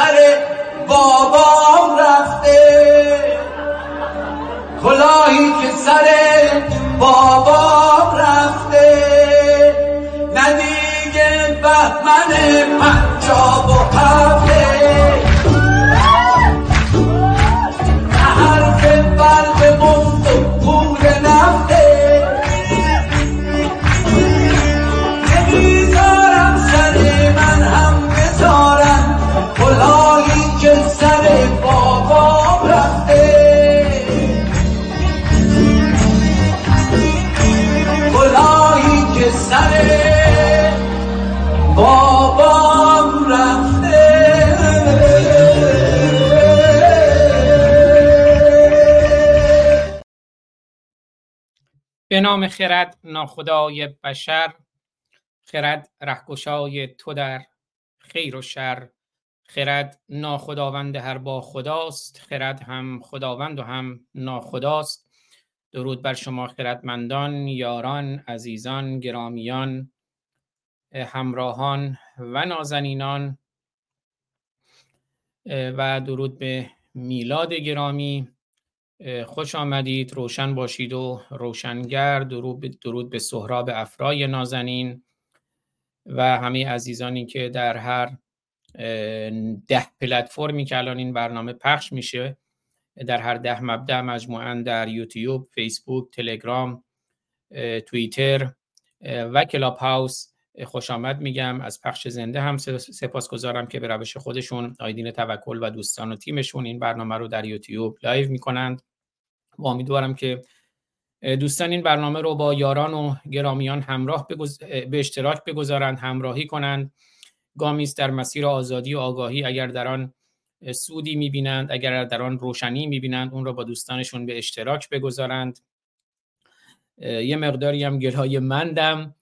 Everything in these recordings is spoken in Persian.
سر بابام رفته. کلاهی که سر بابام رفته. ندیگه بهمن پنجاب و هفته. به نام خرد ناخدای بشر خرد رهگشای تو در خیر و شر. خرد ناخداوند هر با خداست خرد هم خداوند و هم ناخداست. درود بر شما خردمندان یاران عزیزان گرامیان همراهان و نازنینان. و درود به میلاد گرامی. خوش آمدید روشن باشید و روشنگر. درود, درود به سهراب افرای نازنین و همه عزیزانی که در هر ده پلتفرمی که الان این برنامه پخش میشه در هر ده مبدع مجموعا در یوتیوب، فیسبوک، تلگرام، توییتر و کلاب هاوس. خوش آمد میگم. از پخش زنده هم سپاس گذارم که به روش خودشون آیدین توکل و دوستان و تیمشون این برنامه رو در یوتیوب live می‌کنند. و امیدوارم که دوستان این برنامه رو با یاران و گرامیان همراه به اشتراک بگذارند همراهی کنند. گامی است در مسیر آزادی و آگاهی. اگر در آن سودی می‌بینند اگر در آن روشنی می‌بینند اون رو با دوستانشون به اشتراک بگذارند. یه مقداری هم گلهای مندم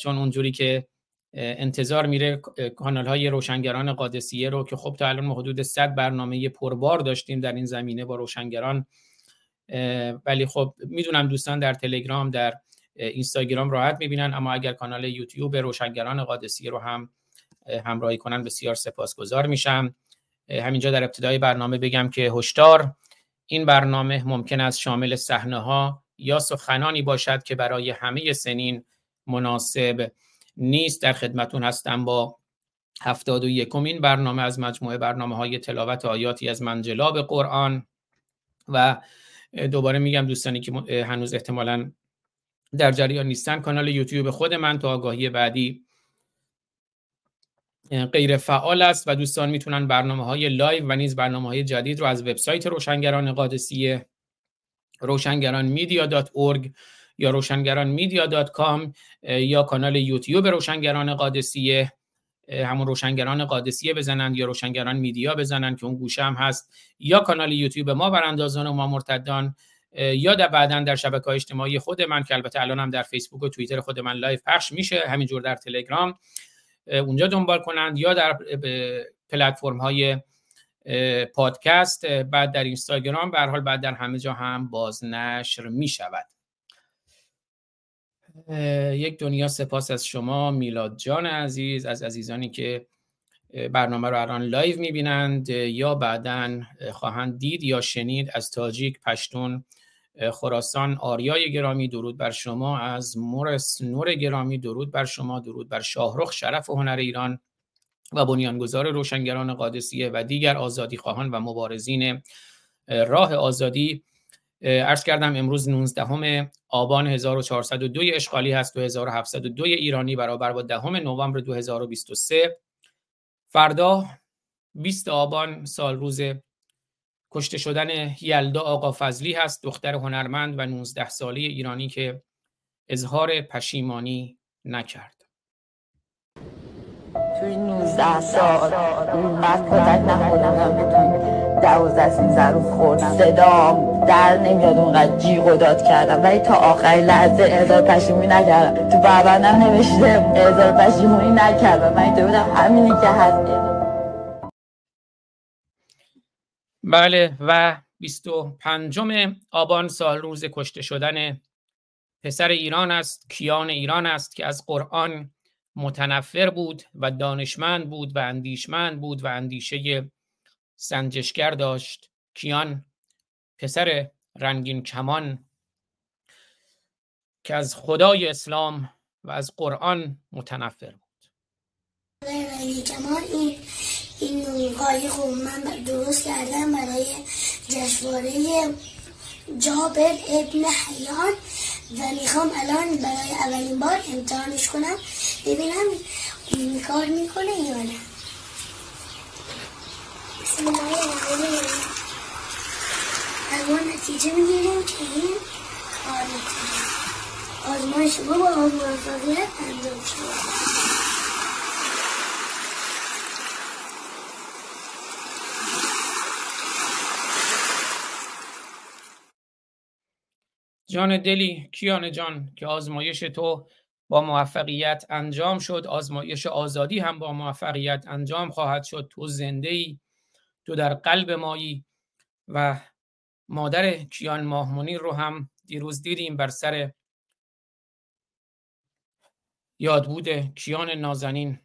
چون اونجوری که انتظار میره کانال های روشنگران قادسیه رو که خب تا الان حدود 100 برنامه پربار داشتیم در این زمینه با روشنگران ولی خب می‌دونم دوستان در تلگرام در اینستاگرام راحت می‌بینن اما اگر کانال یوتیوب روشنگران قادسیه رو هم همراهی کنن بسیار سپاسگزار میشم. همینجا در ابتدای برنامه بگم که هشدار این برنامه ممکن است شامل صحنه ها یا سخنانی باشد که برای همه سنین مناسب نیست. در خدمتون هستم با هفتاد و یکمین برنامه از مجموعه برنامه های تلاوت آیاتی از منجلاب قرآن و دوباره میگم دوستانی که هنوز احتمالا در جریان نیستن. کانال یوتیوب خود من تا آگاهی بعدی غیر فعال است و دوستان می‌تونن برنامه های live و نیز برنامه های جدید رو از وبسایت روشنگران قادسیه روشنگران media یا روشنگران media یا کانال یوتیوب روشنگران قادسیه همون روشنگران قادسیه بزنند یا روشنگران media بزنند که اون گوشه هم هست. یا کانال یوتیوب ما براندازان و ما مرتدان. یا در بعدا در شبکه اجتماعی خود من که البته الان هم در فیسبوک و توییتر خود من live پخش میشه همینجور در تلگرام. اونجا دنبال کنند یا در پلتفرم های پادکست بعد در اینستاگرام به حال بعد در همه جا هم بازنشر می شود یک دنیا سپاس از شما میلاد جان عزیز از عزیزانی که برنامه رو الان live می‌بینند یا بعدا خواهند دید یا شنید از تاجیک پشتون خراسان آریای گرامی درود بر شما از مورس نور گرامی درود بر شما درود بر شاهرخ شرف و هنر ایران و بنیانگذار روشنگران قادسیه و دیگر آزادی خواهان و مبارزین راه آزادی. عرض کردم امروز 19 آبان 1402 اشغالی هست و 1702 ایرانی برابر با دهم نوامبر 2023 فردا 20 آبان سال روز کشته شدن یلدا آقا فضلی هست دختر هنرمند و 19 ساله ایرانی که اظهار پشیمانی نکرد. توی 19 سال اونقدر کتک نخوردم دوازده سیزده روز خورد صدام در نمیاد اونقدر جیغ و داد کردم. ولی تا آخری لحظه اعزار پشیمونی نکردم. تو بربندم نوشته اعزار پشیمونی نکردم. من اینطور بودم همینی که هست. بله و 25 آبان سال روز کشته شدن پسر ایران است کیان ایران است که از قرآن متنفر بود و دانشمند بود و اندیشمند بود و اندیشه سنجشگر داشت. کیان پسر رنگین کمان که از خدای اسلام و از قرآن متنفر بود. رنگین کمان این این من درست کردم برای جشنواره جابر ابن حیان و می‌خوام الان برای اولین بار امتحانش کنم. ببینم کار می‌کنه یا نه؟ الرحمن الان نتیجه می‌گیریم که این کار آزمایش ما با موفقیت انجام شد جان دلی کیان جان که آزمایش تو با موفقیت انجام شد. آزمایش آزادی هم با موفقیت انجام خواهد شد. تو زنده ای تو در قلب مایی و مادر کیان ماهمونی رو هم دیروز دیدیم بر سر یادبود کیان نازنین.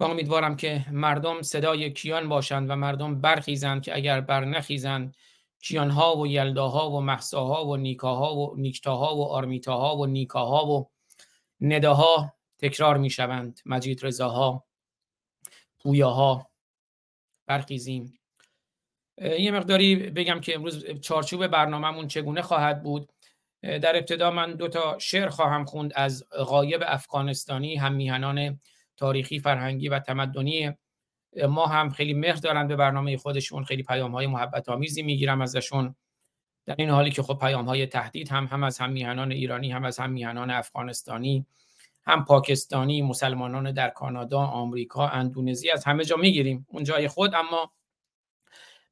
و امیدوارم که مردم صدای کیان باشند و مردم برخیزند که اگر بر نخیزند کیانها و یلداها و محساها و نیکاها و نیکتاها و آرمیتاها و نیکاها و نداها تکرار می شوند مجید رضاها پویاها. برخیزیم. یه مقداری بگم که امروز چارچوب برنامهمون چگونه خواهد بود. در ابتدا من دو تا شعر خواهم خوند از غایب افغانستانی هم میهنان تاریخی فرهنگی و تمدنی. ما هم خیلی مهر دارن به برنامه خودشون خیلی پیام های محبت آمیزی می‌گیرم ازشون. در این حالی که خب پیام های تهدید هم هم از هم میهنان ایرانی هم از هم میهنان افغانستانی. هم پاکستانی مسلمانان در کانادا آمریکا اندونزی از همه جا می‌گیریم. اون جای خود اما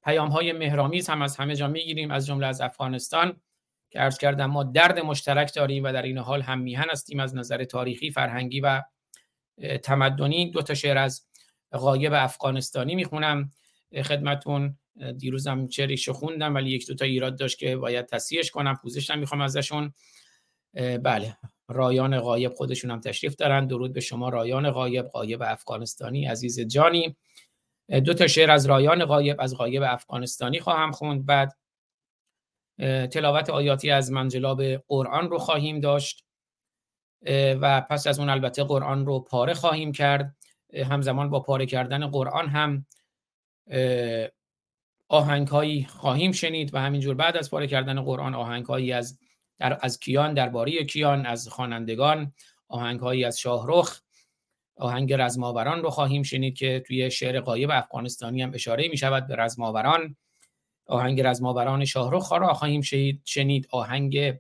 پیام های مهرامیز هم از همه جا می‌گیریم. از جمله از افغانستان که عرض کردم ما درد مشترک داریم و در این حال هم میهن هستیم از نظر تاریخی فرهنگی و تمدنی. دو تا شعر از غایب افغانستانی می‌خونم. خدمتون دیروزم چریش خوندم ولی یک دو تا ایراد داشت که باید تصحیحش کنم. پوزش می‌خوام ازشون. بله. رایان غایب خودشون هم تشریف دارن. درود به شما رایان غایب غایب افغانستانی. عزیز جانی دو تا شعر از رایان غایب از غایب افغانستانی خواهم خوند. بعد تلاوت آیاتی از منجلاب قرآن رو خواهیم داشت و پس از اون البته قرآن رو پاره خواهیم کرد. همزمان با پاره کردن قرآن هم آهنگهایی خواهیم شنید و همینجور بعد از پاره کردن قرآن آهنگهایی از در از کیان درباره کیان از خوانندگان آهنگهایی از شاهرخ آهنگ رزماوران رو خواهیم شنید که توی شعر قایب افغانستانی هم اشاره می شود به رزماوران آهنگ رزماوران شاهرخ را خواهیم شنید آهنگ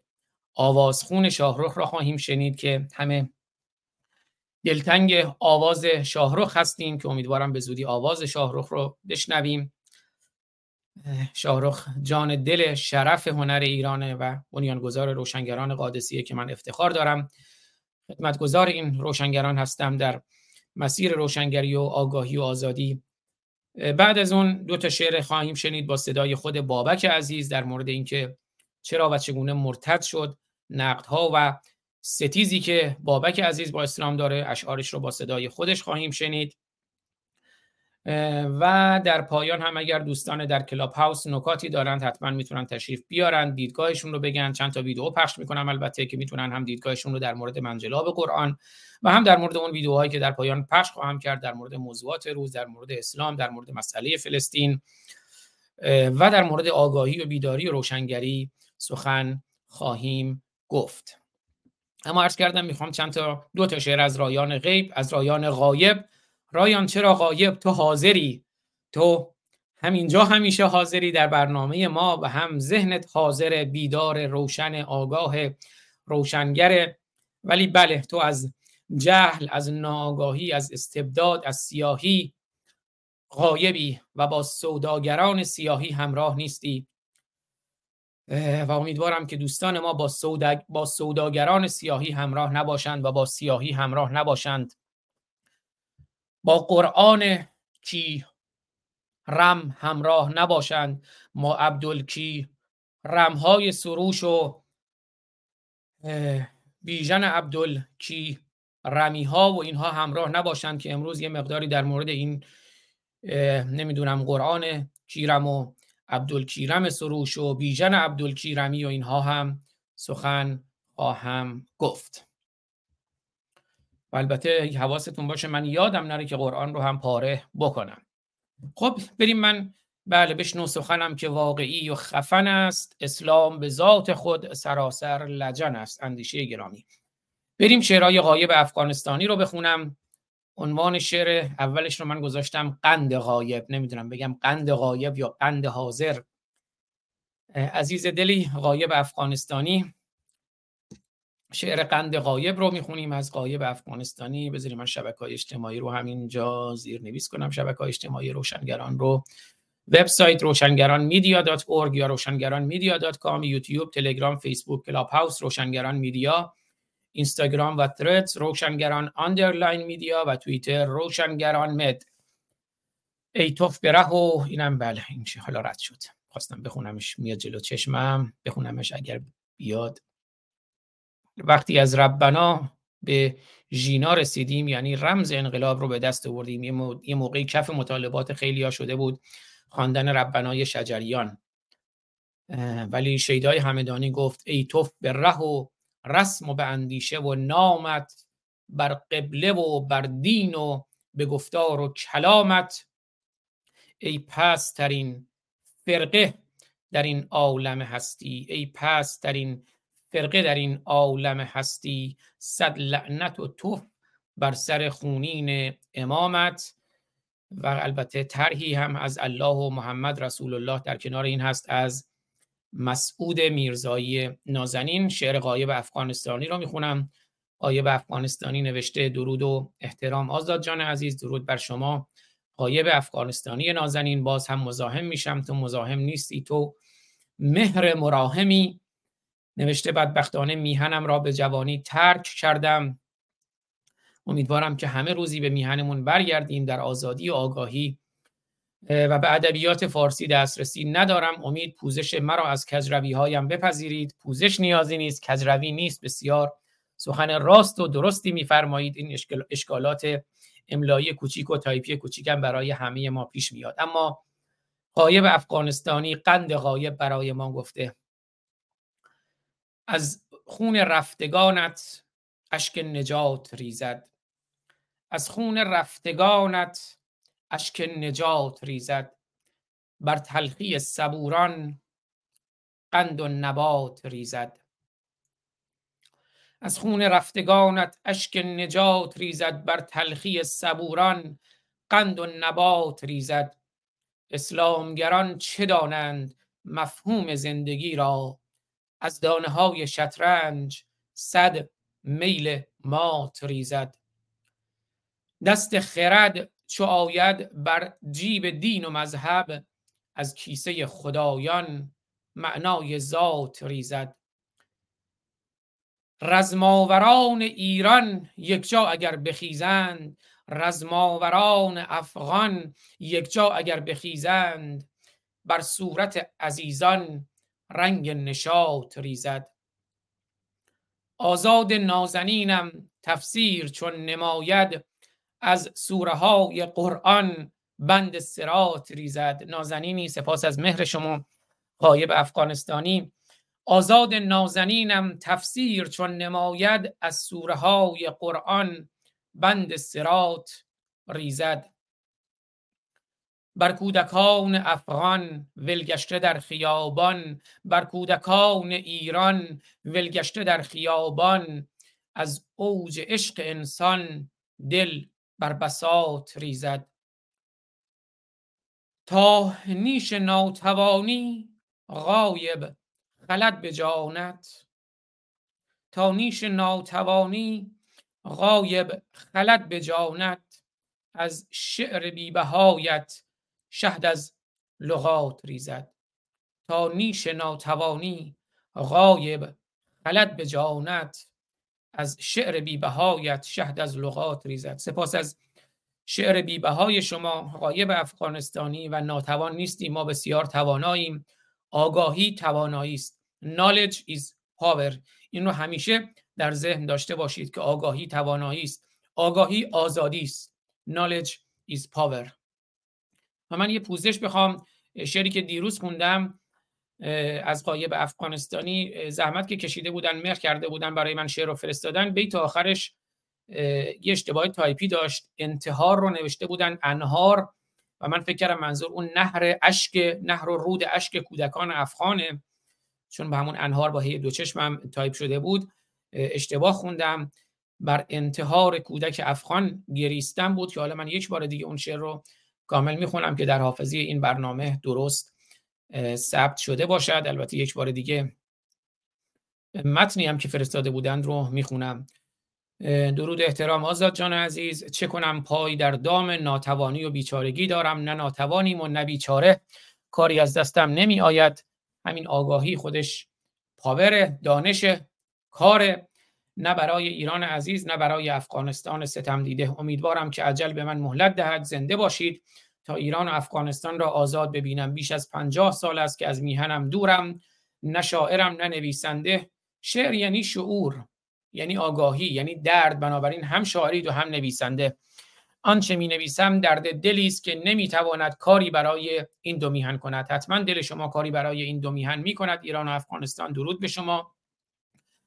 آوازخون شاهرخ را خواهیم شنید که همه دلتنگ آواز شاهرخ هستیم که امیدوارم به زودی آواز شاهرخ رو بشنویم. شاهرخ جان دل شرف هنر ایرانه و بنیانگذار روشنگران قادسیه که من افتخار دارم. خدمتگذار این روشنگران هستم در مسیر روشنگری و آگاهی و آزادی. بعد از اون دو تا شعر خواهیم شنید با صدای خود بابک عزیز در مورد اینکه چرا و چگونه مرتد شد نقدها و ستیزی که بابک عزیز با اسلام داره اشعارش رو با صدای خودش خواهیم شنید. و در پایان هم اگر دوستان در کلاب هاوس نکاتی دارند حتما می‌تونن تشریف بیارن دیدگاهشون رو بگن. چند تا ویدیو پخش می‌کنم البته که می‌تونن هم دیدگاهشون رو در مورد منجلاب قرآن و هم در مورد اون ویدیوهایی که در پایان پخش خواهم کرد در مورد موضوعات روز در مورد اسلام در مورد مسئله فلسطین و در مورد آگاهی و بیداری و روشنگری سخن خواهیم گفت. اما عرض کردم می‌خوام چند تا دو تا شعر از رایان غیب از رایان غایب رایان چرا غایب؟ تو حاضری. تو همینجا همیشه حاضری در برنامه ما و هم ذهنت حاضر بیدار روشن آگاه روشنگره ولی بله تو از جهل از ناآگاهی از استبداد از سیاهی غایبی و با سوداگران سیاهی همراه نیستی. و امیدوارم که دوستان ما با, با سوداگران سیاهی همراه نباشند و با سیاهی همراه نباشند. با قرآن کی رم همراه نباشند. ما عبدالکی رمهای سروش و بیژن عبدالکی رمی ها و اینها همراه نباشند که امروز یه مقداری در مورد این نمی‌دونم قرآن کیرم و عبدالکیرم سروش و بیژن عبدالکیرمی و اینها هم سخن خواهم گفت. البته حواستون باشه من یادم نره که قرآن رو هم پاره بکنم. خب بریم من بله بشنو سخنم که واقعی و خفن است. اسلام به ذات خود سراسر لجن است. اندیشه گرامی. بریم شعرهای غایب افغانستانی رو بخونم. عنوان شعر اولش رو من گذاشتم قند غایب. نمی‌دونم بگم قند غایب یا قند حاضر. عزیز دلی غایب افغانستانی. شعر قند غایب رو می‌خونیم از غایب افغانستانی. بذاریم من شبکه های اجتماعی رو همینجا زیر نویس کنم. شبکه های اجتماعی روشنگران رو. وبسایت روشنگران میدیا دات یا روشنگران میدیا دات کام. یوتیوب تلگرام فیسبوک کلاب هاوس روشنگران میدیا اینستاگرام و ترت روشنگران آندرلاین میدیا و توییتر روشنگران مد ای توف بره و اینم بله این حالا رد شد. خواستم بخونمش میاد جلو چشمم. بخونمش اگر بیاد. وقتی از ربنا به ژینا رسیدیم یعنی رمز انقلاب رو به دست آوردیم. یه موقعی کف مطالبات خیلی ها شده بود خواندن ربنای شجریان. ولی شیدای همدانی گفت ای توف به ره و رسم و به اندیشه و نامت بر قبله و بر دین و به گفتار و کلامت. ای پسترین فرقه در این عالم هستی ای پسترین فرقه در این عالم هستی صد لعنت و تو بر سر خونین امامت. و البته طرحی هم از الله و محمد رسول الله در کنار این هست از مسعود میرزایی نازنین شعر غایب افغانستانی رو می‌خونم. غایب افغانستانی نوشته درود و احترام آزاد جان عزیز درود بر شما. غایب افغانستانی نازنین باز هم مزاحم میشم تو مزاحم نیستی تو مهر مراهمی نوشته بدبختانه میهنم را به جوانی ترک کردم. امیدوارم که همه روزی به میهنمون برگردیم در آزادی و آگاهی. و به ادبیات فارسی دسترسی ندارم. امید پوزش مرا از کجروی هایم بپذیرید. پوزش نیازی نیست. کجروی نیست. بسیار. سخن راست و درستی میفرمایید. این اشکالات املایی کوچیک و تایپی کوچیکم برای همه ما پیش میاد. اما قایب افغانستانی قند قایب برای ما گفته. از خون رفتگانت اشک نجات ریزد. از خون رفتگانت اشک نجات ریزد. بر تلخی صبوران قند و نبات ریزد. از خون رفتگانت اشک نجات ریزد. بر تلخی صبوران قند و نبات ریزد. اسلامگران چه دانند مفهوم زندگی را از دانه های شطرنج صد میل مات ریزد. دست خرد چو آید بر جیب دین و مذهب از کیسه خدایان معنای ذات ریزد. رزماوران ایران یک جا اگر بخیزند رزماوران افغان یک جا اگر بخیزند. بر صورت عزیزان رنگ نشاط ریزد. آزاد نازنینم تفسیر چون نماید از سوره های قرآن بند سرات ریزد. نازنینی سپاس از مهر شما قایب افغانستانی. آزاد نازنینم تفسیر چون نماید از سوره های قرآن بند سرات ریزد. بر کودکان افغان ولگشته در خیابان بر کودکان ایران ولگشته در خیابان. از اوج عشق انسان دل بر بساط ریزد. تا نیش ناتوانی غایب خلد به تا نیش ناتوانی غایب خلد به از شعر بیبهایت شهد از لغات ریزد. تا نیش ناتوانی غایب خلد به جانت. از شعر بیبهایت شهد از لغات ریزد. سپاس از شعر بیبهای شما غایب افغانستانی و ناتوان نیستیم. ما بسیار تواناییم. آگاهی توانایی است. Knowledge is power. این رو همیشه در ذهن داشته باشید که آگاهی توانایی است. آگاهی آزادی است. Knowledge is power. و من یه پوزش بخوام شعری که دیروز خوندم از قایب افغانستانی زحمت که کشیده بودن مهر کرده بودن برای من شعر رو فرستادن. بیت آخرش یه اشتباه تایپی داشت. انتحار رو نوشته بودن انهار و من فکر کردم منظور اون نهر اشک نهر و رود اشک کودکان افغانه. چون به همون انهار با ه‍ی دو چشم تایپ شده بود. اشتباه خوندم. بر انتحار کودک افغان گریستم بود که حالا من یک بار دیگه اون شعر رو کامل می‌خونم که در حافظی این برنامه درست ثبت شده باشد. البته یک بار دیگه متنی هم که فرستاده بودند رو می‌خونم. درود احترام آزاد جان عزیز. چه کنم پای در دام ناتوانی و بیچارگی دارم. نه ناتوانیم و نه بیچاره. کاری از دستم نمی آید همین آگاهی خودش پاور دانش کار نه برای ایران عزیز نه برای افغانستان ستم دیده امیدوارم که عجل به من مهلت دهد. زنده باشید. تا ایران و افغانستان را آزاد ببینم. بیش از پنجاه سال است که از میهنم دورم. نه شاعرم نه نویسنده. شعر یعنی شعور یعنی آگاهی یعنی درد. بنابراین هم شاعری و هم نویسنده. آنچه می نویسم درد دلی است که نمی تواند کاری برای این دو میهن کند. حتما دل شما کاری برای این دو میهن می کند ایران و افغانستان درود به شما.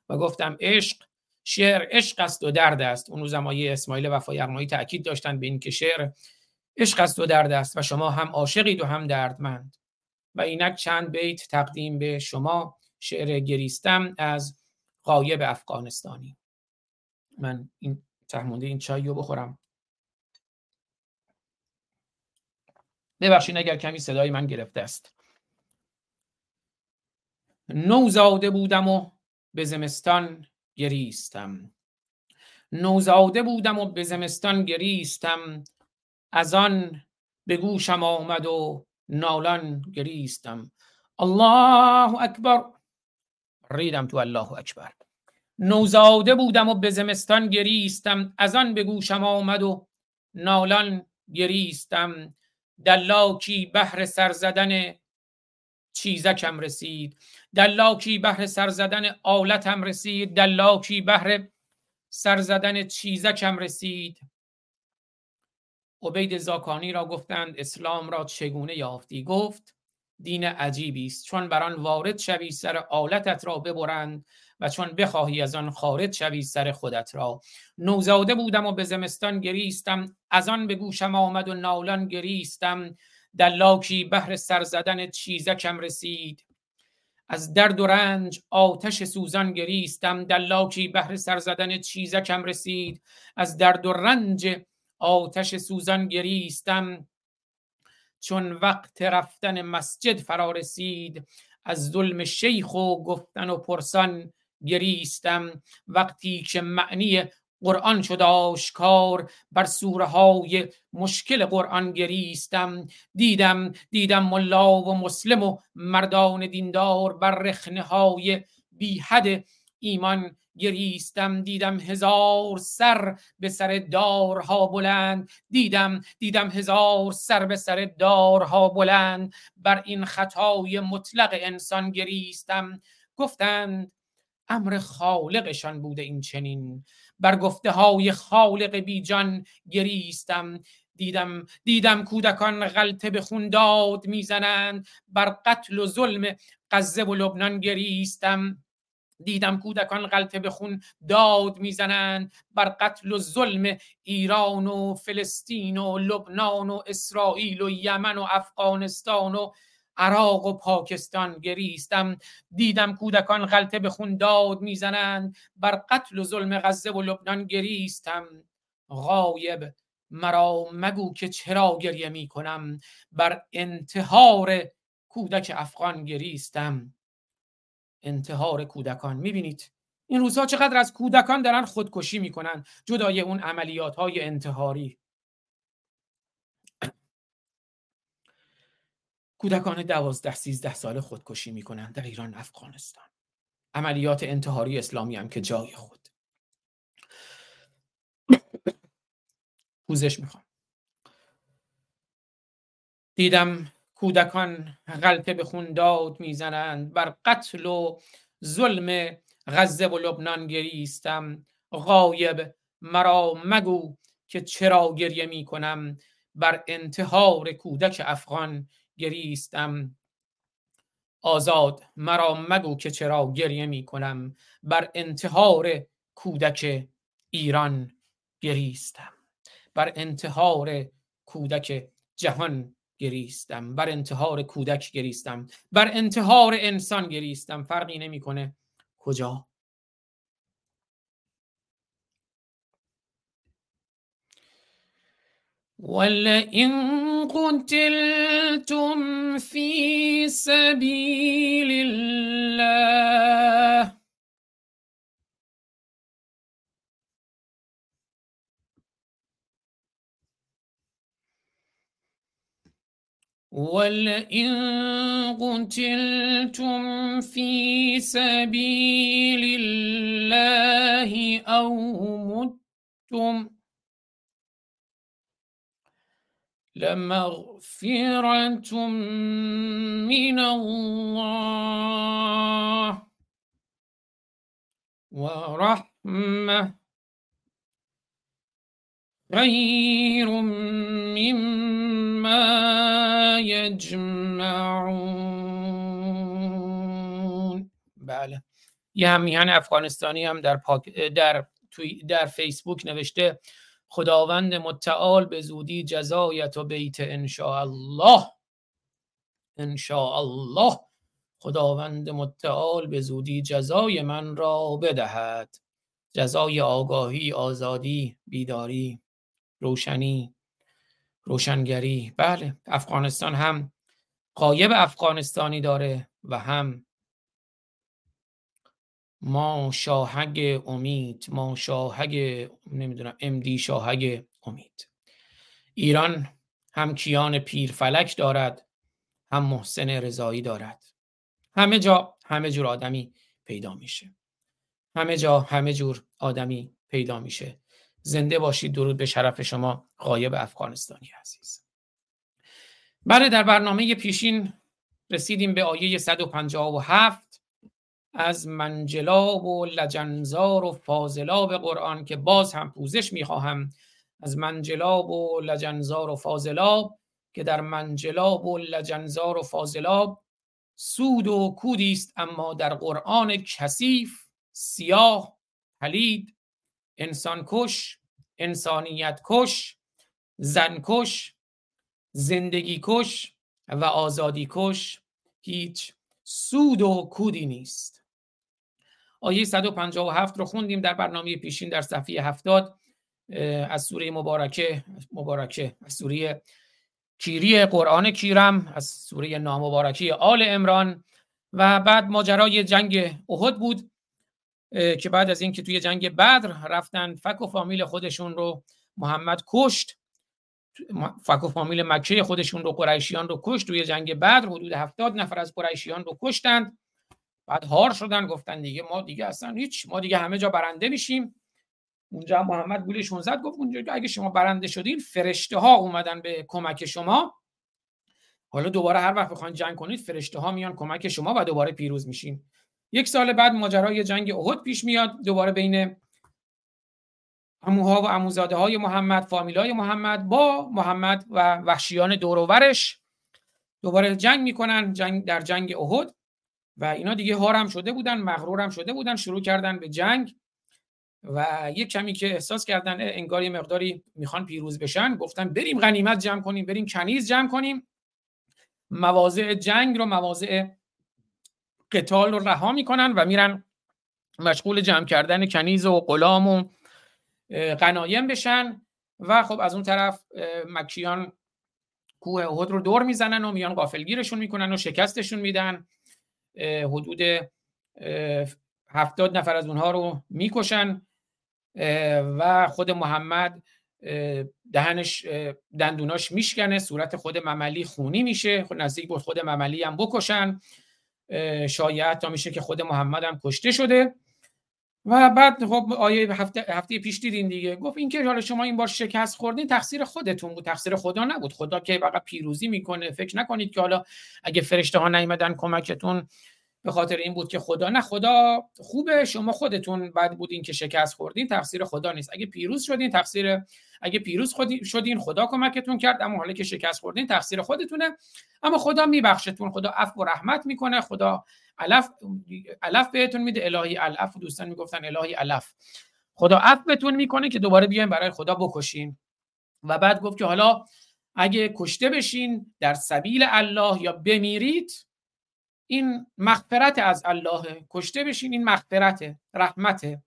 و گفتم عشق شعر عشق است و درد است. اون روز اسماعیل وفای اقنایی تاکید داشتن به اینکه شعر عشق است و درد است و شما هم عاشقید و هم دردمند. و اینک چند بیت تقدیم به شما شعر گریستم از قایب افغانستانی. من این تهمونده این چای رو بخورم. ببخشید اگر کمی صدای من گرفته است. نوزاده بودم و به زمستان گریستم. نوزاده بودم و به زمستان گریستم. از آن به گوشم آمد و نالان گریستم. الله اکبر. ریدم تو الله اکبر. نوزاده بودم و به زمستان گریستم. از آن به گوشم آمد و نالان گریستم. دلاکی بهر سر زدن چیزکم رسید. دلاکی بهر سر زدن آلتم رسید دلاکی بهر سر زدن چیزکم رسید. عبید زاکانی را گفتند اسلام را چگونه یافتی؟ گفت دین عجیبی است. چون بر آن وارد شوی سر آلتت را ببرند و چون بخواهی از آن خارج شوی سر خودت را. نوزاده بودم و به زمستان گریستم از آن به گوشم آمد و نالان گریستم. دلاکی بهر سر زدن چیزکم رسید. از درد و رنج آتش سوزان گریستم. دلاکی بهر سر زدن چیزکم رسید. از درد و رنج آتش سوزان گریستم. چون وقت رفتن مسجد فرا رسید از ظلم شیخ و گفتن و پرسان گریستم. وقتی که معنی قرآن شد آشکار بر سوره های مشکل قرآن گریستم. دیدم دیدم ملا و مسلم و مردان دیندار بر رخنه های بی حد ایمان گریستم. دیدم هزار سر به سر دارها بلند. دیدم دیدم هزار سر به سر دارها بلند. بر این خطای مطلق انسان گریستم. گفتند امر خالقشان بوده این چنین. بر گفته های خالق بیجان گریستم. دیدم دیدم کودکان غلطه به خون داد می‌زنند. بر قتل و ظلم غزه و لبنان گریستم. دیدم کودکان غلطه به خون داد می‌زنند. بر قتل و ظلم ایران و فلسطین و لبنان و اسرائیل و یمن و افغانستان و عراق و پاکستان گریستم. دیدم کودکان غلطه به خون داد می‌زنند. بر قتل و ظلم غزه و لبنان گریستم. غایب مرا مگو که چرا گریه می کنم بر انتحار کودک افغان گریستم. انتحار کودکان. می‌بینید؟ این روزها چقدر از کودکان دارن خودکشی می‌کنن. جدای اون عملیات های انتحاری. کودکان دوازده سیزده ساله خودکشی می‌کنن در ایران افغانستان. عملیات انتحاری اسلامی هم که جای خود. پوزش می‌خوام. دیدم کودکان غلطه به خون داد می‌زنند بر قتل و ظلم غزه و لبنان گریستم. غایب مرا مگو که چرا گریه می کنم بر انتحار کودک افغان گریستم. آزاد مرا مگو که چرا گریه می کنم. بر انتحار کودک ایران گریستم. بر انتحار کودک جهان گریستم. بر انتحار کودک گریستم. بر انتحار انسان گریستم. فرقی نمی‌کنه کجا ولئن قتلتم في سبيل الله ولئن قتلتم في سبيل الله أو متم لمغفرة من الله ورحمة خير مما یجمعون بله. یه همیهن افغانستانی هم در, پاک... در, توی... در فیسبوک نوشته خداوند متعال به زودی جزایت و بیت انشاء الله انشاء الله خداوند متعال به زودی جزای من را بدهد. جزای آگاهی آزادی بیداری روشنی روشنگری. بله افغانستان هم قایب افغانستانی داره و هم ما شاهگ امید ما شاهگ نمی‌دونم امدی شاهگ امید. ایران هم کیان پیرفلک دارد هم محسن رضایی دارد. همه جا همه جور آدمی پیدا میشه. همه جا همه جور آدمی پیدا میشه. زنده باشید درود به شرف شما غایب افغانستانی عزیز. بله در برنامه پیشین رسیدیم به آیه 157 از منجلاب و لجنزار و فاضلاب قرآن که باز هم پوزش می‌خواهم. از منجلاب و لجنزار و فاضلاب که در منجلاب و لجنزار و فاضلاب سود و کودی است اما در قرآن کثیف سیاه پلید انسان کش انسانیت کش زن کش زندگی کش و آزادی کش هیچ سود و کودی نیست. آیه 157 رو خوندیم در برنامه پیشین در صفحه 70 از سوره مبارکه مبارکه از سوره کیری قرآن کیرم از سوره نامبارکی آل امران و بعد ماجرای جنگ احد بود که بعد از اینکه توی جنگ بدر رفتن فک و فامیل خودشون رو محمد کشت فک و فامیل مکه خودشون رو قریشیان رو کشت توی جنگ بدر حدود هفتاد نفر از قریشیان رو کشتند. بعد هار شدن گفتن دیگه ما دیگه اصلا هیچ ما دیگه همه جا برنده میشیم. اونجا محمد گولشون زد گفت اونجا اگه شما برنده شدین فرشته ها اومدن به کمک شما. حالا دوباره هر وقت بخواین جنگ کنید فرشته ها میان کمک شما و دوباره پیروز میشین. یک سال بعد ماجرای جنگ احد پیش میاد دوباره بین اموها و اموزاده های محمد فامیلای محمد با محمد و وحشیان دوروورش دوباره جنگ می‌کنن جنگ در جنگ احد. و اینا دیگه هارم شده بودن مغرورم شده بودن شروع کردن به جنگ و یک کمی که احساس کردن انگار یه مقداری می‌خوان پیروز بشن گفتن بریم غنیمت جمع کنیم بریم کنیز جمع کنیم. مواضع جنگ رو مواضع قتال رو رها می‌کنن و میرن مشغول جمع کردن کنیز و غلام و غنایم بشن و خب از اون طرف مکیان کوه احد رو دور می‌زنن و میان قافلگیرشون می‌کنن و شکستشون میدن. حدود هفتاد نفر از اونها رو می‌کشن و خود محمد دهنش دندوناش میشکنه صورت خود مملی خونی میشه نزدیک بود خود مملی هم بکشن شایعت تا میشه که خود محمد هم کشته شده. و بعد خب آیه هفته, هفته پیش دیدین دیگه. گفت این که حالا شما این بار شکست خوردین تقصیر خودتون بود. تقصیر خدا نبود. خدا که فقط پیروزی می‌کنه. فکر نکنید که حالا اگه فرشته ها نیومدن کمکتون به خاطر این بود که خدا نه خدا خوبه شما خودتون بد بودین که شکست خوردین تقصیر خدا نیست. اگه پیروز شدین تقصیر اگه پیروز شدین خدا کمکتون کرد اما حالا که شکست خوردین تقصیر خودتونه. اما خدا میبخشتون خدا عفو و رحمت می‌کنه خدا علف علف بهتون میده الهی علف. دوستان می‌گفتن الهی علف. خدا عفو بهتون می‌کنه که دوباره بیاین برای خدا بکشین. و بعد گفت که حالا اگه کشته بشین در سبیل الله یا بمیرید این مغفرت از الله. کشته بشین این مغفرت رحمت.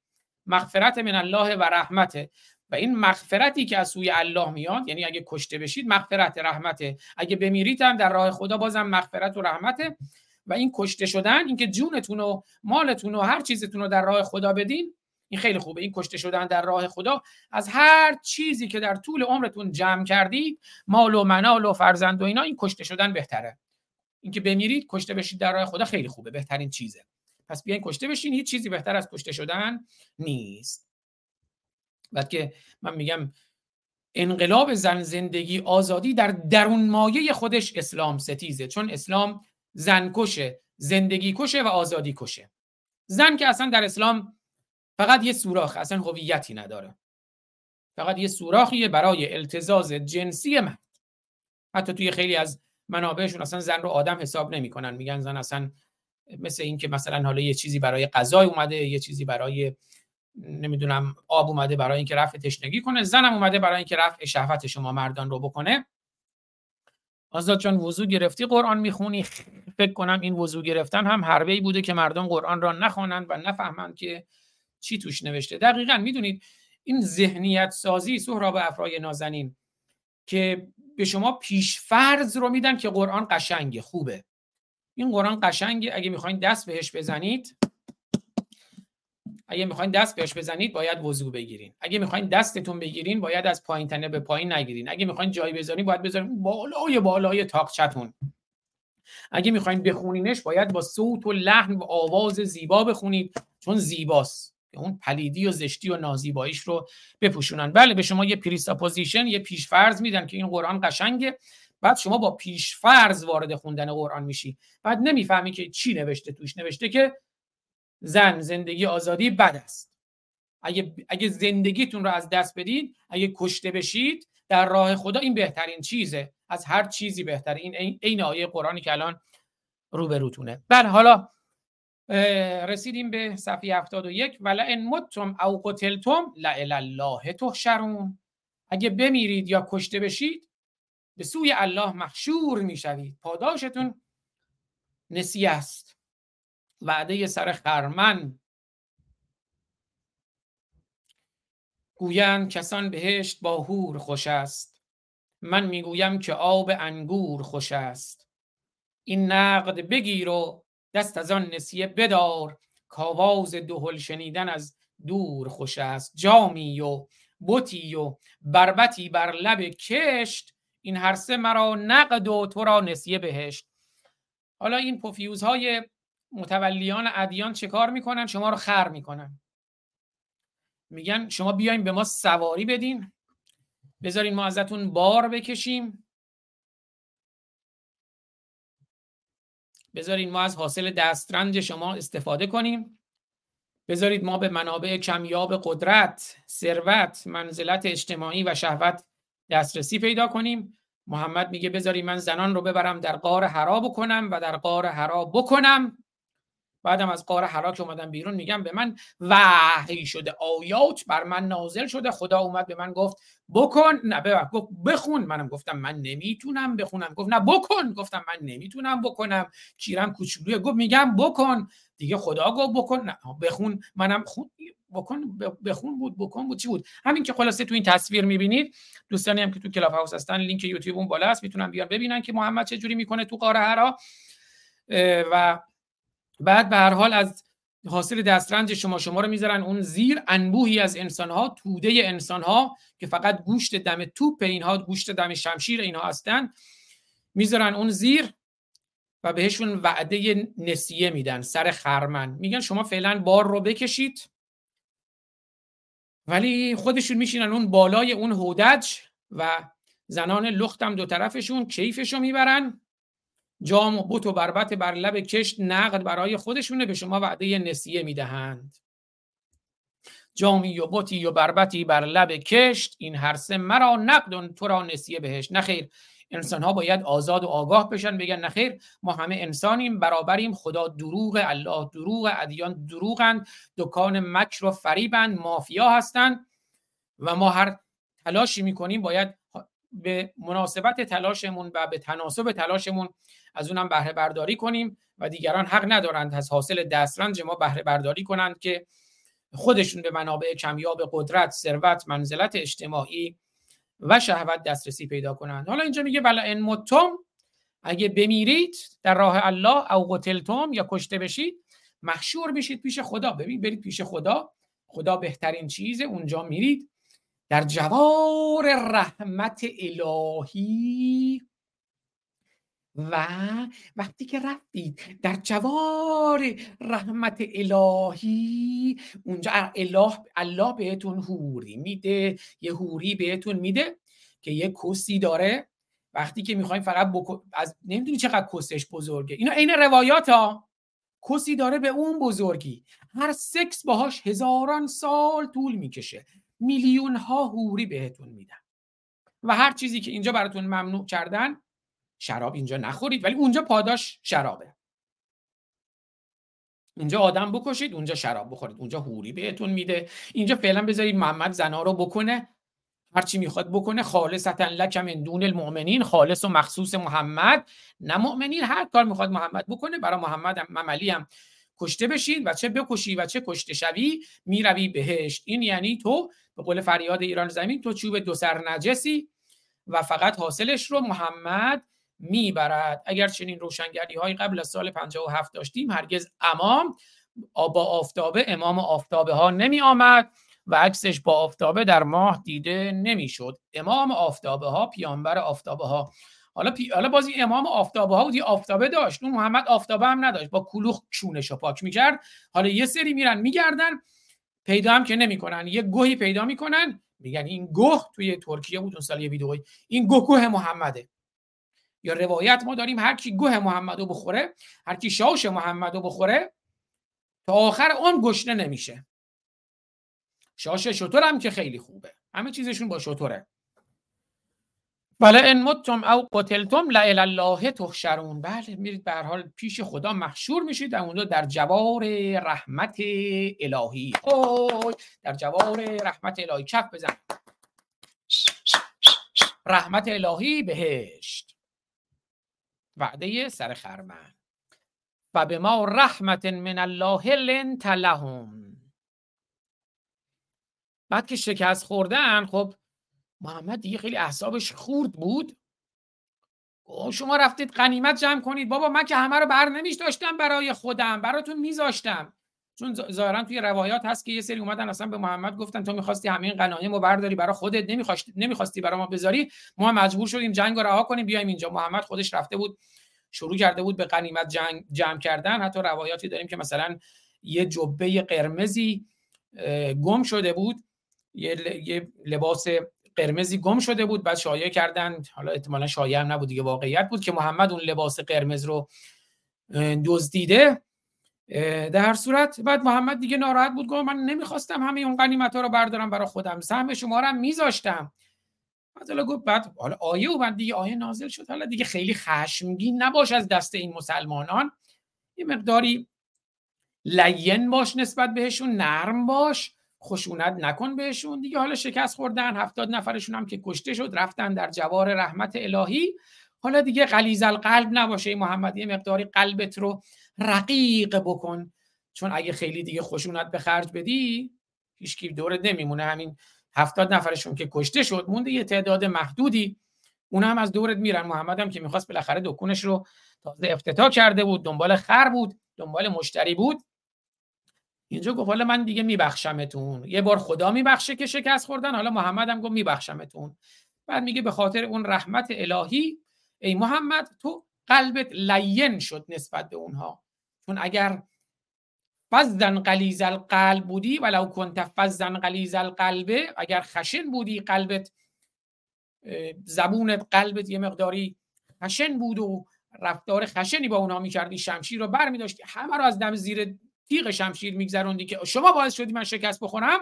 مغفرت من الله و رحمته و این مغفرتی که از سوی الله میاد یعنی اگه کشته بشید مغفرت رحمته اگه بمیرید هم در راه خدا بازم مغفرت و رحمته و این کشته شدن اینکه جونتون و مالتون و هر چیزتون رو در راه خدا بدین این خیلی خوبه. این کشته شدن در راه خدا از هر چیزی که در طول عمرتون جمع کردید مال و منال و فرزند و اینا این کشته شدن بهتره. اینکه بمیرید کشته بشید در راه خدا خیلی خوبه بهترین چیزه. پس بیاین کشته بشین هیچ چیزی بهتر از کشته شدن نیست. بعد که من میگم انقلاب زن زندگی آزادی در درون مایه خودش اسلام ستیزه چون اسلام زن کشه زندگی کشه و آزادی کشه. زن که اصلا در اسلام فقط یه سوراخ اصلا هویتی نداره. فقط یه سوراخیه برای التزاز جنسی مرد حتی توی خیلی از منابعشون اصلا زن رو آدم حساب نمی‌کنن. میگن زن اصلا مثل این که مثلا حالا یه چیزی برای غذای اومده یه چیزی برای نمی‌دونم آب اومده برای اینکه رفع تشنگی کنه. زنم اومده برای اینکه رفع شهوت شما مردان رو بکنه. آزاد جان وضو گرفتی قرآن می‌خونی؟ فکر کنم این وضو گرفتن هم حربه بوده که مردم قرآن را نخوانند و نفهمند که چی توش نوشته. دقیقا می‌دونید این ذهنیت سازی سهراب افرای نازنین که به شما پیش فرض رو میدن که قرآن قشنگه خوبه. این قرآن قشنگه. اگه می‌خواین دست بهش بزنید اگه می‌خواین دست بهش بزنید باید وضو بگیرین. اگه می‌خواین دستتون بگیرین باید از پایین تنه به پایین نگیرین. اگه می‌خواین جایی بذارین باید بذارین بالای بالای تاقچتون اگه می‌خواین بخونینش باید با صوت و لحن و آواز زیبا بخونید چون زیباست. اون پلیدی و زشتی و نازیباییش رو بپوشونن. بله به شما یه presupposition یه پیشفرض میدن که این قرآن قشنگه. بعد شما با پیشفرض وارد خوندن قرآن میشی. بعد نمی‌فهمی که چی نوشته توش. نوشته که زن زندگی آزادی بد است. اگه, اگه زندگیتون رو از دست بدید اگه کشته بشید در راه خدا این بهترین چیزه. از هر چیزی بهتر این عین آیه قرآنی که الان روبروتونه. بله حالا رسیدیم به صفحه 71 ولئن متم او قتلتم لا الله تحشرون. اگه بمیرید یا کشته بشید به سوی الله محشور می‌شوید. پاداشتون نسیه است. وعده سر خرمن. گویند کسان بهشت با هور خوش است. من می‌گویم که آب انگور خوش است. این نقد بگیر و دست از آن نسیه بدار. کاواز دهل شنیدن از دور خوش است. جامی و بوتی و بربتی بر لب کشت. این هر سه مرا نقد و تو را نسیه بهشت. حالا این پوفیوزهای متولیان ادیان چه کار می‌کنن؟ شما رو خر می‌کنن. میگن شما بیاین به ما سواری بدین. بذارین ما ازتون بار بکشیم. بذارین ما از حاصل دسترنج شما استفاده کنیم. بذارید ما به منابع کمیاب قدرت، ثروت، منزلت اجتماعی و شهوت دسترسی پیدا کنیم. محمد میگه بذارید من زنان رو ببرم در قار حرا بکنم و در قار حرا بکنم. بعدم از قاره حراک اومدم بیرون میگم به من وحی شده آیات بر من نازل شده. خدا اومد به من گفت بکن. نه ببر گفت بخون. منم گفتم من نمی‌تونم بخونم. گفت نه بکن. گفتم من نمی‌تونم بکنم. کیرم کوچولوی گفت میگم بکن. دیگه خدا گفت بکن. نه بخون. منم خون. بکن بخون بود. بکن بود. چی بود؟ همین که خلاصه تو این تصویر می‌بینید دوستانی هم که تو کلاب هاوس هستن لینک یوتیوب اون بالا است می‌تونن بیان ببینن که محمد چه جوری می‌کنه تو قاره حرا. و بعد به هر حال از حاصل دسترنج شما شما رو می‌ذارن اون زیر انبوهی از انسانها توده انسانها که فقط گوشت دم توپ اینها گوشت دم شمشیر اینها هستن می‌ذارن اون زیر و بهشون وعده نسیه میدن سر خرمن. میگن شما فعلا بار رو بکشید ولی خودشون میشینن اون بالای اون هودج و زنان لختم دو طرفشون کیفشو می‌برن. جام و بوت و بربت بر لب کشت نقد برای خودشونه به شما وعده نسیه می‌دهند. جامی و بوتی و بربتی بر لب کشت این هر سه مرا نقد تو را نسیه بهش نخیر انسان ها باید آزاد و آگاه بشن بگن نخیر ما همه انسانیم برابریم خدا دروغ الله دروغ ادیان دروغند دکان مکر و فریبند مافیا هستند و ما هر تلاشی می‌کنیم باید به مناسبت تلاشمون و به تناسب تلاشمون از اونم بهره برداری کنیم و دیگران حق ندارند از حاصل دسترنج ما بهره برداری کنند که خودشون به منابع کمیاب قدرت ثروت منزلت اجتماعی و شهوت دسترسی پیدا کنند. حالا اینجا میگه بلا ان متم اگه بمیرید در راه الله او قتلتم یا کشته بشید محشور بشید پیش خدا. ببین برید پیش خدا. خدا بهترین چیزه اونجا میرید. در جوار رحمت الهی. و وقتی که رفتید در جوار رحمت الهی اونجا اله الله بهتون هوری میده یه هوری بهتون میده که یه کسی داره. وقتی که می‌خوایم فقط بکن... از نمی‌دونی چقدر کسش بزرگه. اینا عین روایات ها. کسی داره به اون بزرگی. هر سکس باهاش هزاران سال طول می‌کشه. میلیون ها هوری بهتون میدن. و هر چیزی که اینجا براتون ممنوع کردن شراب اینجا نخورید ولی اونجا پاداش شرابه. اینجا آدم بکشید اونجا شراب بخورید. اونجا هوری بهتون میده. اینجا فعلا بذارید محمد زنا رو بکنه. هرچی می‌خواد بکنه. خالصتا لک من دون المؤمنین. خالص و مخصوص محمد. نه مؤمنین هر کار می‌خواد محمد بکنه. برای محمد مملی هم کشته بشید و چه بکشی و چه کشته شوی می‌روی بهشت. این یعنی تو به قول فریاد ایران زمین تو چوب دو سر نجسی و فقط حاصلش رو محمد می‌برد. اگر چنین روشنگری های قبل از سال 57 داشتیم هرگز امام با آفتابه امام آفتابه ها نمی آمد و عکسش با آفتابه در ماه دیده نمی‌شد امام آفتابه ها پیامبر آفتابه ها. حالا پی... حالا بازی امام آفتابه ها بود آفتابه داشت. اون محمد آفتابه هم نداشت. با کلوخ چونش رو پاک می‌کرد. حالا یه سری میرن میگردن پیدا هم که نمی‌کنن. یه گوهی پیدا می‌کنن. میگن این گوه توی ترکیه بود اون سال یه ویدئویی این گوه گوه محمده. یا روایت ما داریم هر کی گوه محمدو بخوره هر کی شاش محمدو بخوره تا آخر اون گشنه نمیشه. شاش شطور هم که خیلی خوبه. همه چیزشون با شطوره. بله ان متم او قتلتم لا الله تحشرون. بله میرید به حال پیش خدا محشور میشید در اونجا در جوار رحمت الهی. اوه در جوار رحمت الهی. کف بزن. رحمت الهی بهشت. وعده سر خرمن. و به ما رحمت من الله لنت لهم. بعد که شکست خوردن خب محمد دیگه خیلی احسابش خورد بود. شما رفتید قنیمت جمع کنید. بابا من که همه رو بر نمیش داشتم برای خودم براتون میذاشتم. چون ظاهرا توی روایات هست که یه سری اومدن اصلا به محمد گفتن تو می‌خواستی همه این غنایم رو برداری برای خودت نمی‌خواستی نمی‌خواستی برای ما بذاری ما مجبور شدیم جنگ رو رها کنیم بیایم اینجا. محمد خودش رفته بود شروع کرده بود به غنیمت جنگ جمع کردن. حتی روایاتی داریم که مثلا یه جبه قرمزی گم شده بود. یه لباس قرمزی گم شده بود بعد شایعه کردن. حالا احتمالا شایعه هم نبود دیگه واقعیت بود که محمد اون لباس قرمز رو دزدیده در هر صورت. بعد محمد دیگه ناراحت بود گفت من نمی‌خواستم همه اون غنیمت ها رو بردارم برای خودم. سهم شما رو میذاشتم. بعد حالا گفت بعد حالا آیه و بعد دیگه آیه نازل شد. حالا دیگه خیلی خشمگین نباش از دست این مسلمانان. یه مقداری لین باش نسبت بهشون نرم باش. خشونت نکن بهشون. دیگه حالا شکست خوردن هفتاد نفرشون هم که کشته شد رفتن در جوار رحمت الهی. حالا دیگه غلیظ القلب نباشه. محمد یه مقداری قلبت رو رقیق بکن. چون اگه خیلی دیگه خشونت به خرج بدی هیچکی دورت نمیمونه. همین هفتاد نفرشون که کشته شد مونده یه تعداد محدودی. اون هم از دورت میرن. محمد هم که می‌خواست بالاخره دکونش رو تازه افتتاح کرده بود. دنبال خر بود دنبال مشتری بود. اینجا گفت حالا من دیگه میبخشمتون. یه بار خدا میبخشه که شکست خوردن. حالا محمد هم گفت میبخشمتون. بعد میگه به خاطر اون رحمت الهی ای محمد تو قلبت لین شد نسبت به اونها. چون اگر فزن قلیز القلب بودی ولو کنت فزن قلیز القلبه اگر خشن بودی قلبت زبونت قلبت یه مقداری خشن بود و رفتار خشنی با اونها می‌کردی شمشیر رو بر میداشتی همه رو از دم زیر تیغ شمشیر میگذروندی که شما باعث شدی من شکست بخورم؟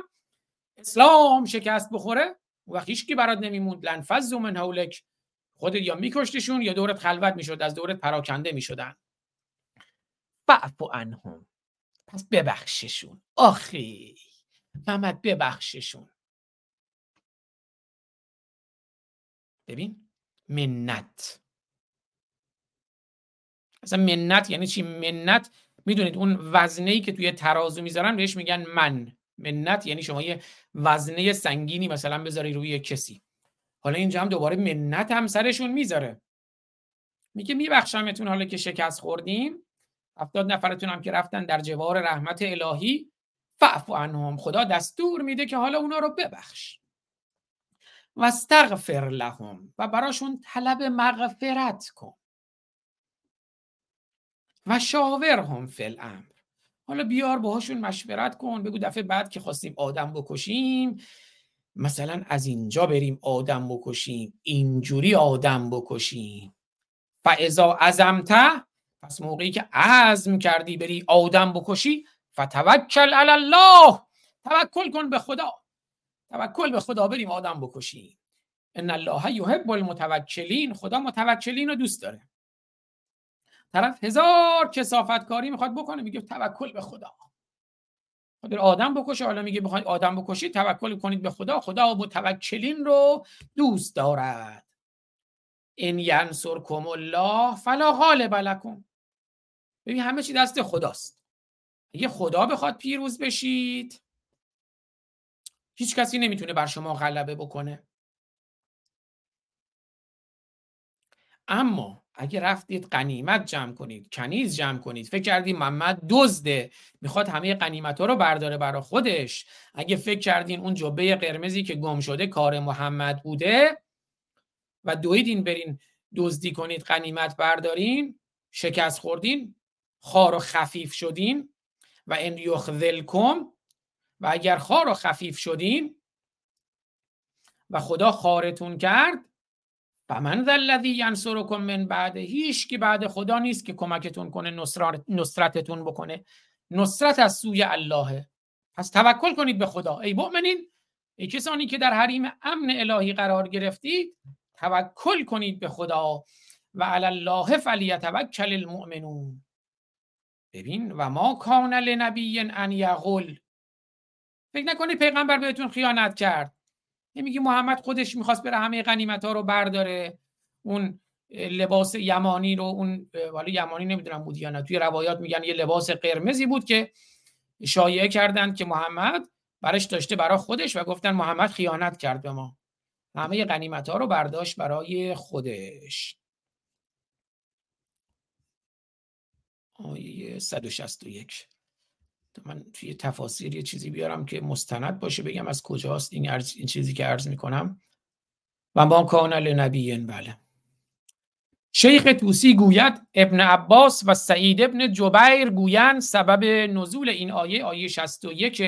اسلام شکست بخوره. و هیچ کی برات نمیموند. لنفز من حولک. خودت یا میکشتشون یا دورت خلوت می‌شد. از دورت پراکنده می‌شدن. فعفو عنهم. پس ببخششون. آخی. محمد ببخششون. ببین منت. اصلا منت یعنی چی؟ منت می‌دونید اون وزنه ای که توی ترازو می‌ذارن بهش میگن من. منت یعنی شما یه وزنه سنگینی مثلا بذاری روی کسی. حالا اینجا هم دوباره منت هم سرشون می‌ذاره. میگه میبخشمتون حالا که شکست خوردیم هفتاد نفرتون هم که رفتن در جوار رحمت الهی. فعفو عنهم. خدا دستور میده که حالا اونا رو ببخش. و استغفر لهم و براشون طلب مغفرت کن. و شاورهم فی الامر. حالا بیار باهاشون مشورت کن بگو دفعه بعد که خواستیم آدم بکشیم مثلا از اینجا بریم آدم بکشیم اینجوری آدم بکشیم. و ازا ازمته پس موقعی که عزم کردی بری آدم بکشی فتوکل علی الله توکل کن به خدا. توکل به خدا بریم آدم بکشیم. ان الله یحب المتوکلین خدا متوکلین رو دوست داره. طرف هزار کسافت کاری می‌خواد بکنه میگه توکل به خدا. خود آدم بکشه حالا میگه بخواید آدم بکشید توکل کنید به خدا خدا متوکلین رو دوست دارد. ان ینصرکم الله فلا غالب لکم. ببین همه چی دست خداست. اگه خدا بخواد پیروز بشید هیچ کسی نمی‌تونه بر شما غلبه بکنه. اما اگه رفتید قنیمت جمع کنید کنیز جمع کنید فکر کردید محمد دزده می‌خواد همه قنیمت ها رو برداره برا خودش. اگه فکر کردین اون جبه قرمزی که گم شده کار محمد بوده و دویدین برین دزدی کنید قنیمت بردارین شکست خوردین خار و خفیف شدین و ان یخذلکم و اگر خار و خفیف شدین و خدا خارتون کرد و من الذی ینصرکم من بعد هیچ که بعد خدا نیست که کمکتون کنه نصرتتون بکنه. نصرت از سوی الله پس توکل کنید به خدا. ای مؤمنین ای کسانی که در حریم امن الهی قرار گرفتید توکل کنید به خدا. و علی الله فلیتوکل المؤمنون. ببین و ما کان لنبی ان یغل. فکر نکنید پیغمبر بهتون خیانت کرد. نمیگی محمد خودش می‌خواست بره همه غنیمت ها رو برداره. اون لباس یمانی رو اون حالا یمانی نمی‌دونم بود یا نه توی روایات میگن یه لباس قرمزی بود که شایعه کردند که محمد برش داشته برای خودش و گفتن محمد خیانت کرد به ما. همه غنیمت ها رو برداشت برای خودش. آیه 161 من توی تفاسیر یه چیزی بیارم که مستند باشه بگم از کجاست این, این چیزی که عرض می‌کنم. و ما کان لنبی بله. شیخ توسی گوید ابن عباس و سعید ابن جبیر گویند سبب نزول این آیه آیه 61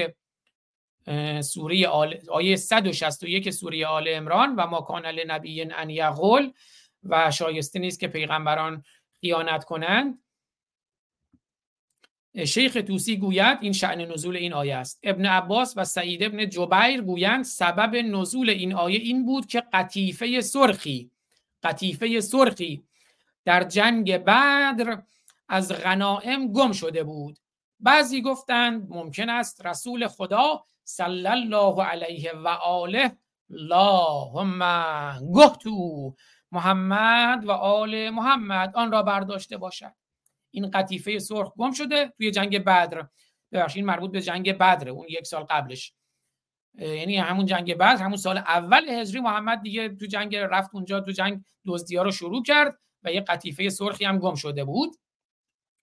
سوره آل آیه 161 سوره آل عمران و ما کان لنبی ان یغل و شایسته نیست که پیغمبران خیانت کنند. شیخ توسی گوید این شعن نزول این آیه است. ابن عباس و سعید ابن جبیر گویند سبب نزول این آیه این بود که قطیفه سرخی قطیفه سرخی در جنگ بدر از غنائم گم شده بود. بعضی گفتند ممکن است رسول خدا صلی الله علیه و آله اللهم گهتو محمد و آل محمد آن را برداشته باشد. این قطیفه سرخ گم شده توی جنگ بدر. ببخشید این مربوط به جنگ بدر اون یک سال قبلش. یعنی همون جنگ بدر همون سال اول هجری محمد دیگه تو جنگ رفت اونجا تو جنگ دزدیا رو شروع کرد و یه قطیفه سرخی هم گم شده بود.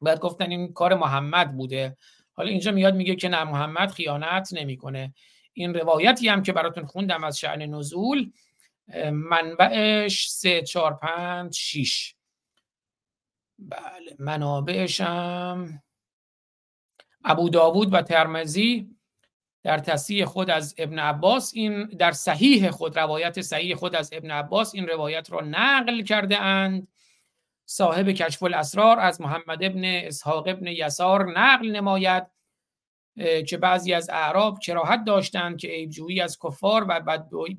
بعد گفتن این کار محمد بوده. حالا اینجا میاد میگه که نه محمد خیانت نمی‌کنه. این روایتی هم که براتون خوندم از شعن نزول منبعش سه چار پنج شیش. بله منابعش ابو داوود و ترمزی در تصحیح خود از ابن عباس این در صحیح خود روایت صحیح خود از ابن عباس این روایت را نقل کرده اند. صاحب کشف الاسرار از محمد ابن اسحاق ابن یسار نقل نماید که بعضی از اعراب کراهت داشتند که عیبجویی از کفار و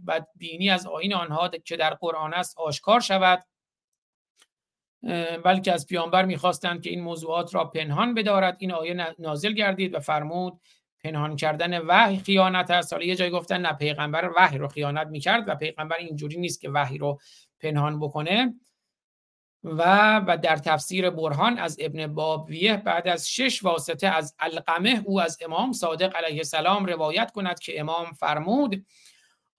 بدبینی از آین آنها که در قرآن است آشکار شود. بلکه از پیامبر می‌خواستند که این موضوعات را پنهان بدارد. این آیه نازل گردید و فرمود پنهان کردن وحی خیانت است. حالا یه جای گفتن نه پیغمبر وحی رو خیانت می‌کرد و پیغمبر اینجوری نیست که وحی رو پنهان بکنه. و و در تفسیر برهان از ابن بابویه بعد از شش واسطه از القمه او از امام صادق علیه السلام روایت کند که امام فرمود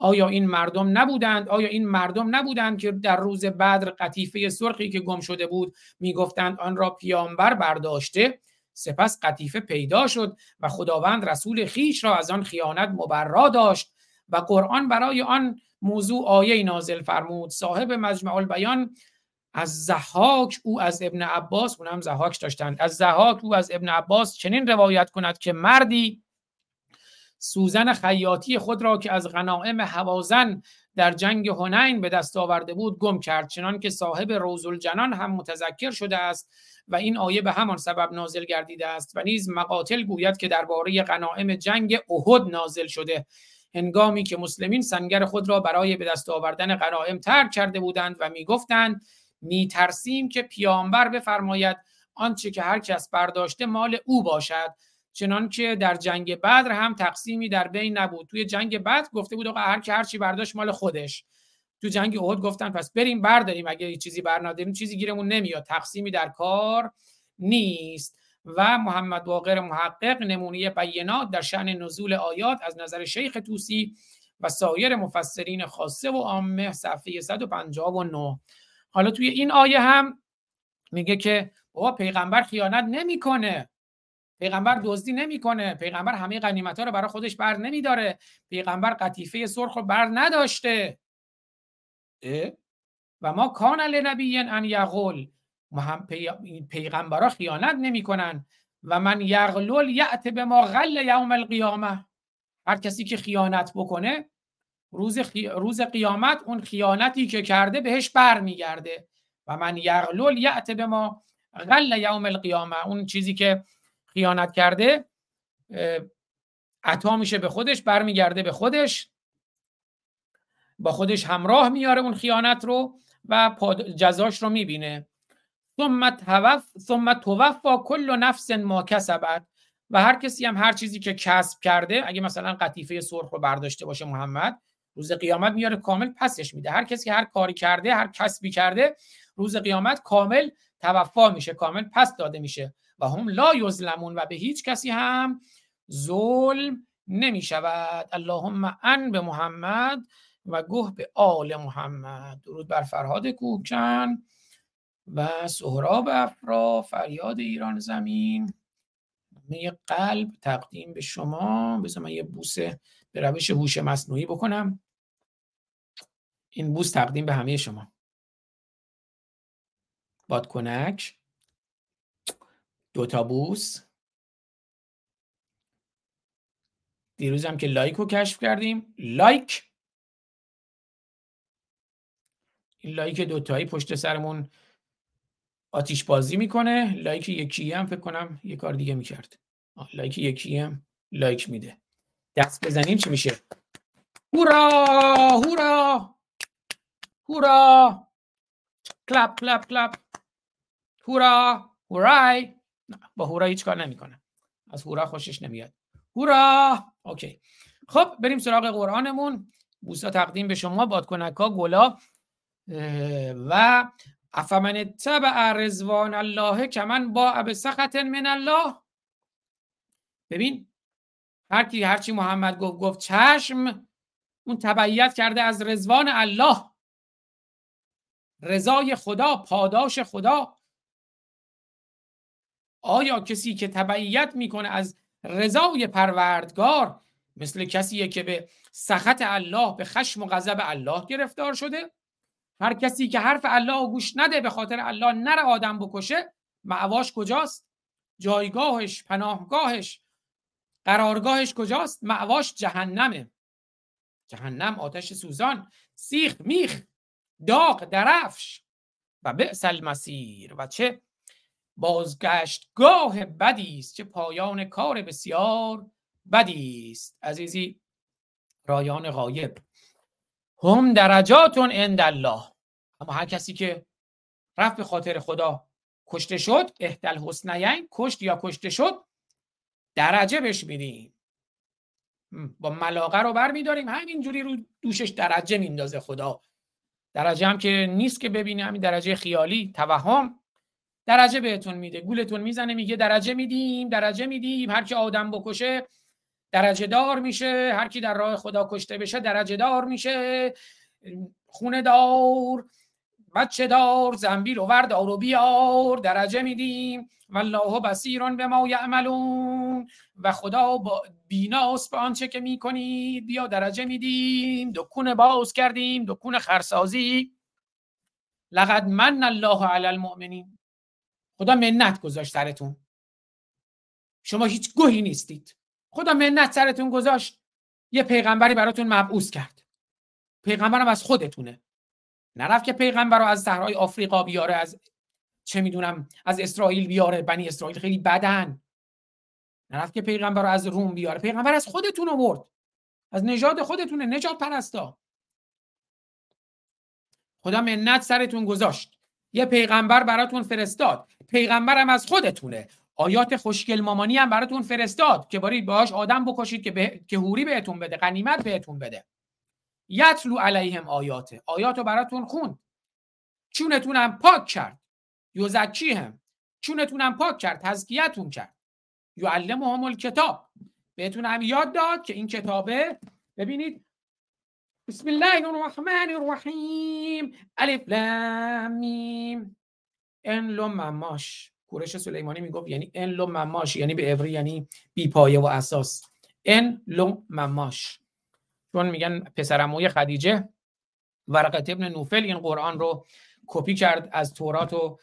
آیا این مردم نبودند؟ آیا این مردم نبودند که در روز بدر قطیفه سرخی که گم شده بود می‌گفتند آن را پیامبر برداشته؟ سپس قطیفه پیدا شد و خداوند رسول خیش را از آن خیانت مبرا داشت و قرآن برای آن موضوع آیه نازل فرمود. صاحب مجمع البیان از زحاک او از ابن عباس اونم زحاک داشتند از زحاک او از ابن عباس چنین روایت کند که مردی سوزن خیاطی خود را که از غنائم حوازن در جنگ هنین به دست آورده بود گم کرد. چنان که صاحب روز الجنان هم متذکر شده است و این آیه به همان سبب نازل گردیده است و نیز مقاتل گوید که درباره غنائم جنگ احد نازل شده. هنگامی که مسلمین سنگر خود را برای به دست آوردن غنائم ترک کرده بودند و می‌گفتند میترسیم که پیامبر بفرماید آنچه که هر کس برداشته مال او باشد. چنان که در جنگ بدر هم تقسیمی در بین نبود. توی جنگ بدر گفته بود آقا هر کی هر چی برداشت مال خودش. تو جنگ احد گفتن پس بریم برداریم. اگه چیزی برناداریم چیزی گیرمون نمیاد. تقسیمی در کار نیست. و محمد باقر محقق نمونه بینات در شأن نزول آیات از نظر شیخ توسی و سایر مفسرین خاصه و عامه صفحه 159 حالا توی این آیه هم میگه که بابا پیغمبر خیانت نمی‌کنه. پیغمبر دزدی نمی‌کنه. پیغمبر همه غنیمت ها رو برای خودش بر نمیداره. پیغمبر قطیفه سرخ رو بر نداشته. و ما کان لنبی ان یغل پیغمبرا خیانت نمی‌کنن. و من یغلل یأت به ما غل یوم القیامه. هر کسی که خیانت بکنه روز, روز قیامت اون خیانتی که کرده بهش برمیگرده. و من یغلل یأت به ما غل یوم القیامه. اون چیزی که خیانت کرده عطا میشه به خودش برمیگرده به خودش با خودش همراه میاره اون خیانت رو و جزاش رو می‌بینه. ثم توف ثم توفا کل نفس ما کسبت. و هر کسی هم هر چیزی که کسب کرده اگه مثلا قطیفه سرخ رو برداشته باشه محمد روز قیامت میاره کامل پسش میده. هر کسی هر کاری کرده هر کسبی کرده روز قیامت کامل توفا میشه کامل پس داده میشه. و هم لا یظلمون و به هیچ کسی هم ظلم نمی شود اللهم ان به محمد و گوه به آل محمد. درود بر فرهاد کوکن و سهراب افرا فریاد ایران زمین. یه قلب تقدیم به شما. بذار من یه بوسه به روش هوش مصنوعی بکنم. این بوس تقدیم به همه شما. بادکنک. دوتا بوس. دیروز هم که لایک رو کشف کردیم. لایک. این لایک دوتایی پشت سرمون آتیش بازی می‌کنه. لایک یکی هم فکر کنم یه کار دیگه می‌کرد. لایک یکی هم لایک میده. دست بزنیم چی میشه؟ هورا! هورا! هورا! clap clap clap. هورا! هورای! با هورا هیچ کار نمی‌کنه. از هورا خوشش نمیاد. هورا! okay. خب بریم سراغ قرآنمون. بوسا تقدیم به شما بادکنک ها گلا و افمن اتبع رضوان الله کمن باء بسخط من الله. ببین هر کی هرچی محمد گفت گفت چشم اون تبعیت کرده از رزوان الله. رضای خدا پاداش خدا. آیا کسی که تبعیت می‌کنه از رضای پروردگار مثل کسیه که به سخط الله به خشم و غضب الله گرفتار شده؟ هر کسی که حرف الله گوش نده به خاطر الله نره آدم بکشه معواش کجاست؟ جایگاهش پناهگاهش قرارگاهش کجاست؟ معواش جهنمه. جهنم آتش سوزان سیخ میخ داغ درفش. و بئس المسیر و چه بازگشتگاه بدی است چه پایان کار بسیار بدی است. عزیزی رایان غایب. هم درجاتون عند الله. اما هر کسی که رفت به خاطر خدا کشته شد احدل حسنین کشت یا کشته شد درجه بهش میدیم. با ملاقه رو بر میداریم همینجوری رو دوشش درجه میندازه خدا. درجه هم که نیست که ببینی همین درجه خیالی توهم. درجه بهتون میده. گولتون می‌زنه میگه درجه میدیم درجه میدیم. هر کی آدم بکشه درجه دار میشه. هر کی در راه خدا کشته بشه درجه دار میشه. خونه دار بچه دار زنبیل و وردار و بیار. درجه میدیم. والله بصیرون به ما یعملون. و خدا با بیناست به آنچه که می‌کنید. بیا درجه میدیم. دکون باز کردیم. دکون خرسازی. لقد من الله علی المؤمنین. خدا منت گذاشت سرتون. شما هیچ گوهی نیستید. خدا منت سرتون گذاشت. یه پیغمبری براتون مبعوث کرد. پیغمبرم از خودتونه. نرفت که پیغمبر رو از صحرای آفریقا بیاره از چه می‌دونم از اسرائیل بیاره. بنی اسرائیل خیلی بدن. نرفت که پیغمبر رو از روم بیاره. پیغمبر از خودتون آورد از نژاد خودتونه نجات پرستا خدا منت سرتون گذاشت. یه پیغمبر براتون فرستاد. پیغمبرم از خودتونه. آیات خوشگل مامانی هم براتون فرستاد که برید باهاش آدم بکشید که, به... که هوری بهتون بده غنیمت بهتون بده. یتلو علیهم آیاته. آیاتو براتون خوند. چونتونم پاک کرد. هم چونتونم پاک کرد. تزکیتون کرد. یعلمهم الکتاب. بهتون هم یاد داد که این کتابه. ببینید بسم الله الرحمن الرحیم الف لام میم ان لم مماش. کورش سلیمانی می‌گفت یعنی ان لم مماش یعنی به عبری یعنی بی پایه و اساس. ان لم مماش. چون میگن پسرموی خدیجه ورقت ابن نوفل این قرآن رو کپی کرد از تورات و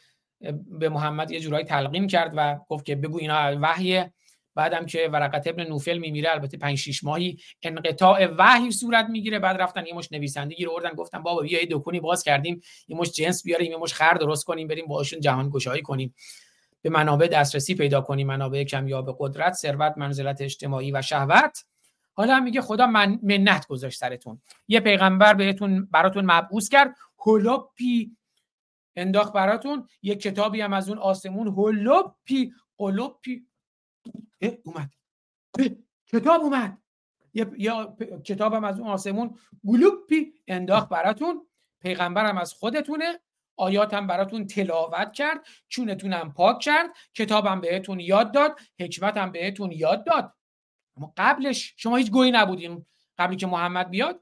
به محمد یه جورایی تلقین کرد و گفت که بگو اینا وحیه. بعدم که ورقت ابن نوفل میمیره البته 5 6 ماهی انقطاع وحی صورت می‌گیره. بعد رفتن یه مش نویسنده گیر آوردن گفتن بابا بیا یه دکونی باز کردیم یه مش جنس بیاریم یه مش خر درست کنیم بریم باشون جهان گشایی کنیم. به منابع دسترسی پیدا کنیم منابع کمیاب قدرت ثروت منزلت اجتماعی و شهوت. حالا میگه خدا من منت گذاشت سرتون. یه پیغمبر بهتون براتون مبعوث کرد هلوپی انداخت براتون. یه کتابی هم از اون آسمون هلوپی قلوپی اومد. کتاب اومد. یه, یا کتابم از اون آسمون گلوپی انداخت براتون. پیغمبرم از خودتونه. آیاتم براتون تلاوت کرد. چونتونم پاک کرد. کتابم بهتون یاد داد. حکمتم بهتون یاد داد. اما قبلش شما هیچ گویی نبودیم قبلی که محمد بیاد.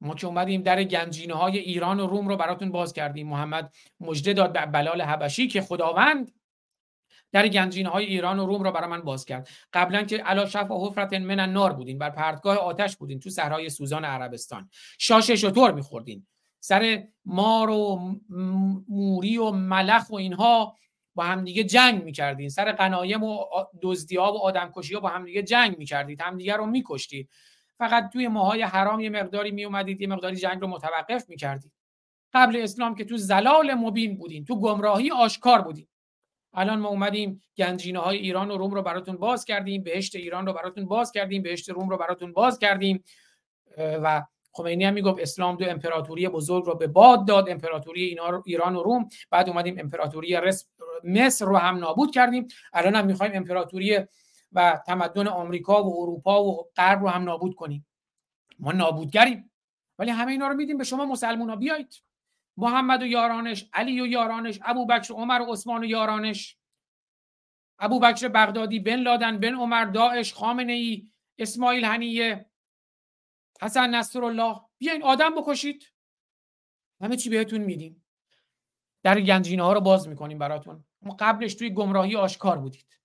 ما که اومدیم در گنجینه های ایران و روم رو براتون باز کردیم. محمد مجده داد به بلال حبشی که خداوند در گنجینه های ایران و روم رو برای من باز کرد. قبلا که علا شف و حفرت من النار بودین بر پرتگاه آتش بودین تو صحرای سوزان عربستان. شاشه شطور میخوردین. سر مار و موری و ملخ و اینها با همدیگه جنگ می‌کردین. سر قنایم و دزدی ها و آدمکشی ها با همدیگه جنگ می‌کردید. همدیگه رو میکشتید. فقط توی ماهای حرام یه مقداری میومدید یه مقداری جنگ رو متوقف می‌کردید. قبل اسلام که تو زلال مبین بودین تو گمراهی آشکار بودین. الان ما اومدیم گنجینه های ایران و روم رو براتون باز کردیم بهشت ایران رو براتون باز کردیم بهشت روم رو براتون باز کردیم. و خمینی هم می‌گفت اسلام دو امپراتوری بزرگ رو به باد داد امپراتوری ایران و روم. بعد اومدیم امپراتوری مصر رو هم نابود کردیم. الان هم می‌خوایم امپراتوری و تمدن آمریکا و اروپا و غرب رو هم نابود کنیم. ما نابودگریم. ولی همه اینا رو میدیم به شما مسلمان ها بیایید. محمد و یارانش علی و یارانش ابو بکر عمر و عثمان و یارانش. ابو بکر بغدادی بن لادن بن عمر داعش خامنه ای اسماعیل هنیه حسن نصرالله. بیاین آدم بکشید. همه چی بهتون میدیم. در گنجینه ها رو باز می‌کنیم براتون. قبلش توی گمراهی آشکار بودید.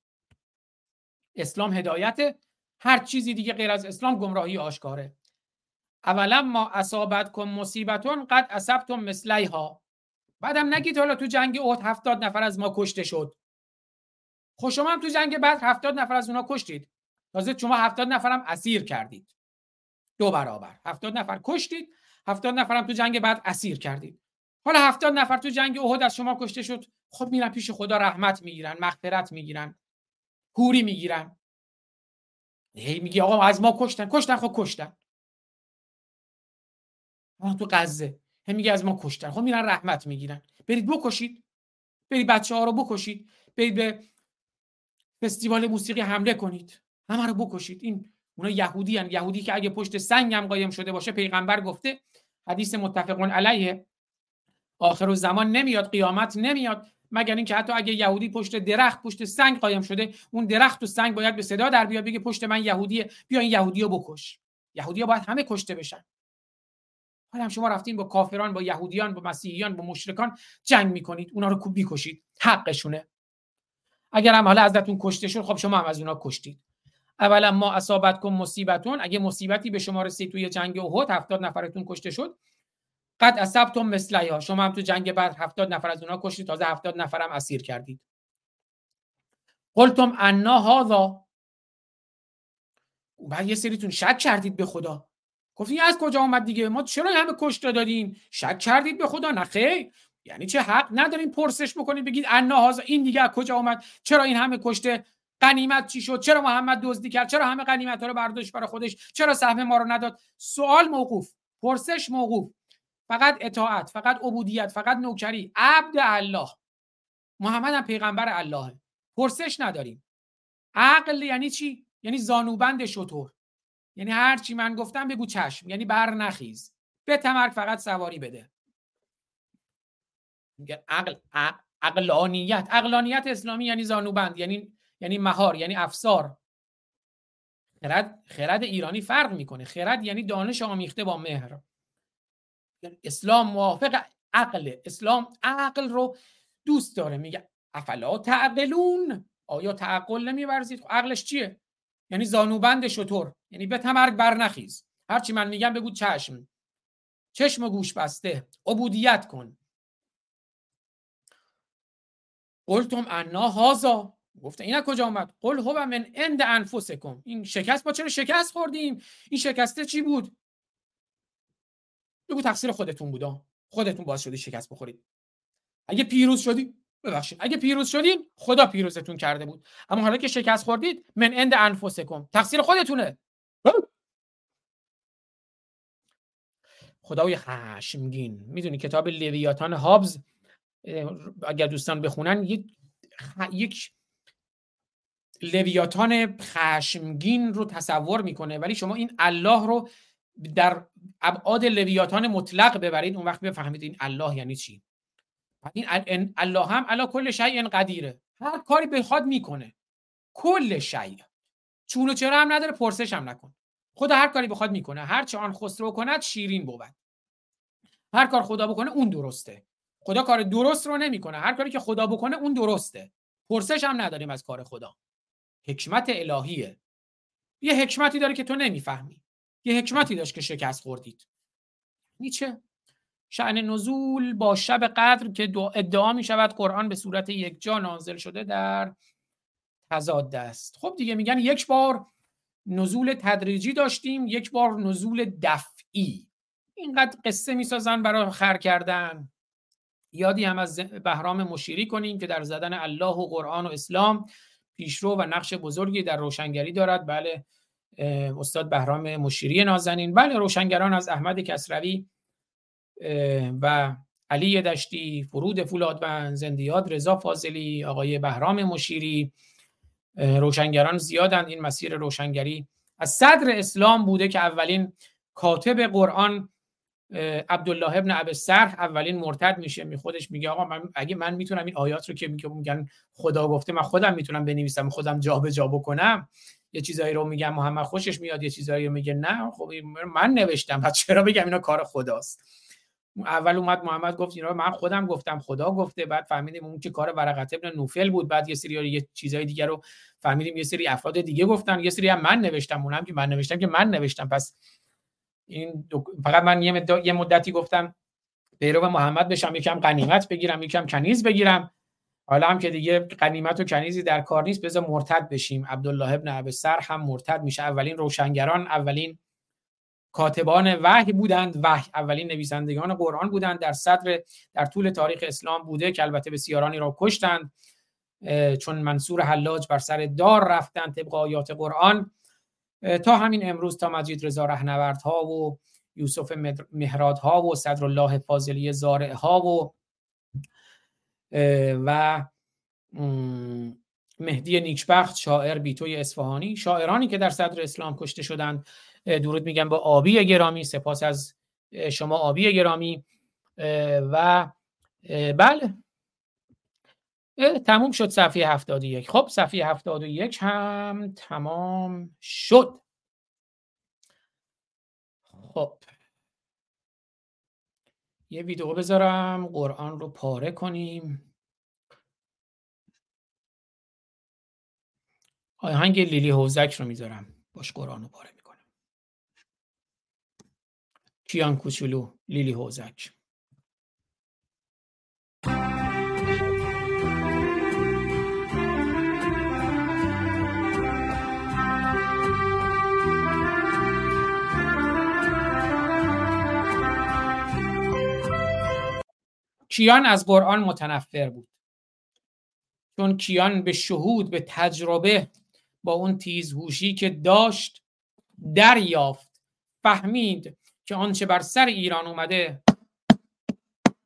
اسلام هدایت هر چیزی دیگه غیر از اسلام گمراهی آشکاره. اولا ما اصابت کن مصیبتون قد اصبتم مثلیها. بعدم نگید حالا تو جنگ احد هفتاد نفر از ما کشته شد. خب شما هم تو جنگ بعد هفتاد نفر از اونا کشتید. تازه شما هفتاد نفرم اسیر کردید. دو برابر. هفتاد نفر کشتید هفتاد نفرم تو جنگ بعد اسیر کردید. حالا هفتاد نفر تو جنگ احد از شما کشته شد. خب میرن پیش خدا رحمت می‌گیرن مغفرت می‌گیرن هوری می‌گیرن. هی میگی آقا از ما کشتن کشتن خب کشتن. تو غزه. هم میگه از ما کشتن. خب میرن رحمت می‌گیرن. برید بکشید. برید بچه ها رو بکشید. برید به فستیوال موسیقی حمله کنید. همه رو بکشید. این اونا یهودی هن. یهودی که اگه پشت سنگ هم قایم شده باشه پیغمبر گفته حدیث متفقون علیه. آخر و زمان نمیاد قیامت نمیاد. مگر اینکه حتی اگه یهودی پشت درخت پشت سنگ قایم شده اون درخت و سنگ باید به صدا در بیاد بگه پشت من یهودیه. بیا این یهودی رو بکش. یهودی باید همه کشته بشن. حالا شما رفتین با کافران با یهودیان با مسیحیان با مشرکان جنگ می‌کنید. اونا رو کوبی کشید حقشونه. اگر هم حالا ازتون کشته شد خب شما هم از اونا کشتید. اولا ما اصابت کن مصیبتون. اگه مصیبتی به شما رسید توی جنگ احد 70 نفرتون کشته شد. قد اصبتم مثلیا شما هم تو جنگ بعد 70 نفر از اونها کشتید. تازه 70 نفرم اسیر کردید. قلتم انا هذا. بعد یه سریتون شک کردید به خدا. گفتین از کجا آمد دیگه؟ ما چرا همه کشته دادیم؟ شک کردید به خدا نه یعنی چه حق نداریم پرسش بکنید بگید انا این دیگه از کجا آمد چرا این همه کشته غنیمت چی شد؟ چرا محمد دزدی کرد؟ چرا همه غنیمت ها رو برداشت برای خودش؟ چرا سهم ما رو نداد؟ سوال موقوف پرسش موقوف. فقط اطاعت فقط عبودیت فقط نوکری. عبد الله. محمد هم پیغمبر الله پرسش نداریم. عقل یعنی چی؟ یعنی زانوبند شطور. یعنی هر چی من گفتم بگو چشم یعنی بر نخیز. به تمرک فقط سواری بده. میگه عقل عقلانیت. عقلانیت اسلامی یعنی زانوبند یعنی یعنی مهار یعنی افسار. خرد خرد ایرانی فرق می‌کنه. خرد یعنی دانش آمیخته با مهر. اسلام موافق عقل. اسلام عقل رو دوست داره. میگه افلا تعقلون؟ آیا تعقل نمیورزید؟ خب عقلش چیه؟ یعنی زانوبند شطور یعنی به تمرگ بر نخیز هرچی من میگم بگو چشم. چشم و گوش بسته. عبودیت کن. قلتم انا هازا گفته اینا کجا اومد؟ قل هو من عند انفسکم. این شکست با چرا شکست خوردیم؟ این شکسته چی بود؟ بگو تقصیر خودتون بودا. خودتون باعث شدی شکست بخورید. اگه پیروز شدی ببخشید اگه پیروز شدین خدا پیروزتون کرده بود. اما حالا که شکست خوردید من عند انفسکم. تقصیر خودتونه. خدای خشمگین. می‌دونی کتاب لویاتان هابز اگر دوستان بخونن یک یک لویاتان خشمگین رو تصور می‌کنه. ولی شما این الله رو در ابعاد لویاتان مطلق ببرید اون وقت بفهمید این الله یعنی چی. این الله هم علا کل شیء قدیره. هر کاری بخواد می‌کنه. کل شیء. چون و چرا هم نداره پرسش هم نکن. خدا هر کاری بخواد می‌کنه. هر چه آن خسرو کند شیرین بود. هر کار خدا بکنه اون درسته. خدا کار درست رو نمی‌کنه. هر کاری که خدا بکنه اون درسته. پرسش هم نداریم از کار خدا. حکمت الهیه. یه حکمتی داره که تو نمی‌فهمی. یه حکمتی داشت که شکست خوردید. نیچه شعن نزول با شب قدر که ادعا می شود قرآن به صورت یک جا نازل شده در تضاد است. خب دیگه میگن یک بار نزول تدریجی داشتیم یک بار نزول دفعی. اینقدر قصه می‌سازن برای خر کردن. یادی هم از بهرام مشیری کنیم که در زدن الله و قرآن و اسلام پیشرو و نقش بزرگی در روشنگری دارد. بله استاد بهرام مشیری نازنین. بله روشنگران از احمد کسروی و علی دشتی فرود فولادبند زندیاد رضا فاضلی آقای بهرام مشیری روشنگران زیادند. این مسیر روشنگری از صدر اسلام بوده که اولین کاتب قرآن عبدالله ابن ابی سرح اولین مرتد میشه. می خودش میگه آقا من اگه من می‌تونم این آیات رو که میگن خدا گفته من خودم می‌تونم بنویسم خودم جابجا جا بکنم یه چیزایی رو میگم محمد خوشش میاد یه چیزایی رو میگه نه. خب من نوشتم پس چرا بگم اینا کار خداست؟ اول اومد محمد گفت اینا من خودم گفتم. خدا گفته. بعد فهمیدیم اون که کار ورقت ابن نوفل بود. بعد یه سری یه چیزای دیگه رو فهمیدیم. یه سری افراد دیگه گفتن. یه سری هم من نوشتم. اونم که من نوشتم که من نوشتم. پس این فقط من یه, مدتی گفتم پیرو محمد بشم یکم غنیمت بگیرم یکم کنیز بگیرم. حالا هم که دیگه قنیمت و کنیزی در کار نیست بذار مرتد بشیم. عبدالله ابن سر هم مرتد میشه. اولین روشنگران اولین کاتبان وحی بودند. وحی اولین نویسندگان قرآن بودند. در صدر در طول تاریخ اسلام بوده که البته بسیارانی را کشتند. چون منصور حلاج بر سر دار رفتند طبق آیات قرآن. تا همین امروز تا مجید رضا ها و یوسف ها و صدرالله فاضلی زارع ها و و مهدی نیکبخت شاعر بیتوی اصفهانی. شاعرانی که در صدر اسلام کشته شدند. درود میگم با آبی گرامی سپاس از شما آبی گرامی و بله. تموم شد صفحه 71 خب صفحه 71 هم تمام شد. خب. یه ویدیو بذارم قرآن رو پاره کنیم. آهنگ لیلی حوزک رو می‌ذارم. باش قرآن رو پاره کیان کوچولو لیلی حوزک کیان از قرآن متنفر بود. چون کیان به شهود به تجربه با اون تیزهوشی که داشت دریافت فهمید که آنچه بر سر ایران اومده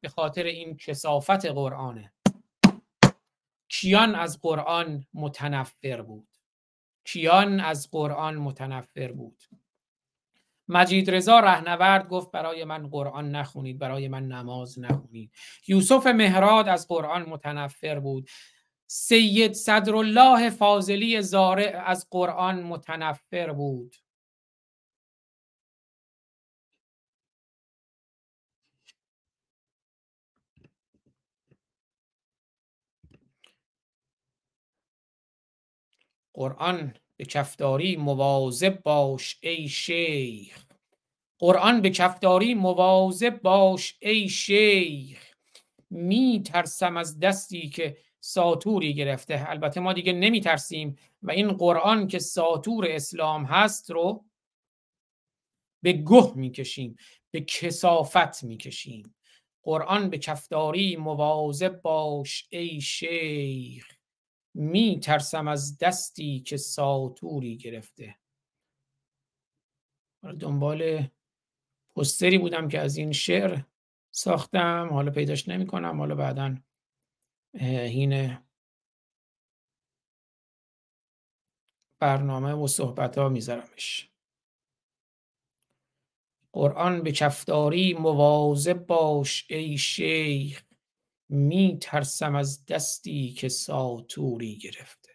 به خاطر این کسافت قرآنه. کیان از قرآن متنفر بود. کیان از قرآن متنفر بود. مجید رضا رهنورد گفت برای من قرآن نخونید برای من نماز نخونید. یوسف مهراد از قرآن متنفر بود. سید صدرالله فاضلی زارع از قرآن متنفر بود. قرآن به کفداری مواظب باش ای شیخ. قرآن به کفداری مواظب باش ای شیخ. می ترسم از دستی که ساتوری گرفته. البته ما دیگه نمی ترسیم و این قرآن که ساتور اسلام هست رو به گه می‌کشیم به کسافت می‌کشیم. قرآن به کفداری مواظب باش ای شیخ. می ترسم از دستی که ساتوری گرفته. دنبال پستری بودم که از این شعر ساختم. حالا پیداش نمی کنم حالا بعدا هین برنامه و صحبت ها میذارمش. قرآن به کفداری مواظب باش ای شیخ. می ترسم از دستی که ساتوری گرفته.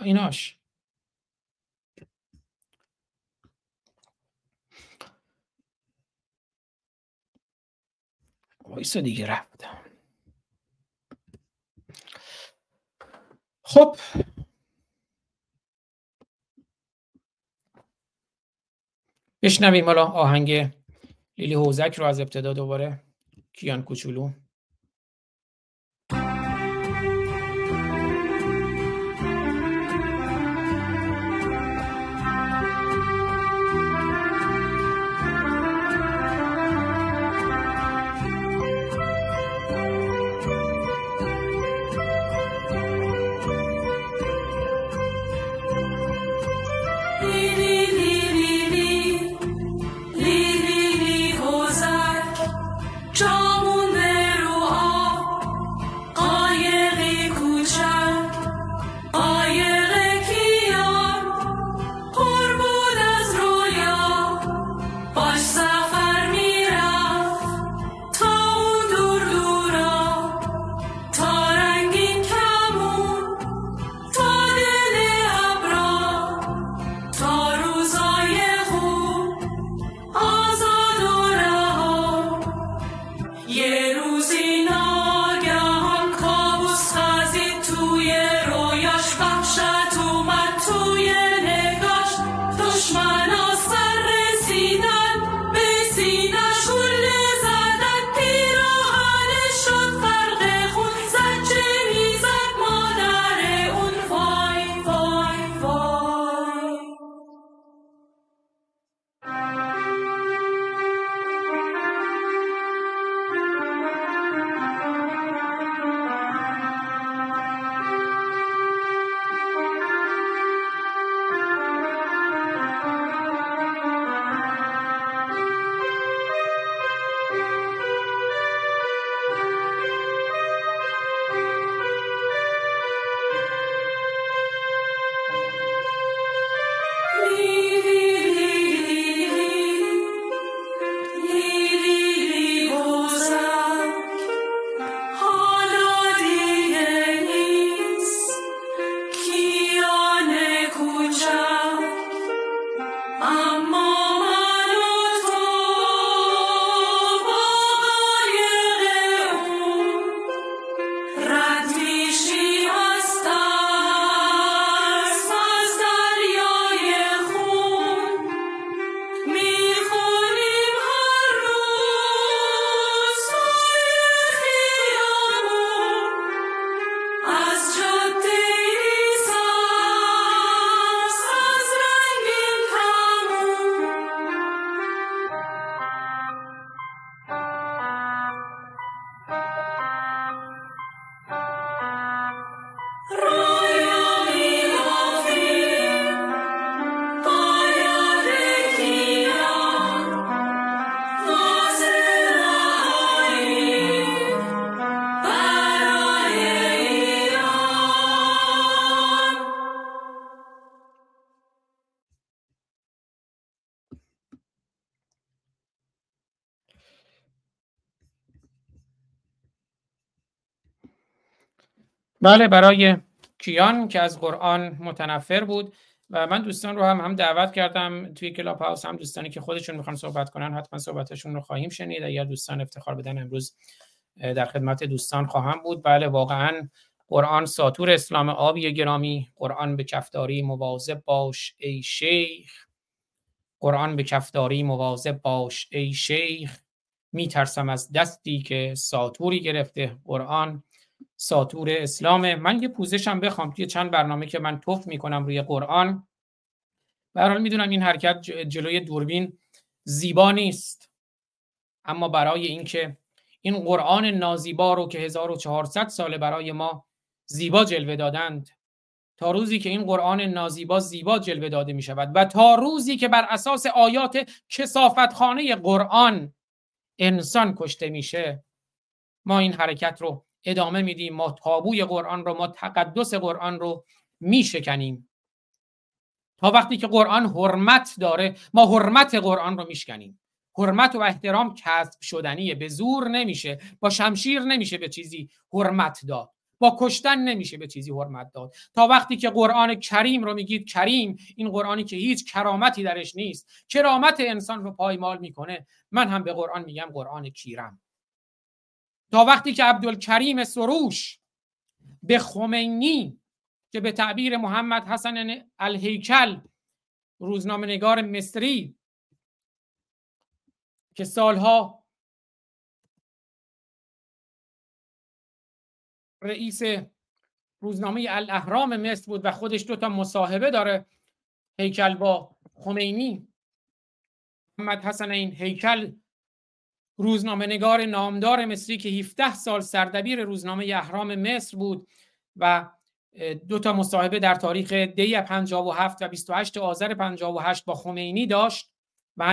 ایناش وایسا دیگه رفتم. خب. بشنویم حالا آهنگ لیلی حوزک رو از ابتدا دوباره. کیان کوچولو. بله برای کیان که از قرآن متنفر بود و من دوستان رو هم هم دعوت کردم توی کلاب هاوس هم دوستانی که خودشون می‌خوان صحبت کنن حتما صحبتشون رو خواهیم شنید. اگر دوستان افتخار بدن امروز در خدمت دوستان خواهم بود. بله واقعا قرآن ساتور اسلام آبی گرامی. قرآن به کفداری مواظب باش ای شیخ. قرآن به کفداری مواظب باش ای شیخ. میترسم از دستی که ساتوری گرفته قرآن. ساتور اسلامه من یه پوزشم بخوام توی چند برنامه که من توف می‌کنم روی قرآن. برحال می‌دونم این حرکت جلوی دوربین زیبا نیست. اما برای اینکه این قرآن نازیبا رو که 1400 ساله برای ما زیبا جلوه دادند تا روزی که این قرآن نازیبا زیبا جلوه داده می شود و تا روزی که بر اساس آیات کسافتخانه قرآن انسان کشته میشه ما این حرکت رو ادامه میدیم. ما تابوی قرآن رو ما تقدس قرآن رو میشکنیم. تا وقتی که قرآن حرمت داره ما حرمت قرآن رو میشکنیم. حرمت و احترام کسب شدنیه. به زور نمیشه با شمشیر نمیشه به چیزی حرمت داد. با کشتن نمیشه به چیزی حرمت داد. تا وقتی که قرآن کریم رو میگید کریم این قرآنی که هیچ کرامتی درش نیست. کرامت انسان رو پایمال می‌کنه. من هم به قرآن میگم قرآن کیرم. تا وقتی که عبدالکریم سروش به خمینی که به تعبیر محمد حسن الهیکل روزنامه نگار مصری که سالها رئیس روزنامه الاهرام مصر بود و خودش دو تا مصاحبه داره هیکل با خمینی. محمد حسن این هیکل روزنامه نگار نامدار مصری که 17 سال سردبیر روزنامه اهرام مصر بود و دو تا مصاحبه در تاریخ دی 57 و 28 آذر 58 با خمینی داشت و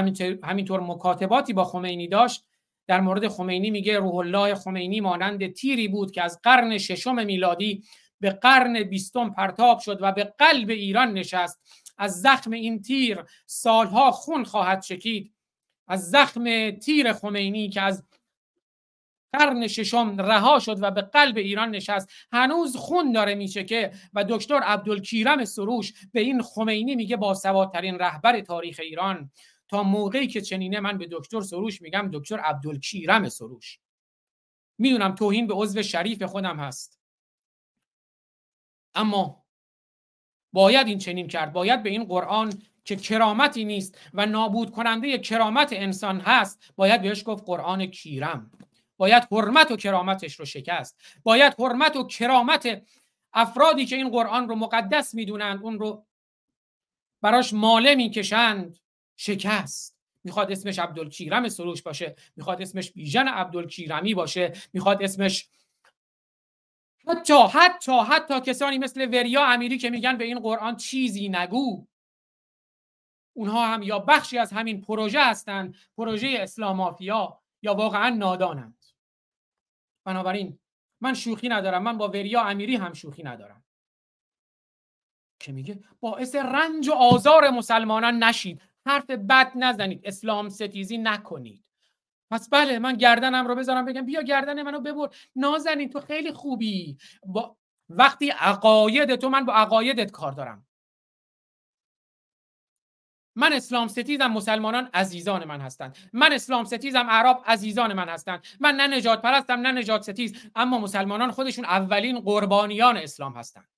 همینطور مکاتباتی با خمینی داشت. در مورد خمینی میگه روح الله خمینی مانند تیری بود که از قرن ششم میلادی به قرن بیستم پرتاب شد و به قلب ایران نشست. از زخم این تیر سالها خون خواهد چکید. از زخم تیر خمینی که از قرن ششم رها شد و به قلب ایران نشست هنوز خون داره میچکه و دکتر عبدالکیرم سروش به این خمینی میگه با سوادترین رهبر تاریخ ایران. تا موقعی که چنینه من به دکتر سروش میگم دکتر عبدالکیرم سروش. می‌دونم توهین به عضو شریف خودم هست. اما باید این چنین کرد باید به این قرآن که کرامتی نیست و نابود کننده کرامت انسان هست باید بهش گفت قرآن کیرم. باید حرمت و کرامتش رو شکست. باید حرمت و کرامت افرادی که این قرآن رو مقدس می‌دونند اون رو براش ماله می‌کشند شکست. می‌خواد اسمش عبدالکیرم سروش باشه می‌خواد اسمش بیژن عبدالکیرمی باشه می‌خواد اسمش حتی حتی حتی کسانی مثل وریا امیری که میگن به این قرآن چیزی نگو. اونها هم یا بخشی از همین پروژه هستند پروژه اسلام مافیا یا واقعا نادانند. بنابراین من شوخی ندارم من با وریا امیری هم شوخی ندارم. که میگه؟ باعث رنج و آزار مسلمانان نشید. حرف بد نزنید اسلام ستیزی نکنید. پس بله من گردنم رو بذارم بگم بیا گردن منو ببر. نازنین تو خیلی خوبی. با وقتی عقاید تو من با عقایدت کار دارم. من اسلام ستیزم مسلمانان عزیزان من هستند. من اسلام ستیزم عرب عزیزان من هستند. من نه نجات پرستم نه نجات ستیز اما مسلمانان خودشون اولین قربانیان اسلام هستند.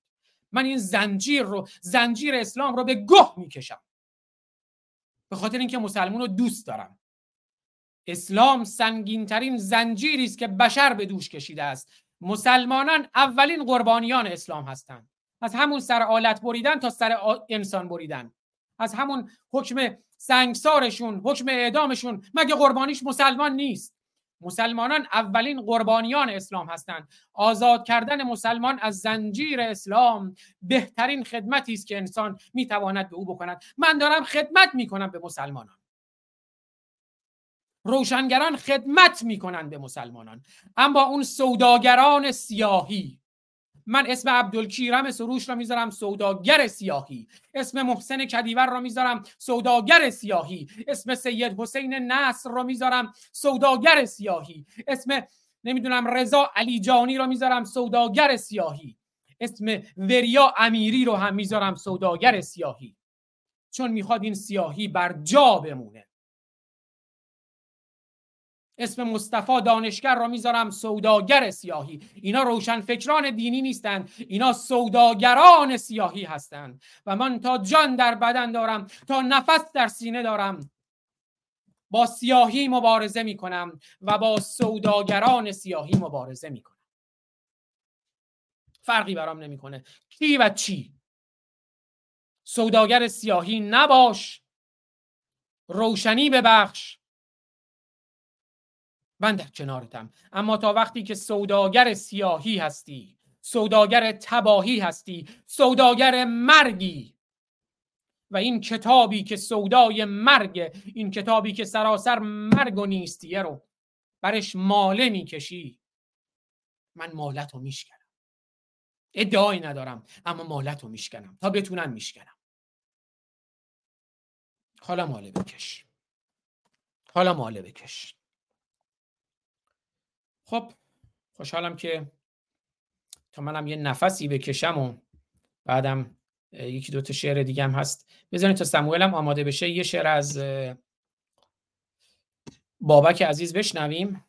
من این زنجیر رو زنجیر اسلام رو به گه می‌کشم. به خاطر اینکه مسلمون رو دوست دارم. اسلام سنگین ترین زنجیری است که بشر به دوش کشیده است. مسلمانان اولین قربانیان اسلام هستند. از همون سر آلت بریدن تا سر انسان بریدن. از همون حکم سنگسارشون حکم اعدامشون. مگه قربانیش مسلمان نیست؟ مسلمانان اولین قربانیان اسلام هستند. آزاد کردن مسلمان از زنجیر اسلام بهترین خدمتی است که انسان می‌تواند به او بکند. من دارم خدمت می‌کنم به مسلمانان. روشنگران خدمت می‌کنند به مسلمانان. اما اون سوداگران سیاهی من اسم عبدالکیرم سروش را می‌ذارم سوداگر سیاهی. اسم محسن کدیور را می‌ذارم سوداگر سیاهی. اسم سید حسین نصر را می‌ذارم سوداگر سیاهی. اسم نمی‌دونم رضا علی جانی را می‌ذارم سوداگر سیاهی. اسم وریا امیری رو هم می‌ذارم سوداگر سیاهی. چون می‌خواد این سیاهی بر جا بمونه. اسم مصطفی دانشگر را می‌ذارم سوداگر سیاهی. اینا روشن فکران دینی نیستند. اینا سوداگران سیاهی هستند. و من تا جان در بدن دارم تا نفس در سینه دارم. با سیاهی مبارزه می‌کنم و با سوداگران سیاهی مبارزه می‌کنم. فرقی برام نمی‌کنه. کی و چی؟ سوداگر سیاهی نباش. روشنی ببخش. من در کنارتم. اما تا وقتی که سوداگر سیاهی هستی سوداگر تباهی هستی سوداگر مرگی. و این کتابی که سودای مرگ این کتابی که سراسر مرگ و نیستیه رو برش ماله می‌کشی. من مالت رو میشکنم. ادعایی ندارم اما مالت رو میشکنم. تا بتونم میشکنم. حالا ماله بکش. حالا ماله بکش. خب خوشحالم که تا منم یه نفسی بکشم و بعدم یکی دو تا شعر دیگه هم هست. بذارین تا سموئلم آماده بشه. یه شعر از بابک عزیز بشنویم.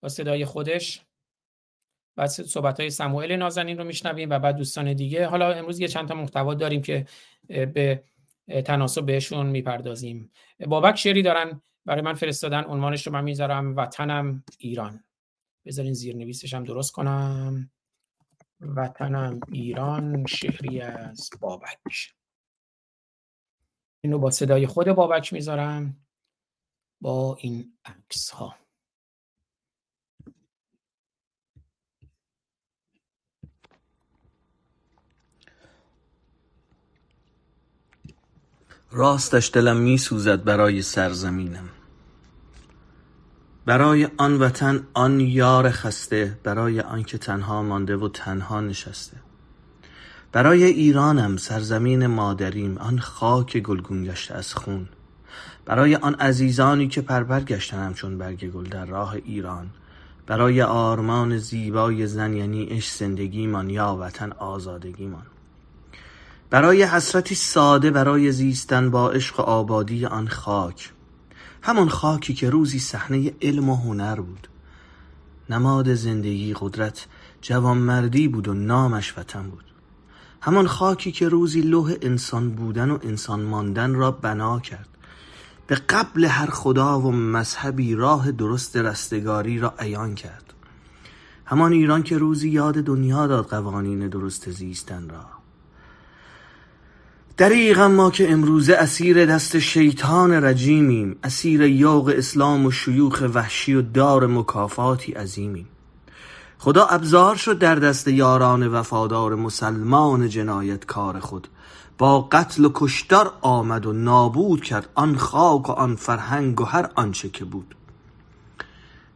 با صدای خودش. بعد صحبت های سموئل نازنین رو میشنویم و بعد دوستان دیگه. حالا امروز یه چند تا محتوا داریم که به تناسب بهشون می‌پردازیم. بابک شعری دارن. برای من فرستادن عنوانش رو من می‌ذارم وطنم ایران. بذارین زیرنویسش هم درست کنم. وطنم ایران شهری از بابک. اینو با صدای خود بابک می‌ذارم. با این عکس ها راستش دلم می سوزد برای سرزمینم. برای آن وطن آن یار خسته برای آنکه تنها مانده و تنها نشسته. برای ایرانم سرزمین مادریم آن خاک گلگون گشته از خون. برای آن عزیزانی که پربر گشتنم چون برگ گل در راه ایران. برای آرمان زیبای زن یعنی عشق زندگیمان یا وطن آزادگیمان. برای حسرتی ساده برای زیستن با عشق آبادی آن خاک. همان خاکی که روزی صحنه علم و هنر بود. نماد زندگی قدرت جوانمردی بود و نامش وطن بود. همان خاکی که روزی لوح انسان بودن و انسان ماندن را بنا کرد. به قبل هر خدا و مذهبی راه درست رستگاری را عیان کرد. همان ایران که روزی یاد دنیا داد قوانین درست زیستن را. دریغ ما که امروزه اسیر دست شیطان رجیمیم اسیر یوق اسلام و شیوخ وحشی و دار مکافاتی عظیمیم. خدا ابزار شد در دست یاران وفادار مسلمان جنایتکار خود. با قتل و کشتار آمد و نابود کرد آن خاک و آن فرهنگ و هر آنچه که بود.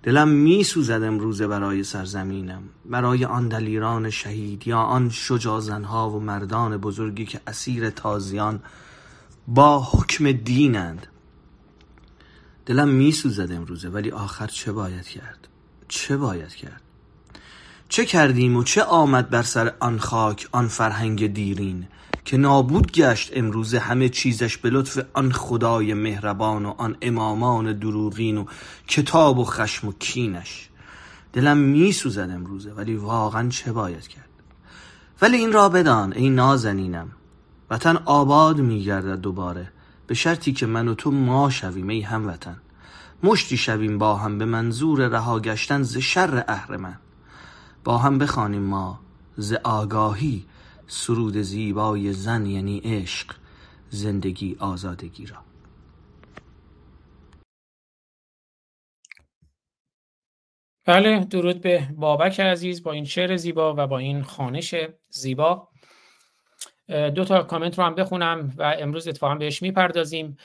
دلم می سوزد امروزه برای سرزمینم برای آن دلیران شهید یا آن شجاع زنها و مردان بزرگی که اسیر تازیان با حکم دینند. دلم می سوزد امروزه ولی آخر چه باید کرد؟ چه باید کرد؟ چه کردیم و چه آمد بر سر آن خاک آن فرهنگ دیرین؟ که نابود گشت امروزه همه چیزش به لطف آن خدای مهربان و آن امامان دروغین و کتاب و خشم و کینش. دلم می سوزد امروزه ولی واقعا چه باید کرد؟ ولی این را بدان ای نازنینم. وطن آباد می گردد دوباره به شرطی که من و تو ما شویم ای هموطن. مشتی شویم با هم به منظور رها گشتن ز شر اهرمن. با هم بخوانیم ما ز آگاهی سرود زیبای زن یعنی عشق زندگی آزادگی را. بله درود به بابک عزیز با این شعر زیبا و با این خانش زیبا. دو تا کامنت رو هم بخونم و امروز اتفاقا بهش می‌پردازیم.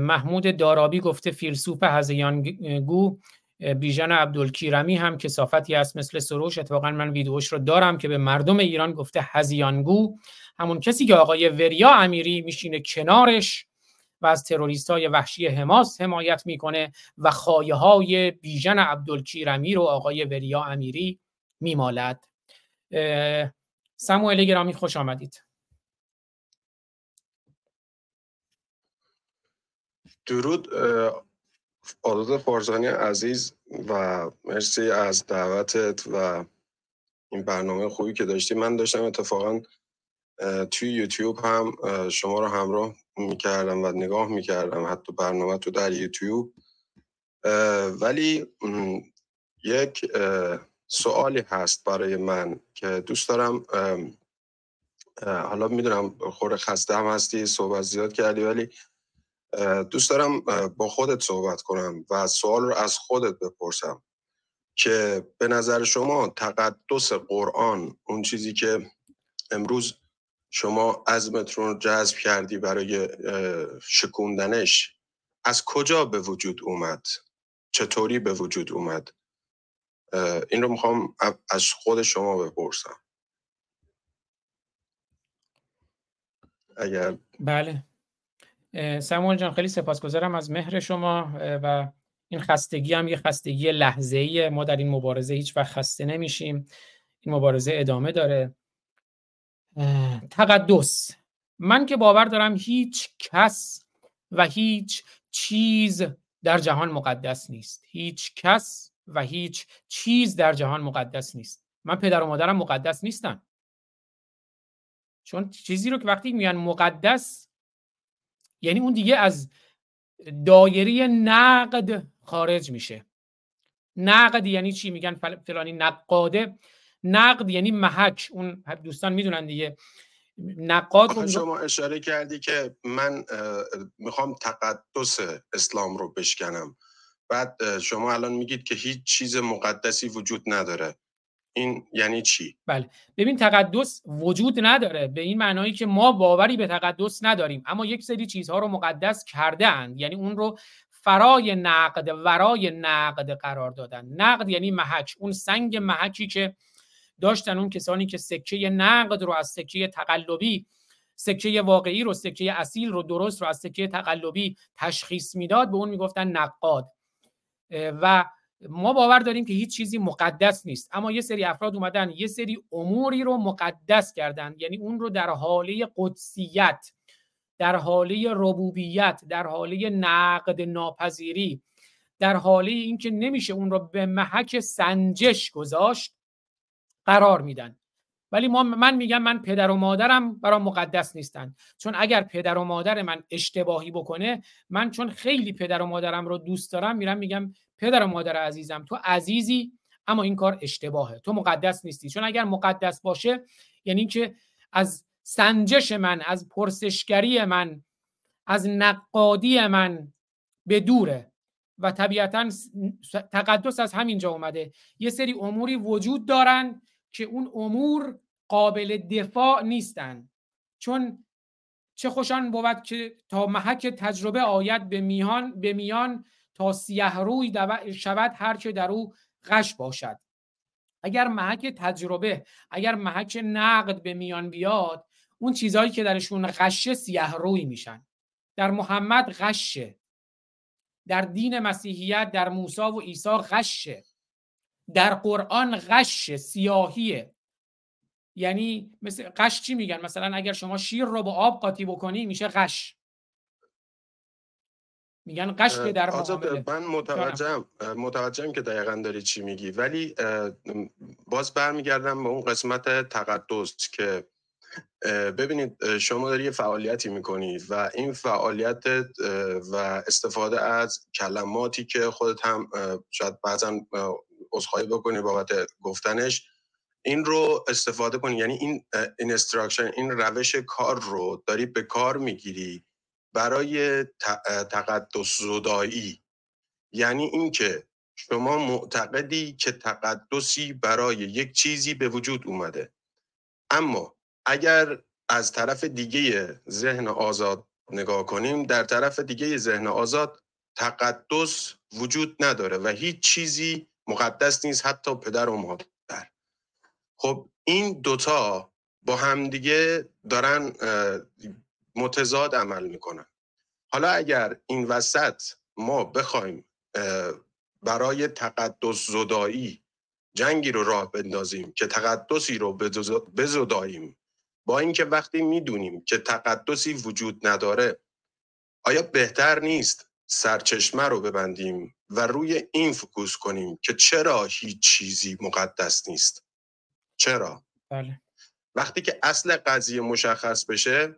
محمود دارابی گفته فیلسوف هزیانگو بیژن عبدالکیرمی هم کسافتی است مثل سروش. اتفاقا من ویدیوش رو دارم که به مردم ایران گفته هزیانگو. همون کسی که آقای وریا امیری میشینه کنارش و از تروریست های وحشی حماس حمایت می‌کنه و خایه های بیژن عبدالکیرمی رو آقای وریا امیری میمالد. سموئل گرامی خوش آمدید. درود آداد فارزانی عزیز و مرسی از دعوتت و این برنامه خوبی که داشتی. من داشتم اتفاقا توی یوتیوب هم شما رو همراه می‌کردم و نگاه می‌کردم حتی برنامه تو در یوتیوب. ولی یک سوالی هست برای من که دوست دارم حالا می‌دونم خور خسته هم هستی صحبت زیاد کردی ولی دوست دارم با خودت صحبت کنم و سوال رو از خودت بپرسم که به نظر شما تقدس قرآن اون چیزی که امروز شما عزمتون رو جذب کردی برای شکوندنش از کجا به وجود اومد؟ چطوری به وجود اومد؟ این رو می‌خوام از خود شما بپرسم. اگر بله. سموال جان خیلی سپاسگزارم از مهر شما و این خستگی هم یه خستگی لحظه ایه ما در این مبارزه هیچ وقت خسته نمیشیم. این مبارزه ادامه داره. تقدس. من که باور دارم هیچ کس و هیچ چیز در جهان مقدس نیست. هیچ کس و هیچ چیز در جهان مقدس نیست. من پدر و مادرم مقدس نیستن. چون چیزی رو که وقتی میان مقدس یعنی اون دیگه از دایره نقد خارج میشه. نقد یعنی چی؟ میگن فلانی نقاده. نقد یعنی محک. اون دوستان می‌دونن دیگه. نقاد شما اشاره کردی که من می‌خوام تقدس اسلام رو بشکنم. بعد شما الان میگید که هیچ چیز مقدسی وجود نداره. این یعنی چی؟ بله. ببین تقدس وجود نداره. به این معنایی که ما باوری به تقدس نداریم. اما یک سری چیزها رو مقدس کرده اند یعنی اون رو فرای نقد ورای نقد قرار دادن. نقد یعنی محک. اون سنگ محکی که داشتن اون کسانی که سکه نقد رو از سکه تقلبی سکه واقعی رو سکه اصیل رو درست رو از سکه تقلبی تشخیص می‌داد به اون می‌گفتن نقاد. و ما باور داریم که هیچ چیزی مقدس نیست. اما یه سری افراد اومدن یه سری اموری رو مقدس کردن. یعنی اون رو در حاله قدسیت در حاله ربوبیت در حاله نقد ناپذیری در حاله اینکه نمیشه اون رو به محک سنجش گذاشت قرار میدن. ولی ما من میگم من پدر و مادرم برام مقدس نیستن. چون اگر پدر و مادر من اشتباهی بکنه من چون خیلی پدر و مادرم رو دوست دارم میرم میگم پدر و مادر عزیزم تو عزیزی اما این کار اشتباهه. تو مقدس نیستی. چون اگر مقدس باشه یعنی که از سنجش من از پرسشگری من از نقادی من به دوره. و طبیعتا تقدس از همینجا اومده. یه سری اموری وجود دارن که اون امور قابل دفاع نیستن. چون چه خوشان بود که تا محک تجربه آید به میان به میان تا سیه روی شود هر که در او غش باشد. اگر محک تجربه اگر محک نقد به میان بیاد اون چیزهایی که درشون غشه سیه روی میشن. در محمد غشه در دین مسیحیت در موسی و عیسی غشه در قرآن غش سیاهیه یعنی مثل قش چی میگن؟ مثلا اگر شما شیر رو با آب قاطی بکنی میشه قش میگن غش که در معامله. من متوجهم متوجهم که دقیقا داری چی میگی. ولی باز برمیگردم به اون قسمت تقدس که ببینید شما داری یه فعالیتی می‌کنی و این فعالیت و استفاده از کلماتی که خودت هم شاید بعضا عذرخواهی بکنی بابت گفتنش این رو استفاده کنی. یعنی این instruction این روش کار رو داری به کار می‌گیری. برای تقدس زدایی. یعنی اینکه شما معتقدی که تقدسی برای یک چیزی به وجود اومده. اما اگر از طرف دیگه ذهن آزاد نگاه کنیم در طرف دیگه ذهن آزاد تقدس وجود نداره و هیچ چیزی مقدس نیست حتی پدر و مادر. خب این دوتا با همدیگه دارن متضاد عمل می‌کنن. حالا اگر این وسط ما بخوایم برای تقدس زدایی جنگی رو راه بندازیم که تقدسی رو بزداییم با اینکه وقتی می‌دونیم که تقدسی وجود نداره آیا بهتر نیست سرچشمه رو ببندیم و روی این فکوس کنیم که چرا هیچ چیزی مقدس نیست؟ چرا؟ بله. وقتی که اصل قضیه مشخص بشه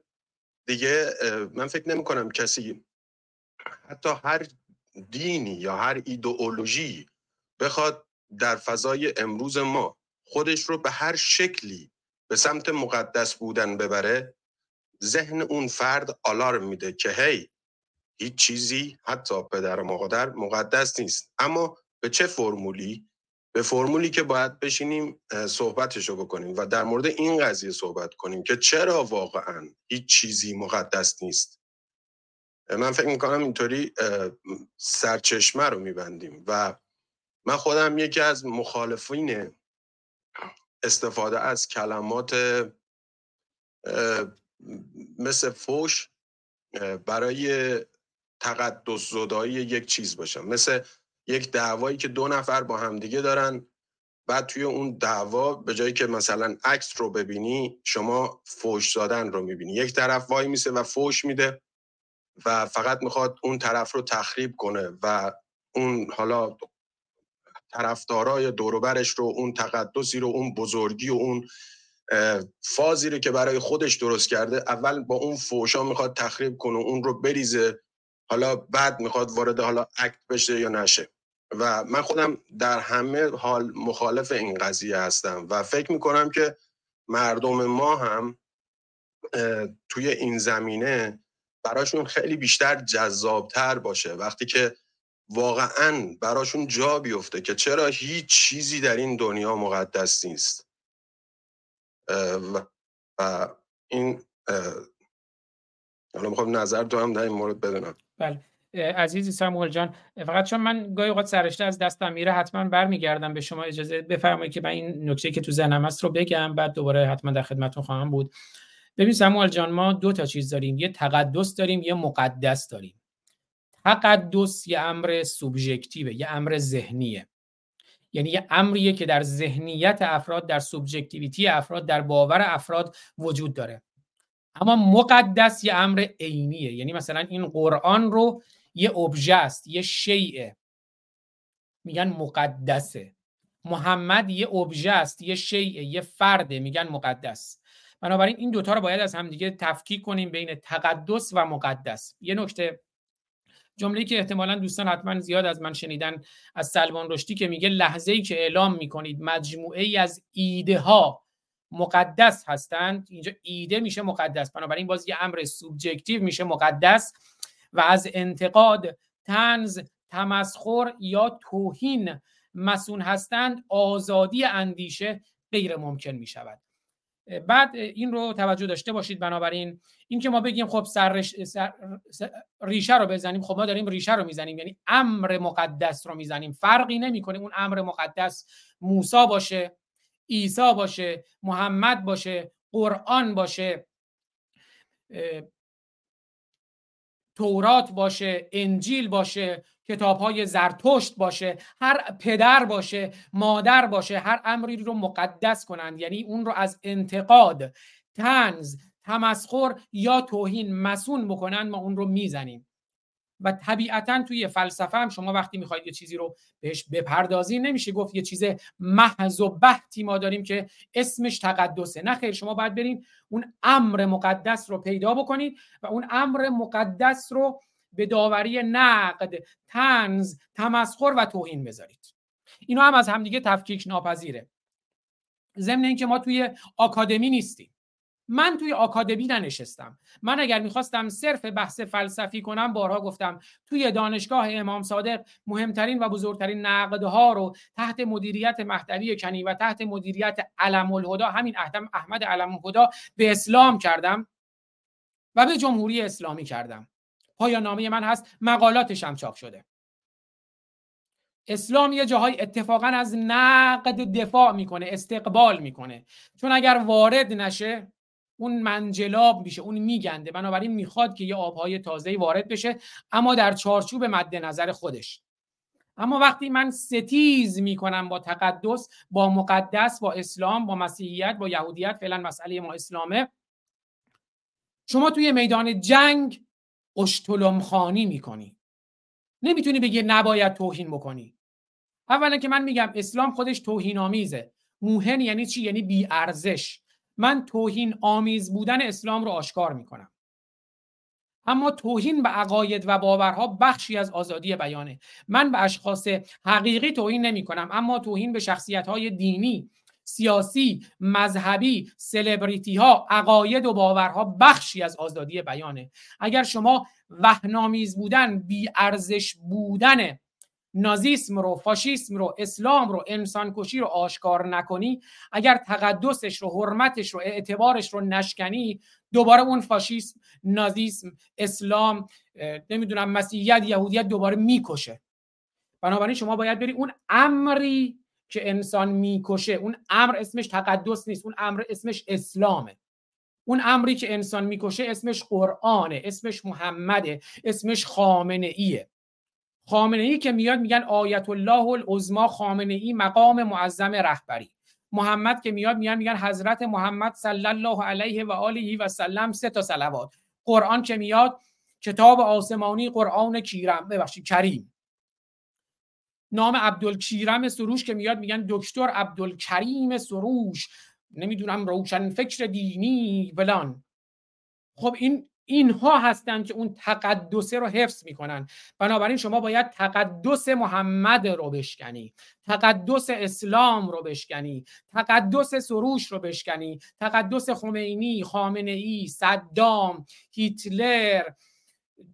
دیگه من فکر نمی کنم کسی حتی هر دینی یا هر ایدئولوژی بخواد در فضای امروز ما خودش رو به هر شکلی به سمت مقدس بودن ببره ذهن اون فرد آلارم میده که هی هیچ چیزی حتی پدر و مادر مقدس نیست. اما به چه فرمولی به فرمولی که باید بشینیم صحبتشو بکنیم و در مورد این قضیه صحبت کنیم که چرا واقعا هیچ چیزی مقدس نیست. من فکر می‌کنم اینطوری سرچشمه رو میبندیم و من خودم یکی از مخالفین استفاده از کلمات مثل فوش برای تقدس زدایی یک چیز باشم. مثل یک دعوایی که دو نفر با همدیگه دارن بعد توی اون دعوا به جایی که مثلا عکس رو ببینی شما فوش دادن رو می‌بینی. یک طرف وای میسه و فوش میده و فقط می‌خواد اون طرف رو تخریب کنه و اون حالا طرفدارای دوروبرش رو اون تقدسی رو اون بزرگی و اون فازی رو که برای خودش درست کرده اول با اون فوشا می‌خواد تخریب کنه اون رو بریزه حالا بعد می‌خواد وارد حالا اکت بشه یا نشه. و من خودم در همه حال مخالف این قضیه هستم و فکر می‌کنم که مردم ما هم توی این زمینه براشون خیلی بیشتر جذابتر باشه. وقتی که واقعا براشون جا بیفته که چرا هیچ چیزی در این دنیا مقدس نیست. و این حالا می‌خوام نظر تو هم در این مورد بدونم. بله. عزیزی ساموئل جان. فقط چون من گاهی اوقات سرشته از دستم میره حتما برمیگردم به شما اجازه بفرمایید که من این نکته که تو ذهنم هست رو بگم بعد دوباره حتما در خدمتتون خواهم بود. ببین ساموئل جان ما دو تا چیز داریم. یه تقدس داریم یه مقدس داریم. تقدس یه امر سوبژکتیوه یه امر ذهنیه. یعنی یه امریه که در ذهنیت افراد در سوبژکتیویتی افراد در باور افراد وجود داره. اما مقدس یه امر عینیه. یعنی مثلا این قرآن رو یه ابژه است یه شیعه. میگن مقدسه. محمد یه ابژه است یه شیعه یه فرده میگن مقدس. بنابراین این دوتا رو باید از همدیگه تفکیک کنیم بین تقدس و مقدس. یه نکته جمله‌ای که احتمالا دوستان حتما زیاد از من شنیدن از سلمان رشدی که میگه لحظه ای که اعلام می‌کنید مجموعه ای از ایده ها مقدس هستند اینجا ایده میشه مقدس. بنابراین باز یه امر سوبجکتیو میشه مقدس. و از انتقاد تنز تمسخر یا توهین مسون هستند آزادی اندیشه غیر ممکن می شود بعد این رو توجه داشته باشید بنابراین این که ما بگیم خب سر, ریشه رو بزنیم خب ما داریم ریشه رو می‌زنیم یعنی امر مقدس رو می‌زنیم. فرقی نمی‌کنه اون امر مقدس موسی باشه عیسی باشه محمد باشه قرآن باشه. تورات باشه انجیل باشه کتاب های زرتشت باشه هر پدر باشه مادر باشه هر امری رو مقدس کنند. یعنی اون رو از انتقاد تنز تمسخر یا توهین مسون بکنن ما اون رو می‌زنیم. و طبیعتا توی فلسفه هم شما وقتی می‌خواید یه چیزی رو بهش بپردازی نمیشه گفت یه چیز محض و بحتی ما داریم که اسمش تقدسه. نه خیر شما باید برین اون امر مقدس رو پیدا بکنید و اون امر مقدس رو به داوری نقد تنز تمسخر و توهین بذارید. اینو هم از همدیگه تفکیک ناپذیره. ضمن اینکه ما توی آکادمی نیستیم. من توی آکادمی ننشستم. من اگر می‌خواستم صرف بحث فلسفی کنم بارها گفتم توی دانشگاه امام صادق مهمترین و بزرگترین نقدها رو تحت مدیریت مهدوی کنی و تحت مدیریت علم الهدا همین احمد علم الهدا به اسلام کردم و به جمهوری اسلامی کردم. پایان نامه من هست. مقالاتش هم چاپ شده. اسلام یه جاهای اتفاقا از نقد دفاع می‌کنه استقبال می‌کنه. چون اگر وارد نشه اون منجلاب میشه اون میگنده. بنابراین می‌خواد که یه آبهای تازه وارد بشه اما در چارچوب مد نظر خودش. اما وقتی من ستیز می‌کنم با تقدس با مقدس با اسلام با مسیحیت با یهودیت فعلا مسئله ما اسلامه شما توی میدان جنگ اشتلم خانی می‌کنی. نمی‌تونی بگی نباید توهین بکنی. اولا که من میگم اسلام خودش توهین آمیزه موهن یعنی چی؟ یعنی بی ارزش من توهین آمیز بودن اسلام رو آشکار می‌کنم. اما توهین به عقاید و باورها بخشی از آزادی بیانه. من به اشخاص حقیقی توهین نمی کنم اما توهین به شخصیت های دینی سیاسی مذهبی سلبریتی ها عقاید و باورها بخشی از آزادی بیانه. اگر شما وهنامیز بودن بی ارزش بودن نازیسم رو فاشیسم رو اسلام رو انسان کشی رو آشکار نکنی. اگر تقدسش رو حرمتش رو اعتبارش رو نشکنی دوباره اون فاشیسم نازیسم اسلام نمی‌دونم مسیحیت یهودیت دوباره می‌کشه. بنابراین شما باید بری اون امری که انسان می‌کشه. اون امر اسمش تقدس نیست اون امر اسمش اسلامه. اون امری که انسان می‌کشه اسمش قرآنه اسمش محمده اسمش خامنه ایه خامنه ای که میاد میگن آیت الله العظما خامنه ای مقام معظم رهبری. محمد که میاد میان میگن حضرت محمد صلی الله علیه و آله و سلم سه تا صلوات. قرآن که میاد کتاب آسمانی قرآن کیرم. ببخشید کریم. نام عبدالکیرم سروش که میاد میگن دکتر عبدالکریم سروش. نمی‌دونم روشن فکر دینی فلان. خب این اینها هستند که اون تقدسه رو حفظ می‌کنن. بنابراین شما باید تقدس محمد رو بشکنی. تقدس اسلام رو بشکنی. تقدس سروش رو بشکنی. تقدس خمینی خامنه ای صدام هیتلر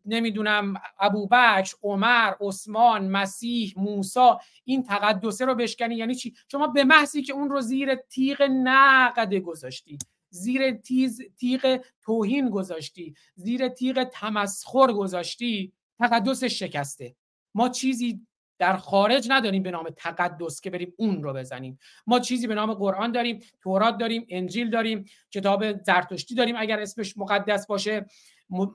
نمی‌دونم ابوبکر عمر عثمان مسیح موسی این تقدسه رو بشکنی. یعنی چی؟ شما به محضی که اون رو زیر تیغ نقد گذاشتی. زیر تیز تیغ توهین گذاشتی زیر تیغ تمسخر گذاشتی. تقدسش شکسته. ما چیزی در خارج نداریم به نام تقدس که بریم اون رو بزنیم. ما چیزی به نام قرآن داریم تورات داریم انجیل داریم کتاب زرتشتی داریم. اگر اسمش مقدس باشه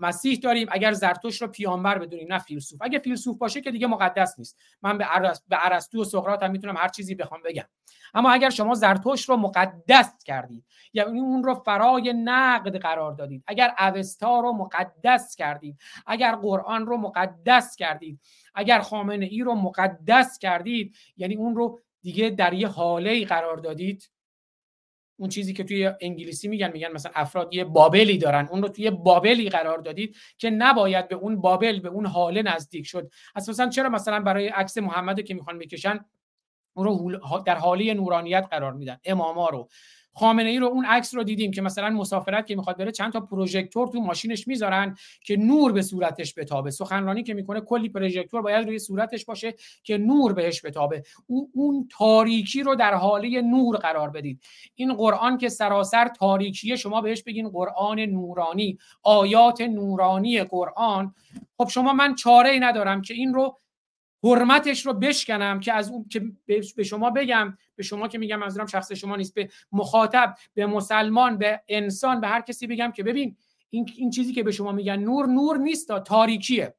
مسیح داریم اگر زرتوش رو پیامبر بدونیم نه فیلسوف. اگه فیلسوف باشه که دیگه مقدس نیست. من به ارسطو و سقراط هم می‌تونم هر چیزی بخوام بگم. اما اگر شما زرتوش رو مقدس کردید یعنی اون رو فرای نقد قرار دادید اگر اوستا رو مقدس کردید اگر قرآن رو مقدس کردید اگر خامنه ای رو مقدس کردید یعنی اون رو دیگه در یه حاله قرار دادید اون چیزی که توی انگلیسی میگن میگن مثلا افراد یه بابلی دارن. اون رو توی بابلی قرار دادید که نباید به اون بابل به اون حاله نزدیک شد. اساسا چرا مثلا برای عکس محمد که می‌خوان بکشن اون رو در حاله نورانیت قرار میدن؟ اماما رو. خامنه ای رو اون عکس رو دیدیم که مثلا مسافرت که می‌خواد بره چند تا پروژکتور تو ماشینش می‌ذارن که نور به صورتش بتابه. سخنرانی که می‌کنه کلی پروژکتور باید روی صورتش باشه که نور بهش بتابه. او اون تاریکی رو در حاله نور قرار بدید. این قرآن که سراسر تاریکیه شما بهش بگین قرآن نورانی آیات نورانی قرآن. خب شما من چاره ای ندارم که این رو حرمتش رو بشکنم که از اون که به شما بگم به شما که میگم منظورم شخص شما نیست به مخاطب به مسلمان به انسان به هر کسی بگم که ببین این, این چیزی که به شما میگن نور نور نیست تاریکیه.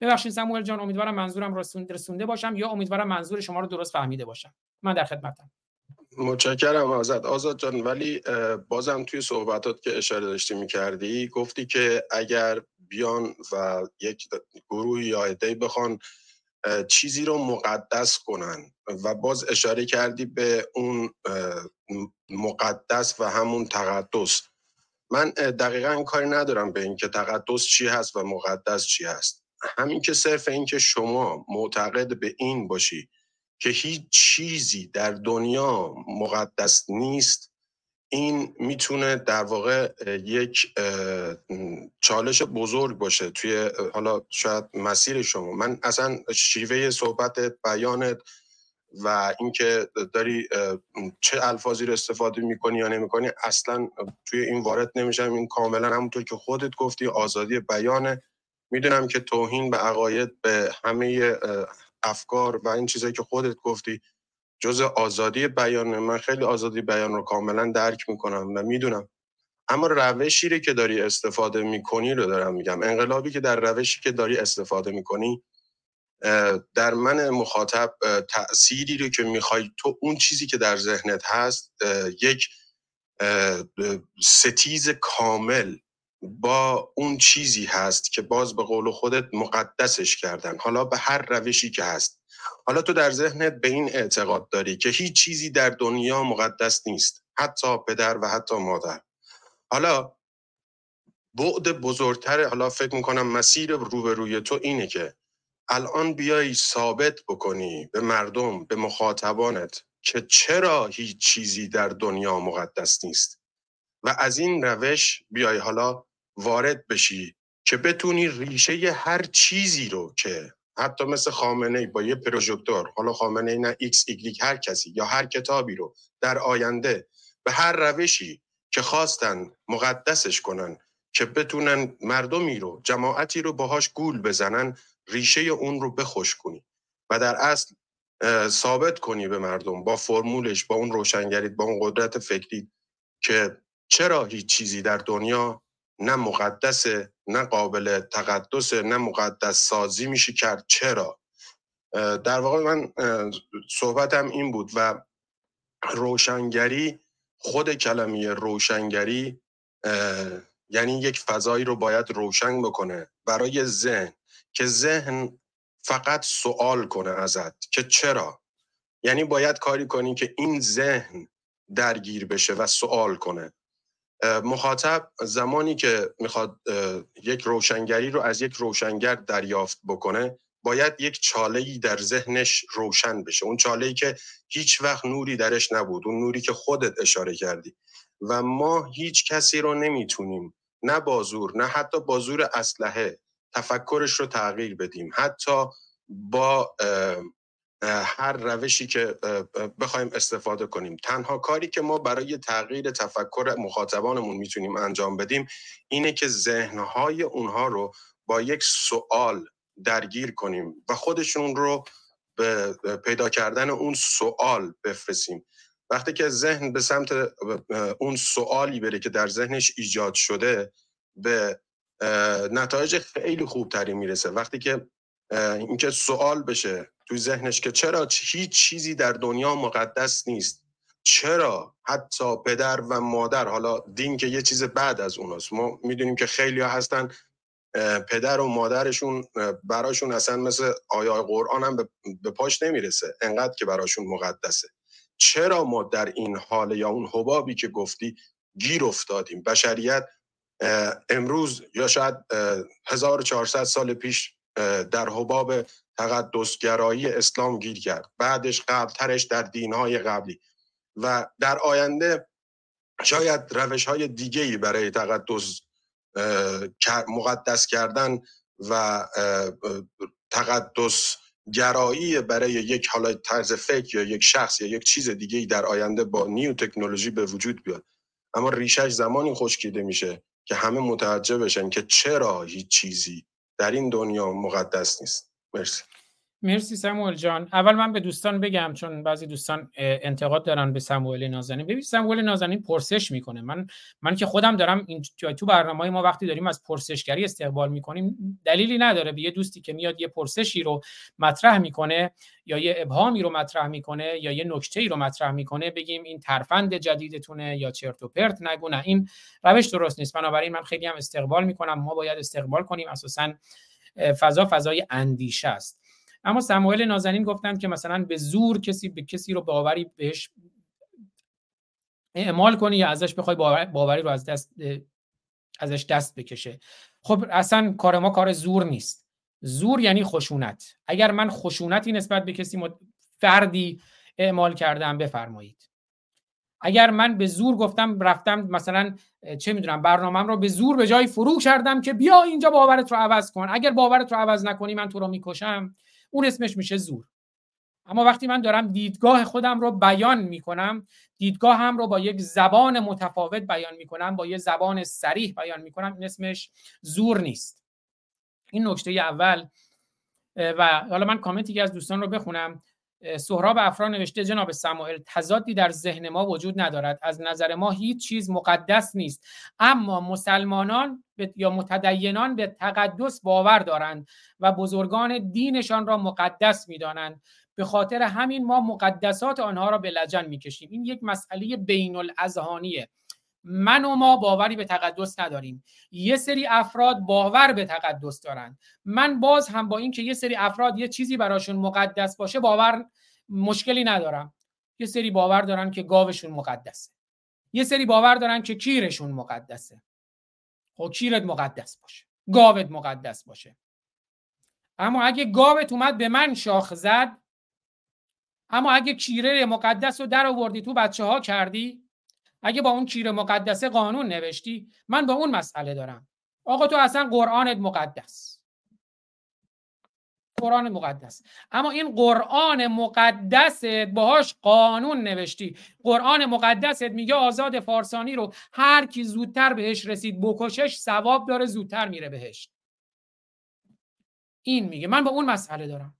ببخشید سموئل جان امیدوارم منظورم رسونده باشم یا امیدوارم منظور شما رو درست فهمیده باشم. من در خدمتم. متشکرم آزاد. آزاد جان ولی بازم توی صحبتات که اشاره داشتی می‌کردی گفتی که اگر بیان و یک گروه یا عده‌ای بخوان چیزی رو مقدس کنن و باز اشاره کردی به اون مقدس و همون تقدس. من دقیقا کاری ندارم به اینکه تقدس چی هست و مقدس چی هست. همین که صرف اینکه شما معتقد به این باشی که هیچ چیزی در دنیا مقدس نیست این می‌تونه در واقع یک چالش بزرگ باشه توی حالا شاید مسیر شما. من اصلا شیوه صحبت بیانت و اینکه داری چه الفاظی رو استفاده می‌کنی یا نمی‌کنی اصلا توی این وارد نمیشم. این کاملا همونطور که خودت گفتی آزادی بیانه می‌دونم که توهین به عقاید به همه افکار و این چیزایی که خودت گفتی جز آزادی بیان من خیلی آزادی بیان رو کاملا درک می‌کنم و می‌دونم. اما روشی رو که داری استفاده می‌کنی رو دارم میگم. انقلابی که در روشی که داری استفاده می‌کنی در من مخاطب تأثیری رو که می‌خوای تو اون چیزی که در ذهنت هست یک ستیز کامل با اون چیزی هست که باز به قول خودت مقدسش کردن. حالا به هر روشی که هست. حالا تو در ذهنت به این اعتقاد داری که هیچ چیزی در دنیا مقدس نیست حتی پدر و حتی مادر. حالا بعد بزرگتر حالا فکر می‌کنم مسیر روبروی تو اینه که الان بیایی ثابت بکنی به مردم به مخاطبانت که چرا هیچ چیزی در دنیا مقدس نیست. و از این روش بیای حالا وارد بشی که بتونی ریشه هر چیزی رو که حتی مثل خامنه ای با یه پروژکتور حالا خامنه نه ایکس ایگرگ هر کسی یا هر کتابی رو در آینده به هر روشی که خواستن مقدسش کنن که بتونن مردمی رو جماعتی رو باهاش گول بزنن ریشه اون رو بخشکونی و در اصل ثابت کنی به مردم با فرمولش با اون روشنگریت با اون قدرت فکری که چرا هیچ چیزی در دنیا نه مقدسه نه قابل تقدس نه مقدس سازی میشه کرد. چرا؟ در واقع من صحبتم این بود و روشنگری خود کلمه روشنگری یعنی یک فضایی رو باید روشن بکنه برای ذهن که ذهن فقط سوال کنه ازت که چرا؟ یعنی باید کاری کنی که این ذهن درگیر بشه و سوال کنه. مخاطب زمانی که می‌خواد یک روشنگری رو از یک روشنگر دریافت بکنه باید یک چاله در ذهنش روشن بشه. اون چاله ای که هیچ وقت نوری درش نبود اون نوری که خودت اشاره کردی. و ما هیچ کسی رو نمی‌تونیم نه بازور نه حتی بازور اسلحه تفکرش رو تغییر بدیم. حتی با هر روشی که بخوایم استفاده کنیم. تنها کاری که ما برای تغییر تفکر مخاطبانمون می‌تونیم انجام بدیم اینه که ذهنهای اونها رو با یک سوال درگیر کنیم و خودشون رو به پیدا کردن اون سوال بفرستیم. وقتی که ذهن به سمت اون سوالی بره که در ذهنش ایجاد شده به نتایج خیلی خوبتری می‌رسه. وقتی که اینکه سوال بشه توی ذهنش که چرا هیچ چیزی در دنیا مقدس نیست. چرا حتی پدر و مادر حالا دین که یه چیز بعد از اوناست. ما می‌دونیم که خیلی هستن پدر و مادرشون براشون اصلا مثل آیای قرآن هم به پاش نمی‌رسه. انقدر که براشون مقدسه. چرا ما در این حال یا اون حبابی که گفتی گیر افتادیم؟ بشریت امروز یا شاید 1400 سال پیش در حباب تقدسگرایی اسلام گیر کرد. بعدش قبلترش در دینهای قبلی. و در آینده شاید روش های دیگه برای تقدس مقدس کردن و تقدس گرایی برای یک حالا طرز فکر یا یک شخص یا یک چیز دیگه در آینده با نیو تکنولوژی به وجود بیاد. اما ریشش زمانی خشکیده میشه که همه متوجه بشن که چرا هیچ چیزی در این دنیا مقدس نیست. مرسی. مرسی سموئل جان. اول من به دوستان بگم چون بعضی دوستان انتقاد دارن به سموئل نازنین. ببین سموئل نازنین پرسش می‌کنه. من من که خودم دارم این تو برنامه ما وقتی داریم از پرسشگری استقبال می‌کنیم دلیلی نداره. به یه دوستی که میاد یه پرسشی رو مطرح می‌کنه یا یه ابهامی رو مطرح می‌کنه یا یه نکته ای رو مطرح می‌کنه بگیم این ترفند جدیدتونه یا چرت و پرت نگو نه این روش درست نیست. بنابراین من خیلی هم استقبال می‌کنم. ما باید استقبال کنیم. اساسا فضا فضای اندیشه است. اما سموئل نازنین گفتن که مثلا به زور کسی به کسی رو باوری بهش اعمال کنی یا ازش بخوای باوری رو از دست ازش دست بکشه. خب اصلا کار ما کار زور نیست. زور یعنی خشونت. اگر من خشونتی نسبت به کسی فردی اعمال کردم بفرمایید. اگر من به زور گفتم رفتم مثلا چه می‌دونم برنامهم رو به زور به جای فرو کردم که بیا اینجا باورت رو عوض کن. اگر باورت رو عوض نکنی من تو رو می‌کشم. اون اسمش میشه زور. اما وقتی من دارم دیدگاه خودم رو بیان می‌کنم دیدگاه هم رو با یک زبان متفاوت بیان می‌کنم با یک زبان سریح بیان می‌کنم این اسمش زور نیست. این نکته اول و حالا من کامنتی که از دوستان رو بخونم سهراب افرا نوشته جناب سماعل تضادی در ذهن ما وجود ندارد. از نظر ما هیچ چیز مقدس نیست. اما مسلمانان یا متدینان به تقدس باور دارند و بزرگان دینشان را مقدس می‌دانند. به خاطر همین ما مقدسات آنها را به لجن می‌کشیم. این یک مسئله بین الاذهانیه من و ما باوری به تقدس نداریم. یه سری افراد باور به تقدس دارند من باز هم با اینکه یه سری افراد یه چیزی براشون مقدس باشه باور مشکلی ندارم. یه سری باور دارن که گاوشون مقدسه. یه سری باور دارن که کیرشون مقدسه. خب کیرت مقدس باشه. گاوت مقدس باشه. اما اگه گاوت اومد به من شاخ زد اما اگه کیره مقدس رو در آوردی تو بچه ها کردی اگه با اون کیر مقدسه قانون نوشتی من با اون مسئله دارم. آقا تو اصلا قرآنت مقدس. قرآن مقدس. اما این قرآن مقدست باهاش قانون نوشتی. قرآن مقدست میگه آزاد فارسانی رو هر کی زودتر بهش رسید بکشش ثواب داره زودتر میره بهش. این میگه. من با اون مسئله دارم.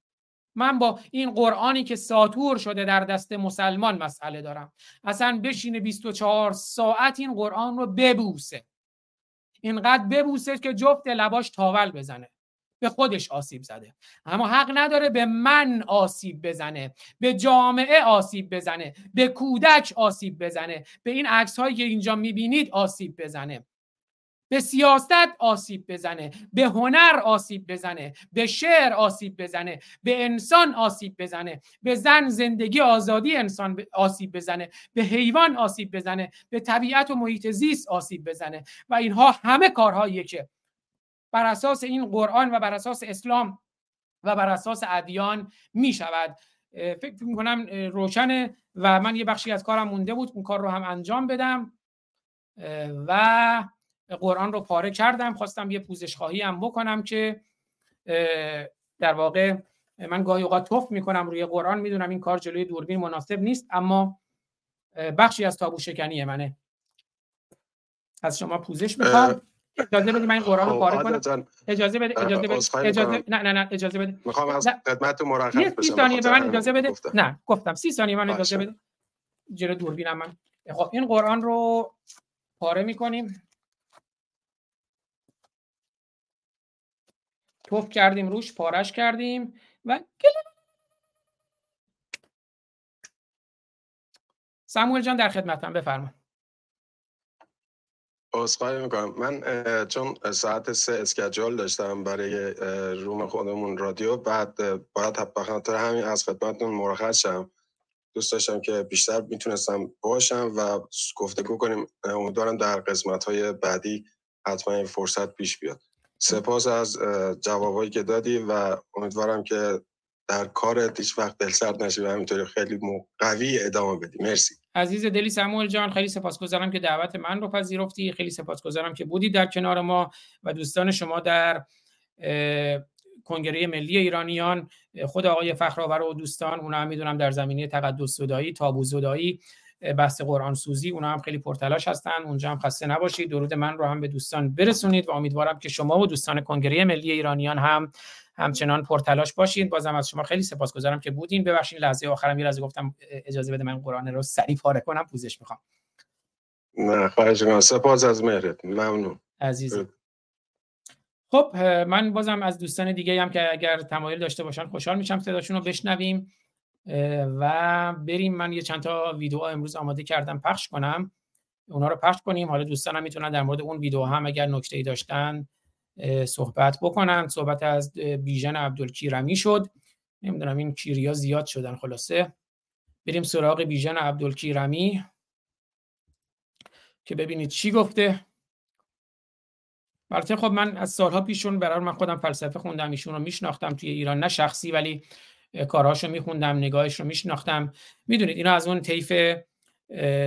من با این قرآنی که ساتور شده در دست مسلمان مسئله دارم. اصلا بشینه 24 ساعت این قرآن رو ببوسه. اینقدر ببوسه که جفت لباش تاول بزنه. به خودش آسیب زده. اما حق نداره به من آسیب بزنه. به جامعه آسیب بزنه. به کودک آسیب بزنه. به این عکس هایی که اینجا می‌بینید آسیب بزنه. به سیاست آسیب بزنه به هنر آسیب بزنه به شعر آسیب بزنه به انسان آسیب بزنه به زن زندگی آزادی انسان آسیب بزنه به حیوان آسیب بزنه به طبیعت و محیط زیست آسیب بزنه. و اینها همه کارهاییه که بر اساس این قرآن و بر اساس اسلام و بر اساس ادیان می شود فکر می کنم روشنه و من یه بخشی از کارم مونده بود اون کار رو هم انجام بدم. و قرآن رو پاره کردم خواستم یه پوزش خواهی هم بکنم که در واقع من گاهی اوقات توف می‌کنم روی قرآن می‌دونم این کار جلوی دوربین مناسب نیست اما بخشی از تابو شکنی منه. از شما پوزش می‌خوام. اجازه بدید من این قرآن رو خب، پاره کنم. اجازه بده اجازه بده اجازه نه نه نه اجازه بده می‌خوام از خدمت مرخص بشم 30 ثانیه به من اجازه بده نه گفتم. 30 ثانیه من اجازه بده جلو دوربینم من. خب این قرآن رو پاره می‌کنیم. توف کردیم روش پارش کردیم و ساموئل جان در خدمتم بفرما. عذرخواهی می‌کنم. من چون ساعت سه اسکجول داشتم برای روم خودمون رادیو بعد باید به خاطر همین از خدمتتون مرخص شم. دوست داشتم که بیشتر می‌تونستم باشم و گفتگو کنیم. امیدوارم در قسمت های بعدی حتما این فرصت پیش بیاد. سپاس از جوابایی که دادی و امیدوارم که در کارت هیچ وقت دلسرد نشی و همینطوری خیلی قوی ادامه بدی. مرسی. عزیز دلی سموئل جان خیلی سپاسگزارم که دعوت من رو پذیرفتی. خیلی سپاسگزارم که بودی در کنار ما و دوستان شما در کنگره ملی ایرانیان. خود آقای فخرآور و دوستان اونا هم می‌دونم در زمینه تقدس زدایی تابو زدایی بحث قرآن سوزی اونا هم خیلی پرتلاش هستن. اونجا هم خسته نباشید. درود من رو هم به دوستان برسونید و امیدوارم که شما و دوستان کنگره ملی ایرانیان هم همچنان پرتلاش باشید. بازم از شما خیلی سپاسگزارم که بودین. ببخشید لحظه آخرم یه لحظه گفتم اجازه بده من قرآن رو سریع پاره کنم. پوزش می‌خوام. نه خواهش سپاس از مهرت. ممنون. عزیز خب من بازم از دوستان دیگه هم که اگر تمایل داشته باشن خوشحال میشم صداشون رو بشنویم. و بریم. من یه چند تا ویدیو امروز آماده کردم پخش کنم. اونا رو پخش کنیم. حالا دوستانم می‌تونن در مورد اون ویدیو هم اگر نکته ای داشتن صحبت بکنن. صحبت از بیژن عبدالکیرمی شد. نمی‌دونم این کیریا زیاد شدن خلاصه. بریم سراغ بیژن عبدالکیرمی که ببینید چی گفته. البته خب من از سالها پیشون برای من خودم فلسفه خوندم ایشون رو میشناختم توی ایران نه شخصی ولی کارهاشو میخوندم نگاهش رو میشناختم. می‌دونید اینا از اون طیف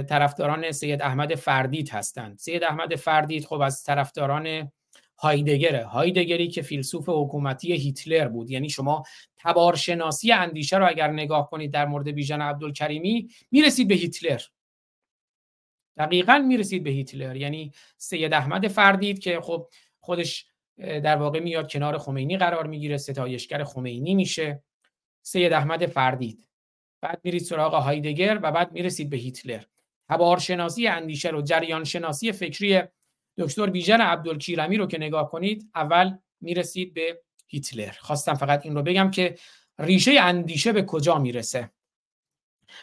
طرفداران سید احمد فردید هستند. سید احمد فردید خب از طرفداران هایدگره هایدگری که فیلسوف حکومتی هیتلر بود. یعنی شما تبارشناسی اندیشه رو اگر نگاه کنید در مورد بیژن عبدالکریمی می‌رسید به هیتلر. دقیقا می‌رسید به هیتلر. یعنی سید احمد فردید که خب خودش در واقع میاد کنار خمینی قرار می‌گیره ستایشگر خمینی میشه. سید احمد فردید. بعد میرید سراغ هایدگر و بعد می‌رسید به هیتلر. تبارشناسی اندیشه رو جریان شناسی فکری دکتر بیژن عبدالکیرمی رو که نگاه کنید اول می‌رسید به هیتلر. خواستم فقط این رو بگم که ریشه اندیشه به کجا می‌رسه؟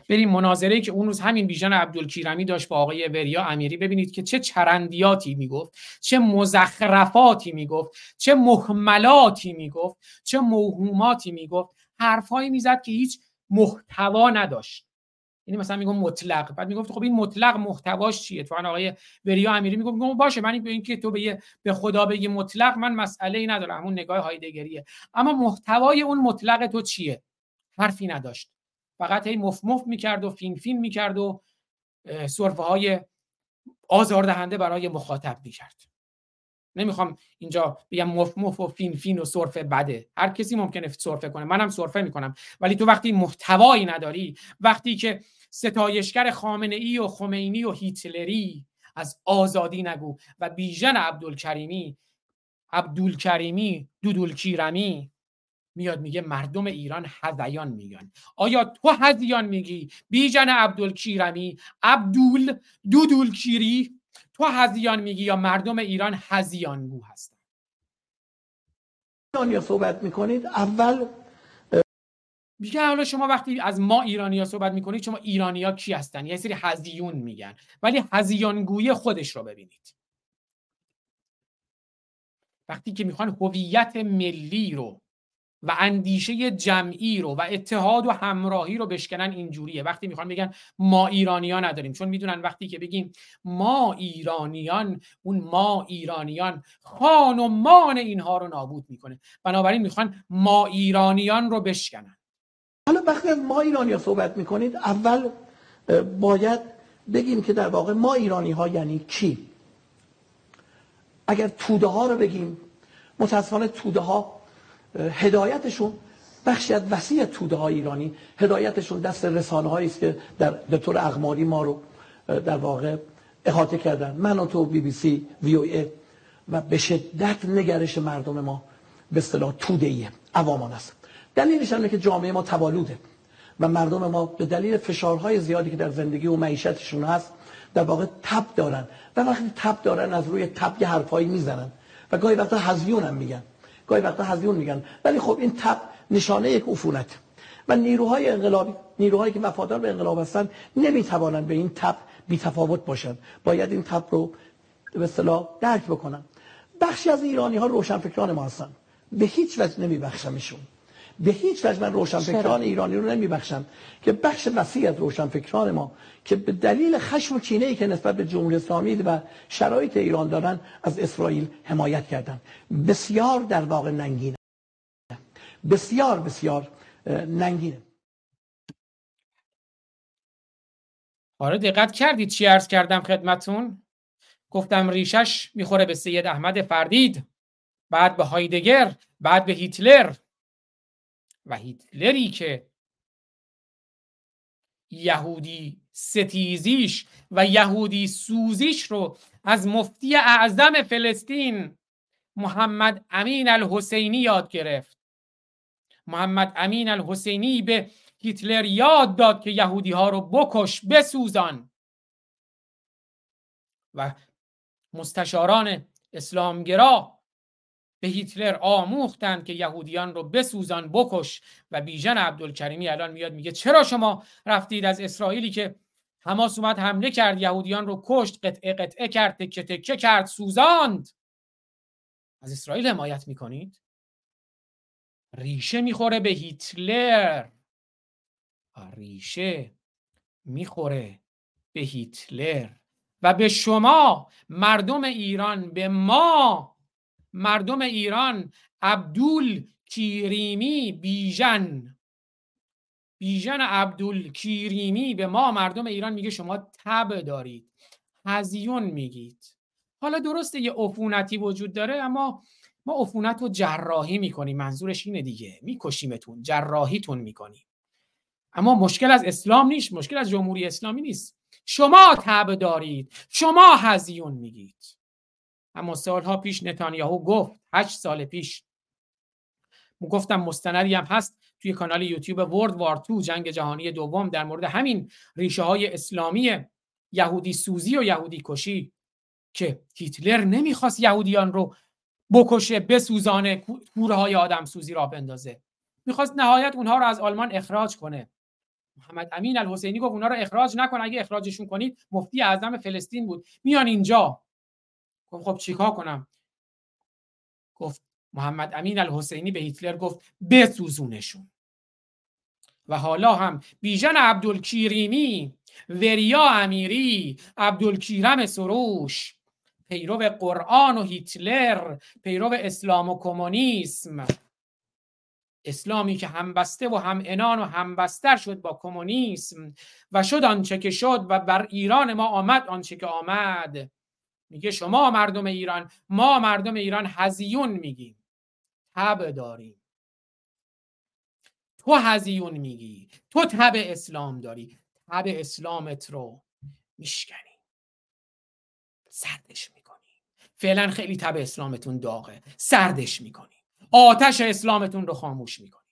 بریم مناظره که اون روز همین بیژن عبدالکیرمی داشت با آقای وریا امیری ببینید که چه چرندیاتی می‌گفت چه مزخرفاتی می‌گفت چه محملاتی می‌گفت چه موهوماتی می‌گفت. حرفهایی می‌زد که هیچ محتوا نداشت. یعنی مثلا میگم مطلق. بعد می‌گفت خب این مطلق محتواش چیه؟ تو آقای وریا امیری میگم باشه من این که تو به به خدا بگی مطلق من مسئله ای ندارم. اون نگاه هایدگریه. اما محتوای اون مطلق تو چیه؟ حرفی نداشت. فقط هی مف مف می‌کرد و فین فین می‌کرد و صرفه های آزاردهنده برای مخاطب می‌کرد. نمی‌خوام اینجا بگم مف مف و فین فین و سرفه بده. هر کسی ممکنه سرفه کنه. منم سرفه می‌کنم. ولی تو وقتی محتوایی نداری وقتی که ستایشگر خامنه ای و خمینی و هیتلری از آزادی نگو و بیژن عبدالکریمی عبدالکریمی دودولکیرمی میاد میگه مردم ایران هزیان میگن. آیا تو هزیان میگی بیژن عبدالکیرمی عبدول دودولکیری تو هزیان میگی یا مردم ایران هزیانگو هستن؟ ایرانیا صحبت می‌کنید اول میگه حالا شما وقتی از ما ایرانیا صحبت می‌کنید شما ایرانیا کی هستن؟ یه سری هزیون میگن. ولی هزیانگوی خودش رو ببینید. وقتی که می‌خوان هویت ملی رو و اندیشه جمعی رو و اتحاد و همراهی رو بشکنن اینجوریه. وقتی می‌خوان بگن ما ایرانیان نداریم چون می‌دونن وقتی که بگیم ما ایرانیان اون ما ایرانیان خان و مان اینها رو نابود می‌کنه. بنابراین می‌خوان ما ایرانیان رو بشکنن. حالا وقتی ما ایرانی صحبت می‌کنید اول باید بگیم که در واقع ما ایرانی ها یعنی کی؟ اگر توده ها رو بگیم متاسفانه توده ها هدایتشون بخشی از وسیع توده های ایرانی هدایتشون دست رسانه است که در به طور اقماری ما رو در واقع احاطه کردن. من و تو بی بی سی وی او ای و به شدت نگرش مردم ما به اصطلاح توده ایه عوامان است. دلیلش اینه که جامعه ما تبالوده و مردم ما به دلیل فشارهای زیادی که در زندگی و معیشتشون هست در واقع تب دارن. و وقتی تب دارن از روی تب یه حرفایی می‌زنن. و گاهی وقتا هزیون هم میگن. گاهی وقتا هزیون میگن. ولی خب این تب نشانه یک عفونت. و نیروهای انقلابی نیروهایی که وفادار به انقلاب هستن نمی‌توانند به این تب بی تفاوت باشند. باید این تب رو به اصطلاح درک بکنن. بخشی از ایرانی ها روشنفکران ما هستن. به هیچ وجه نمیبخشمشون. به هیچ وجه من روشنفکران ایرانی رو نمیبخشم که بخش وسیع از روشنفکران ما که به دلیل خشم و کینه ای که نسبت به جمهوری اسلامی و شرایط ایران دارن از اسرائیل حمایت کردن. بسیار در واقع ننگینه. بسیار بسیار ننگینه. آره دقت کردید چی عرض کردم خدمتون؟ گفتم ریشش می‌خوره به سید احمد فردید بعد به هایدگر بعد به هیتلر. و هیتلری که یهودی ستیزیش و یهودی سوزیش رو از مفتی اعظم فلسطین محمد امین الحسینی یاد گرفت. محمد امین الحسینی به هیتلر یاد داد که یهودی ها رو بکش بسوزان. و مستشاران اسلامگرا به هیتلر آموختند که یهودیان رو بسوزان بکش. و بیژن عبدالکریمی الان میاد میگه چرا شما رفتید از اسرائیلی که حماس اومد حمله کرد یهودیان رو کشت قطعه قطعه کرد تکه تکه کرد سوزاند؟ از اسرائیل حمایت می‌کنید؟ ریشه می‌خوره به هیتلر. ریشه می‌خوره به هیتلر. و به شما مردم ایران به ما مردم ایران عبدول کیریمی بیژن. بیژن عبدول کیریمی به ما مردم ایران میگه شما تب دارید هزیون میگید. حالا درسته یه عفونتی وجود داره اما ما عفونت رو جراحی می‌کنیم. منظورش اینه دیگه. میکشیمتون جراحیتون می‌کنیم. اما مشکل از اسلام نیست مشکل از جمهوری اسلامی نیست. شما تب دارید شما هزیون میگید. اما سالها پیش نتانیاهو گفت هشت سال پیش. گفتم مستندی هم هست توی کانال یوتیوب ورد وار تو جنگ جهانی دوم در مورد همین ریشه های اسلامی یهودی سوزی و یهودی کشی که هیتلر نمی‌خواست یهودیان رو بکشه بسوزانه کوره های آدم سوزی را بندازه. می‌خواست نهایت اونها رو از آلمان اخراج کنه. محمد امین الحسینی گفت اونها رو اخراج نکن اگه اخراجشون کنید مفتی اعظم فلسطین بود. میان اینجا. گفت خب چیکار کنم؟ گفت محمد امین الحسینی به هیتلر گفت بسوزونشون. و حالا هم بیژن عبدالکیریمی وریا امیری عبدالکیرم سروش پیرو قرآن و هیتلر پیرو اسلام و کمونیسم. اسلامی که همبسته و هم انان و همبستر شد با کمونیسم و شد آنچه که شد و بر ایران ما آمد آنچه که آمد. میگه شما مردم ایران ما مردم ایران هزیون میگیم. تب داریم. تو هزیون میگی. تو تب اسلام داری. تب اسلامت رو میشکنی. سردش می‌کنی. فعلا خیلی تب اسلامتون داغه. سردش می‌کنی. آتش اسلامتون رو خاموش می‌کنی.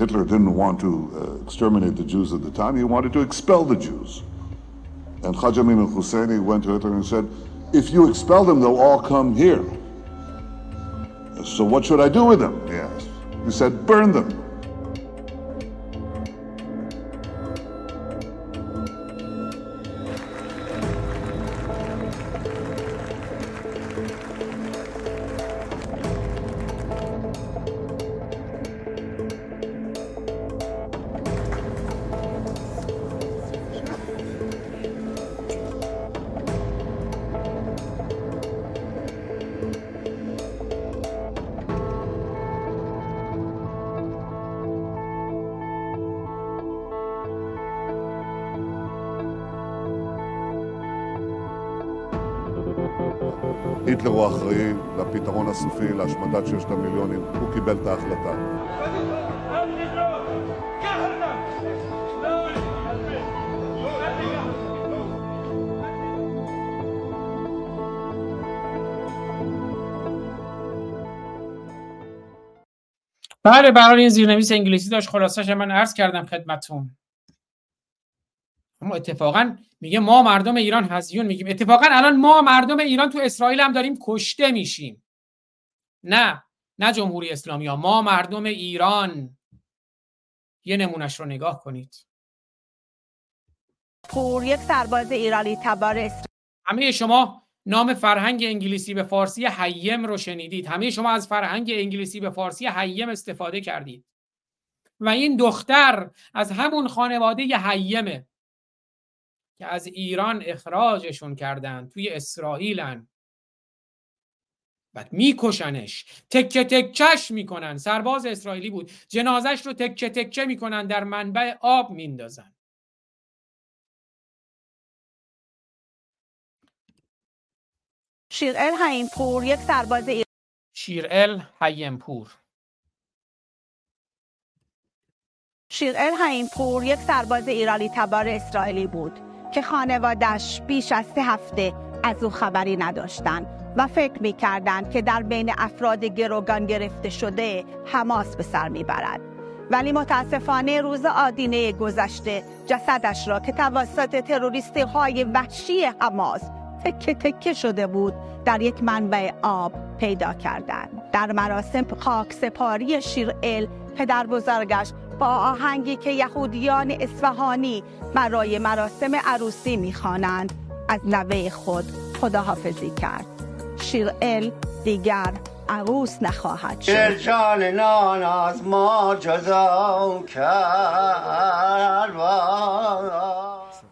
Hitler didn't want to uh, exterminate the Jews at the time. He wanted to expel the Jews. And Khaj Amin al-Husseini went to Hitler and said, if you expel them, they'll all come here. So what should I do with them? He asked. He said, burn them. הסופי להשמדת ששת המיליונים, הוא קיבל את ההחלטה. بله برای این زیرنویس انگلیسی داشت خلاصش من عرض کردم خدمتون اما اتفاقا میگه ما مردم ایران هزیون میگیم اتفاقا الان ما مردم ایران تو اسرائیل هم داریم کشته میشیم نه نه جمهوری اسلامی ها ما مردم ایران. یه نمونش رو نگاه کنید. پور یک سرباز ایرانی تبار اسرائیل همه شما نام فرهنگ انگلیسی به فارسی حیم رو شنیدید. همه شما از فرهنگ انگلیسی به فارسی حیم استفاده کردید. و این دختر از همون خانواده حیمه که از ایران اخراجشون کردن توی اسرائیلن. بعد میکشنش. تکه تکش می‌کنن. سرباز اسرائیلی بود. جنازش رو تکه تکه می‌کنن در منبع آب میندازن. شیرال حیمپور یک سرباز ایرانی شیرال حیمپور. شیرال حیمپور یک سرباز ایرانی تبار اسرائیلی بود که خانوادش بیش از سه هفته از او خبری نداشتند. و فکر می کردند که در بین افراد گروگان گرفته شده حماس به سر می برد. ولی متاسفانه روز آدینه گذشته جسدش را که توسط تروریستی های وحشی حماس تکه تکه شده بود در یک منبع آب پیدا کردند. در مراسم خاک سپاری شیرال پدر بزرگش با آهنگی که یهودیان اصفهانی برای مراسم عروسی می‌خوانند از نوه خود خداحافظی کرد شیرال دیگر عروس نخواهد شد جان نان از ما جدا کرد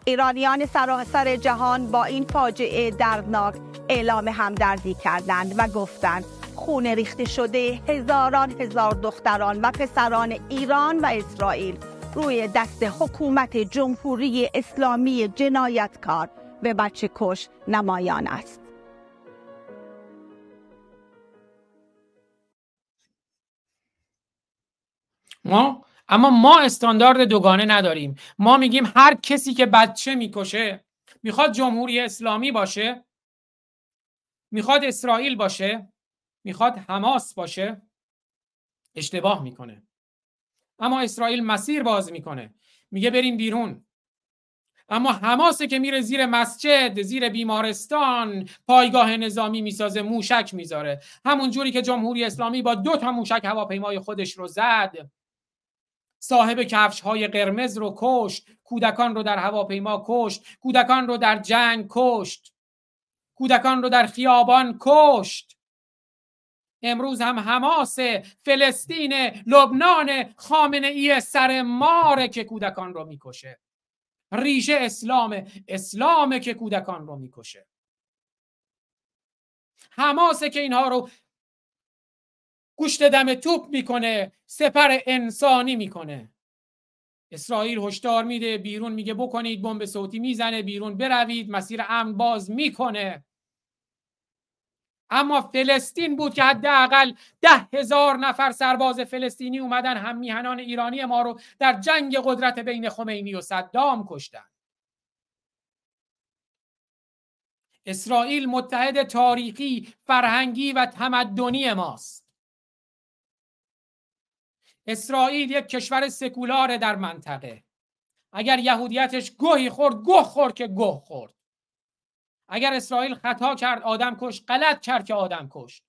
ایرانیان سراسر جهان با این فاجعه دردناک اعلام همدردی کردند و گفتند خون ریخته شده هزاران هزار دختران و پسران ایران و اسرائیل روی دست حکومت جمهوری اسلامی جنایتکار و بچه کش نمایان است. ما؟ اما ما استاندارد دوگانه نداریم. ما میگیم هر کسی که بچه می‌کشه می‌خواد جمهوری اسلامی باشه می‌خواد اسرائیل باشه می‌خواد حماس باشه اشتباه می‌کنه. اما اسرائیل مسیر باز می‌کنه. میگه بریم بیرون. اما حماسه که میره زیر مسجد زیر بیمارستان پایگاه نظامی می‌سازه موشک می‌ذاره. همون جوری که جمهوری اسلامی با دو تا موشک هواپیمای خودش رو زد. صاحب کفش های قرمز رو کشت کودکان رو در هواپیما کشت کودکان رو در جنگ کشت کودکان رو در خیابان کشت. امروز هم حماس فلسطین لبنان خامنه ای سر ماره که کودکان رو می‌کشه. ریشه اسلام اسلامه که کودکان رو می‌کشه. حماسه که اینها رو گوشت دم توپ می‌کنه سپر انسانی می‌کنه. اسرائیل هشدار میده بیرون میگه بکنید بمب صوتی می‌زنه بیرون بروید مسیر امن باز می‌کنه. اما فلسطین بود که حداقل ده هزار نفر سرباز فلسطینی اومدن هم میهنان ایرانی ما رو در جنگ قدرت بین خمینی و صدام کشتن. اسرائیل متحد تاریخی فرهنگی و تمدنی ماست. اسرائیل یک کشور سکولار در منطقه. اگر یهودیتش گوهی خورد گوه خورد که گوه خورد. اگر اسرائیل خطا کرد آدم کش غلط کرد که آدم کشت.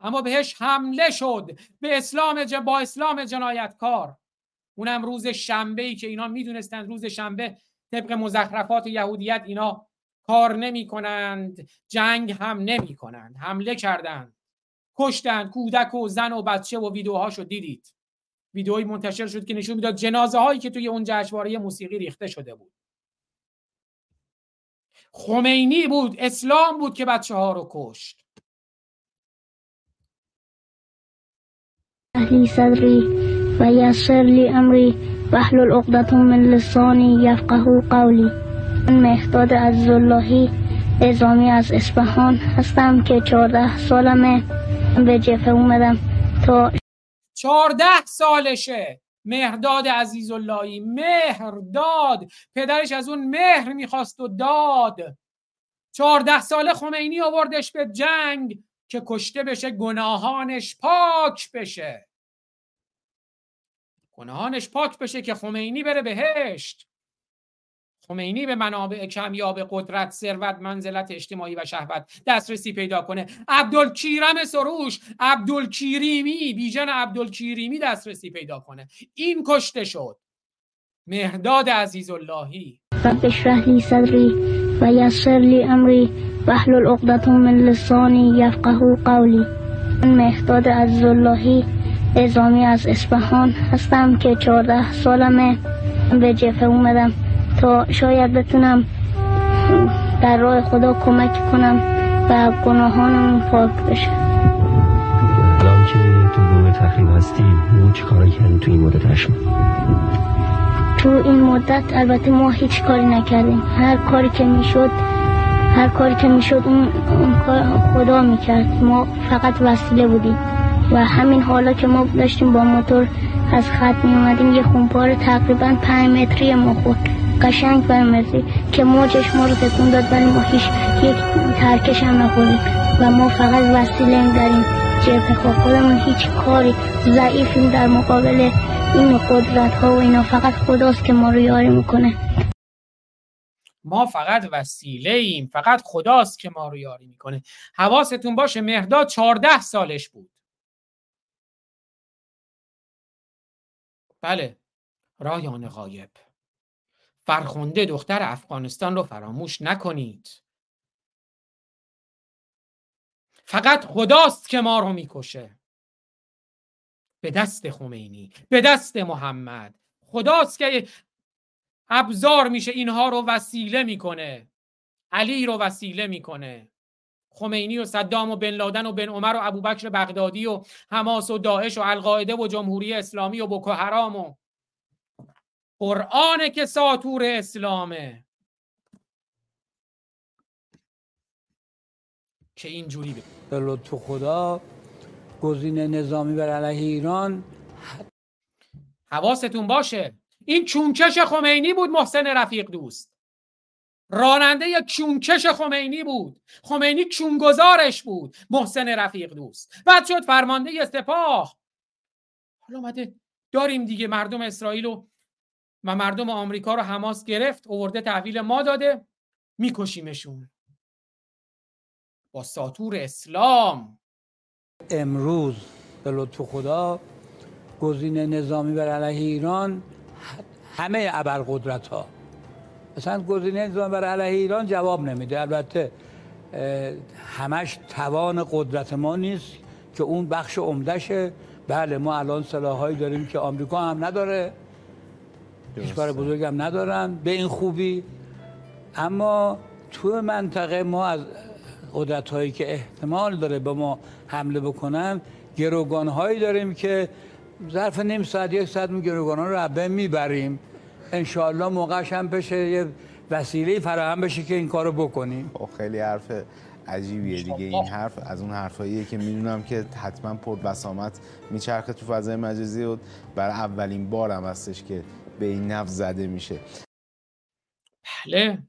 اما بهش حمله شد. به اسلام با اسلام جنایتکار. اونم روز شنبه ای که اینا می‌دونستند روز شنبه طبق مزخرفات یهودیت اینا کار نمی کنند جنگ هم نمی کنند حمله کردند. کشتند. کودک و زن و بچه و ویدیوهاشو دیدید. ویدئویی منتشر شد که نشون می‌داد جنازه هایی که توی اون جشنواره موسیقی ریخته شده بود. خمینی بود اسلام بود که بچه ها رو کشت. اهلی صدری و لی امری وحلل عقدة من لسانی یفقه قولی. من مهداد از اللهی ازامی از اسفهان هستم که چهارده سالمه به جفه اومدم تا چهارده سالشه. مهرداد عزیز اللهی مهرداد. پدرش از اون مهر می‌خواست و داد. چهارده ساله خمینی آوردش به جنگ که کشته بشه گناهانش پاک بشه. گناهانش پاک بشه که خمینی بره بهشت. خمینی به منابع کمیاب قدرت ثروت منزلت اجتماعی و شهوت دسترسی پیدا کنه. عبدالکیرم سروش عبدالکیریمی بیژن عبدالکیریمی دسترسی پیدا کنه. این کشته شد. مهداد عزیز اللهی رب اشرح صدری و یسر لی امری واحلل عقدة من لسانی یفقه قولی. من مهداد عزیز اللهی ازامی از اصفهان هستم که چهارده سالمه به جفه اومدم. تا شاید بتونم در راه خدا کمک کنم و گناهانمون پاک بشه. الان که تو گروه تخریب هستی ما چی کاری کردیم تو این مدت هشم تو این مدت البته ما هیچ کاری نکردیم. هر کاری که می‌شد هر کاری که می‌شد اون, اون خدا می‌کرد. ما فقط وسیله بودیم و همین حالا که ما داشتیم با موتور از خط می اومدیم یه خونپار تقریبا پنج متری ما خورد. قشنگ برمزی که موجش ما رو تکون داد ولی ما هیچ یک ترکش هم نخوریم و ما فقط وسیله این جبه خواه خودمون هیچ کاری ضعیفیم در مقابل این قدرت ها و اینا. فقط خداست که ما رو یاری می‌کنه. ما فقط وسیله ایم. فقط خداست که ما رو یاری می‌کنه. حواستون باشه مهداد 14 سالش بود. بله. رایان غایب. فرخنده دختر افغانستان رو فراموش نکنید. فقط خداست که ما رو می‌کشه. به دست خمینی به دست محمد. خداست که ابزار میشه اینها رو وسیله می‌کنه. علی رو وسیله می‌کنه. خمینی و صدام و بن لادن و بن عمر و ابوبکر بغدادی و حماس و داعش و القاعده و جمهوری اسلامی و بoko حرام و قرآن که ساتور اسلامه. که اینجوری به لطف خدا گزینه نظامی بر علیه ایران. حواستون باشه این چونکش خمینی بود محسن رفیق دوست. راننده کیونکش خمینی بود. خمینی کیونگذارش بود محسن رفیق دوست. بعد شد فرمانده سپاه. حالا اومده داریم دیگه مردم اسرائیل و و مردم آمریکا رو حماس گرفت اوورده تحویل ما داده میکشیمشون. با ساتور اسلام. امروز به لطف خدا گزینه نظامی بر علیه ایران همه ابرقدرت ها مثلا گزینه نظامی بر علیه ایران جواب نمیده. البته همش توان قدرت ما نیست که اون بخش عمدشه بله ما الان سلاحهایی داریم که آمریکا هم نداره. کشور بزرگ هم ندارن. به این خوبی. اما تو منطقه ما از قدرت هایی که احتمال داره به ما حمله بکنن گروگان هایی داریم که ظرف نیم ساعت یک ساعت می گروگان ها رو به می‌بریم. انشاءالله موقعش هم بشه یه وسیله فراهم بشه که این کارو بکنیم. خب خیلی حرف عجیبیه دیگه. این حرف از اون حرفاییه که می‌دونم که حتما پر بسامت میچرخه تو فضای مجازی و برای اولین بارم هستش که به این نفس زده میشه. بله.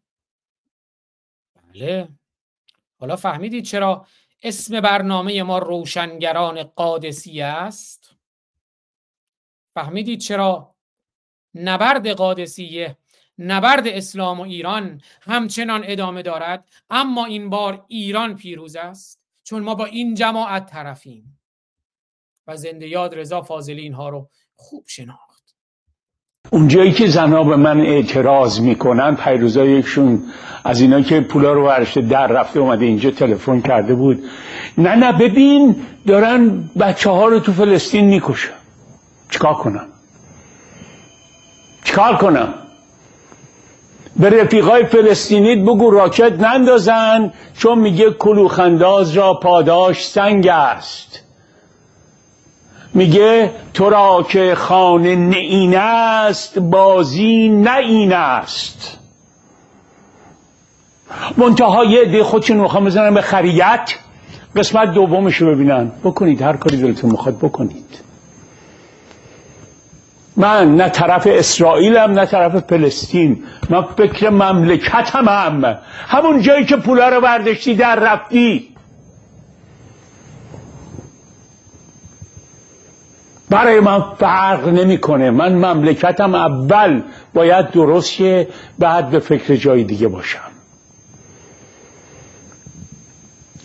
بله. حالا فهمیدید چرا اسم برنامه ما روشنگران قادسی است؟ فهمیدید چرا نبرد قادسیه نبرد اسلام و ایران همچنان ادامه دارد اما این بار ایران پیروز است؟ چون ما با این جماعت طرفیم. و زنده یاد رضا فاضلی اینها رو خوب شناخت. اونجایی که زنها به من اعتراض می‌کنن پیروزا یکشون از اینا که پولا رو ورشته در رفته اومده اینجا تلفن کرده بود. نه نه ببین دارن بچه ها رو تو فلسطین می‌کشن. چیکار کنم؟ چیکار کنم؟ به رفیقای فلسطینیت بگو راکت نندازن چون میگه کلوخنداز را پاداش سنگ است. میگه تو را که خانه نه است بازی نه این است. منتها یه عده خودشون می‌خوام بزنن به خریت قسمت دومش رو ببینن. بکنید هر کاری دلتون می‌خواد بکنید. من نه طرف اسرائیلم نه طرف فلسطین من فکر مملکتم هم همون جایی که پولا رو برداشتی در رفتی. برای من فرق نمی‌کنه. من مملکتم اول. باید درست شه بعد به فکر جای دیگه باشم.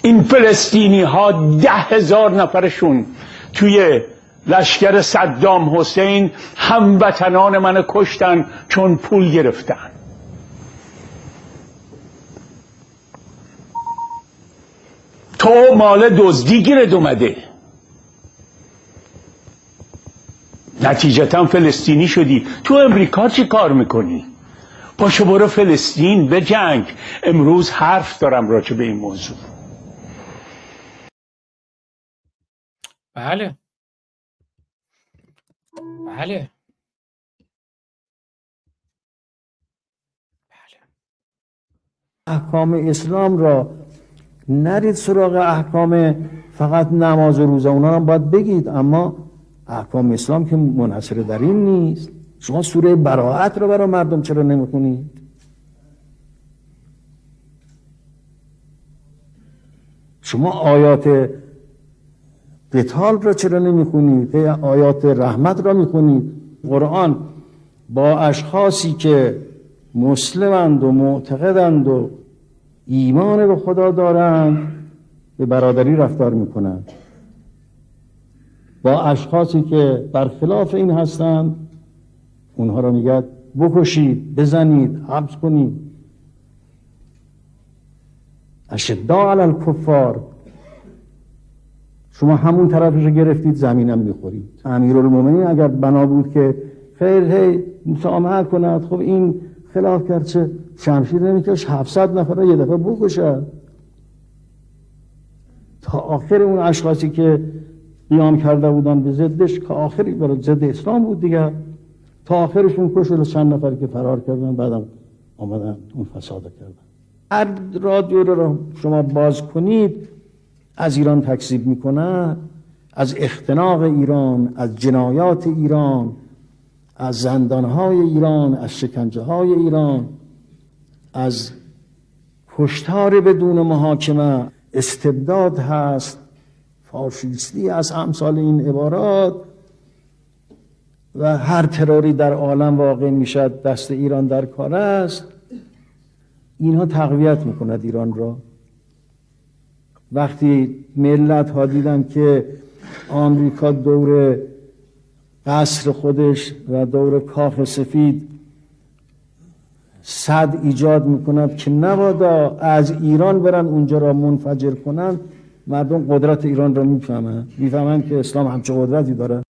این فلسطینی ها ده هزار نفرشون توی لشکر صدام حسین هموطنان من کشتن چون پول گرفتن. تو مال دزدی گیرد اومده. نتیجتا فلسطینی شدی. تو امریکا چی کار می‌کنی؟ پاشو برو فلسطین به جنگ. امروز حرف دارم راجع به این موضوع. بله. بله. احکام اسلام را نرید سراغ احکام فقط نماز و روزه اونا هم باید بگید. اما احکام اسلام که منحصر در این نیست. شما سوره براعت رو برای مردم چرا نمی‌خونید؟ شما آیات قتال را چرا نمی‌خونید؟ آیات رحمت را می‌خونید؟ قرآن با اشخاصی که مسلمند و معتقدند و ایمان به خدا دارند به برادری رفتار می‌کنند. با اشخاصی که برخلاف این هستند اونها را میگه بکشید بزنید حبس کنید. اشدا علی الکفار. شما همون طرفش رو گرفتید زمینم می‌خورید. امیرالمومنین اگر بنا بود که خیر هی مسامحه کند خب این خلاف کرد چه شمشیر نمیکش 700 نفر یه دفعه بکشد تا آخر اون اشخاصی که قیام کرده بودن به ضدش که آخری برای ضد اسلام بود دیگه. تا آخرشون کشل چند نفر که فرار کردن بعدم آمدن اون فساد کردن. هر رادیو رو شما باز کنید از ایران تکذیب می‌کنن از اختناق ایران از جنایات ایران از زندانهای ایران از شکنجه های ایران از کشتار بدون محاکمه استبداد هست. فاشیستی از امثال این عبارات و هر تروری در عالم واقع می‌شد دست ایران در کار است. اینها تقویت می‌کند ایران را. وقتی ملت ها دیدن که آمریکا دور قصر خودش و دور کاخ سفید صد ایجاد می‌کند که نبادا از ایران برن اونجا را منفجر کنند مردم قدرت ایران را می‌فهمند می‌فهمند که اسلام همچه قدرتی داره.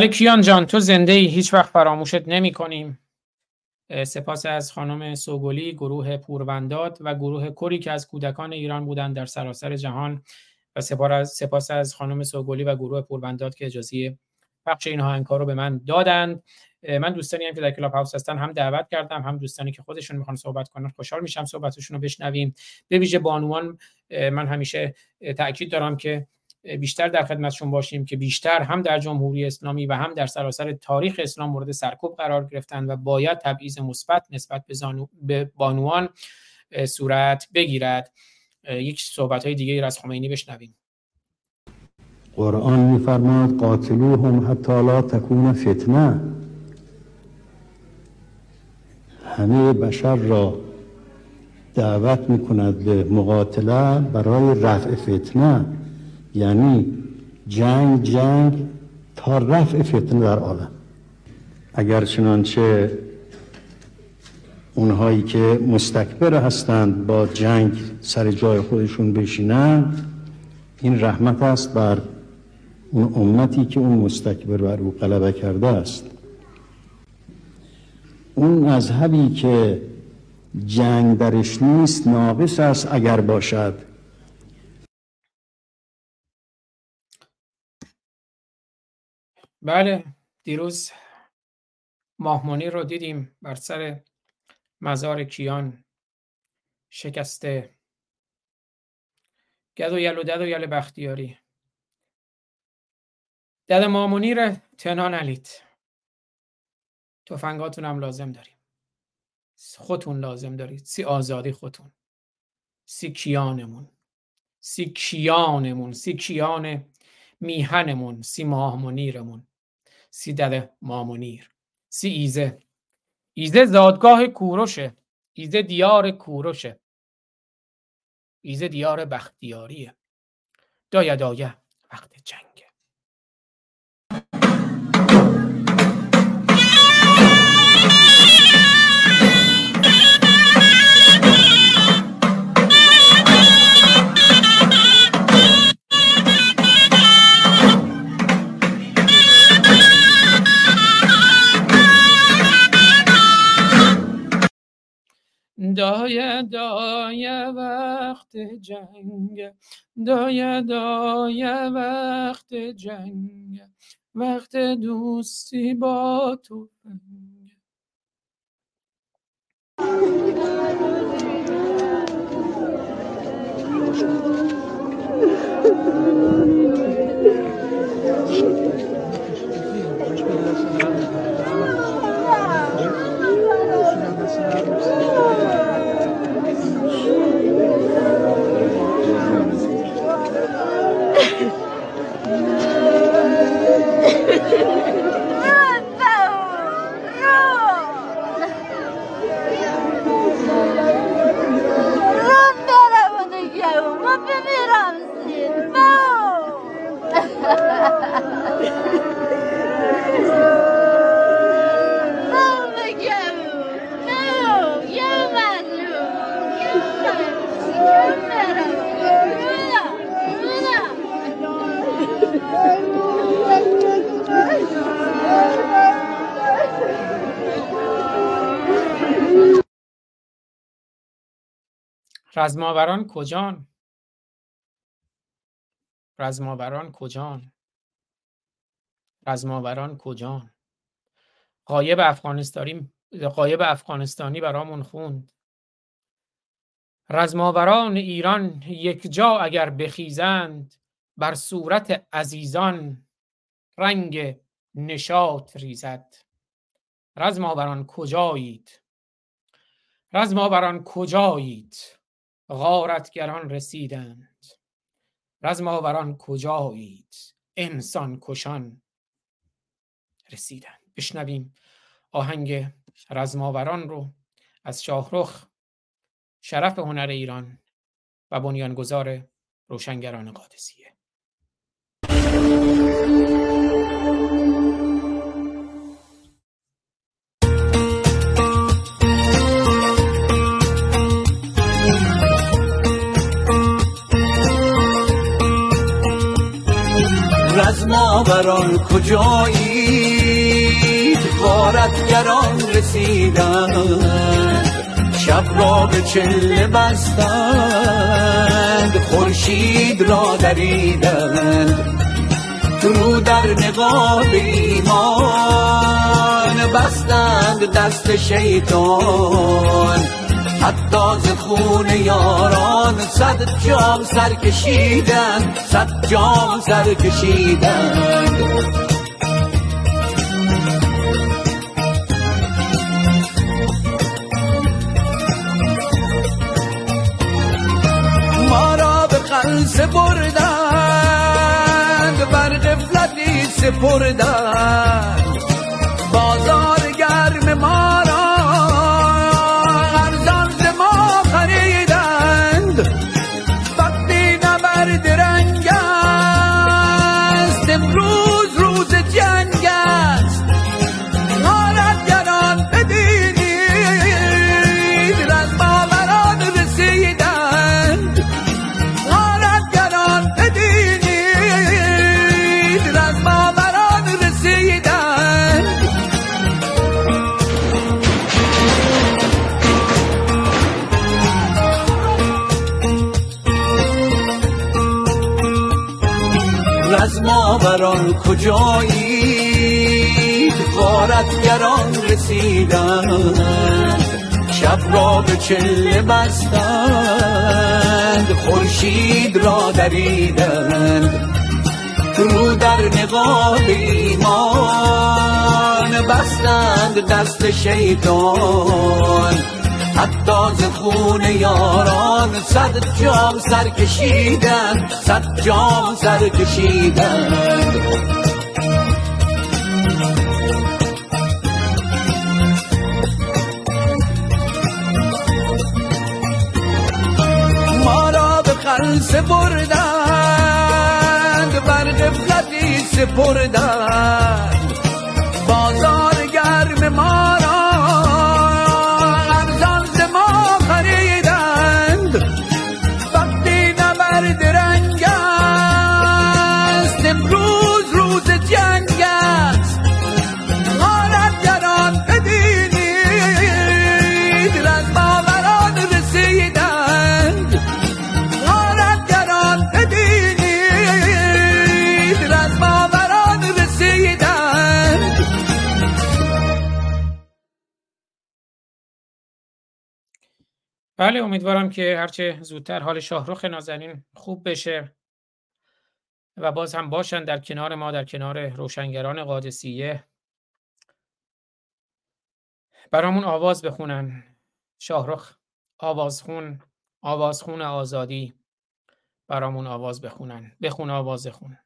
بله کیان جان تو زنده ای هیچ وقت فراموشت نمی کنیم سپاس از خانم سوگلی گروه پورونداد و گروه کری که از کودکان ایران بودند در سراسر جهان و سپاس از خانم سوگلی و گروه پورونداد که اجازه پخش این آهنگها رو به من دادند. من دوستانی هم که در کلاب هاوس هستن هم دعوت کردم هم دوستانی که خودشون می‌خوان صحبت کنن خوشحال میشم صحبتشون رو بشنویم. به ویژه بانوان من همیشه تاکید دارم که بیشتر در خدمتشون باشیم که بیشتر هم در جمهوری اسلامی و هم در سراسر تاریخ اسلام مورد سرکوب قرار گرفتن و باید تبعیض مثبت نسبت به, به بانوان صورت بگیرد. یک صحبت های دیگه از خمینی بشنویم. قرآن میفرماد قاتلوهم حتی لا تکون فتنه. همه بشر را دعوت می‌کند به مقاتله برای رفع فتنه. یعنی جنگ جنگ تا رفع فتنه در عالم. اگر چنانچه اونهایی که مستکبر هستند با جنگ سر جای خودشون بشینند این رحمت است بر اون امتی که اون مستکبر بر او غلبه کرده است. اون مذهبی که جنگ درش نیست ناقص است اگر باشد. بله دیروز ماهمانی رو دیدیم بر سر مزار کیان. شکسته گد و یل و دد و یل بختیاری. دد مامونی رو تنها نلید توفنگاتون هم لازم داریم. خودتون لازم دارید. سی آزادی خودتون. سی کیانمون. سی کیانمون. سی کیان میهنمون. سی ماه سی دد مامونیر. سی ایزه ایزه زادگاه کوروشه. ایزه دیار کوروشه. ایزه دیار بختیاریه. دایه دایه وقت جنگه دایه دایه وقت جنگ. دایه دایه وقت جنگ. وقت دوستی با تو رزماوران کجان؟ رزماوران کجان؟ رزماوران کجان؟ قایب افغانستانی قایب افغانستانی برامون خوند. رزماوران ایران یک جا اگر بخیزند بر صورت عزیزان رنگ نشاط ریزد. رزماوران کجایید؟ رزماوران کجایید؟ غارتگران رسیدند. رزماوران کجایید انسان کشان رسیدند. بشنویم آهنگ رزماوران رو از شاهرخ شرف هنر ایران و بنیانگذار روشنگران قادسیه. رزماوران کجایید غارتگران رسیدند شب را به چله بستند خورشید را دریدند. درو در نقاب ایمان بستند دست شیطان. حتی ز خون یاران صد جام سر کشیدند صد جام سر قلس بردند بر غفلتی سپردند کجایید غارتگران رسیدند. شب را به چله بستند خورشید را دریدند. رو در نقاب ایمان بستند دست شیطان. حتی ز خون یاران صد جام سر کشیدند صد جام سر کشیدند ما را به بردند بر غفلتی سپردند. بازار بله امیدوارم که هرچه زودتر حال شاهرخ نازنین خوب بشه و باز هم باشن در کنار ما در کنار روشنگران قادسیه. برامون آواز بخونن. شاهرخ آوازخون آوازخون آزادی. برامون آواز بخونن. بخون آواز خون.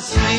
تو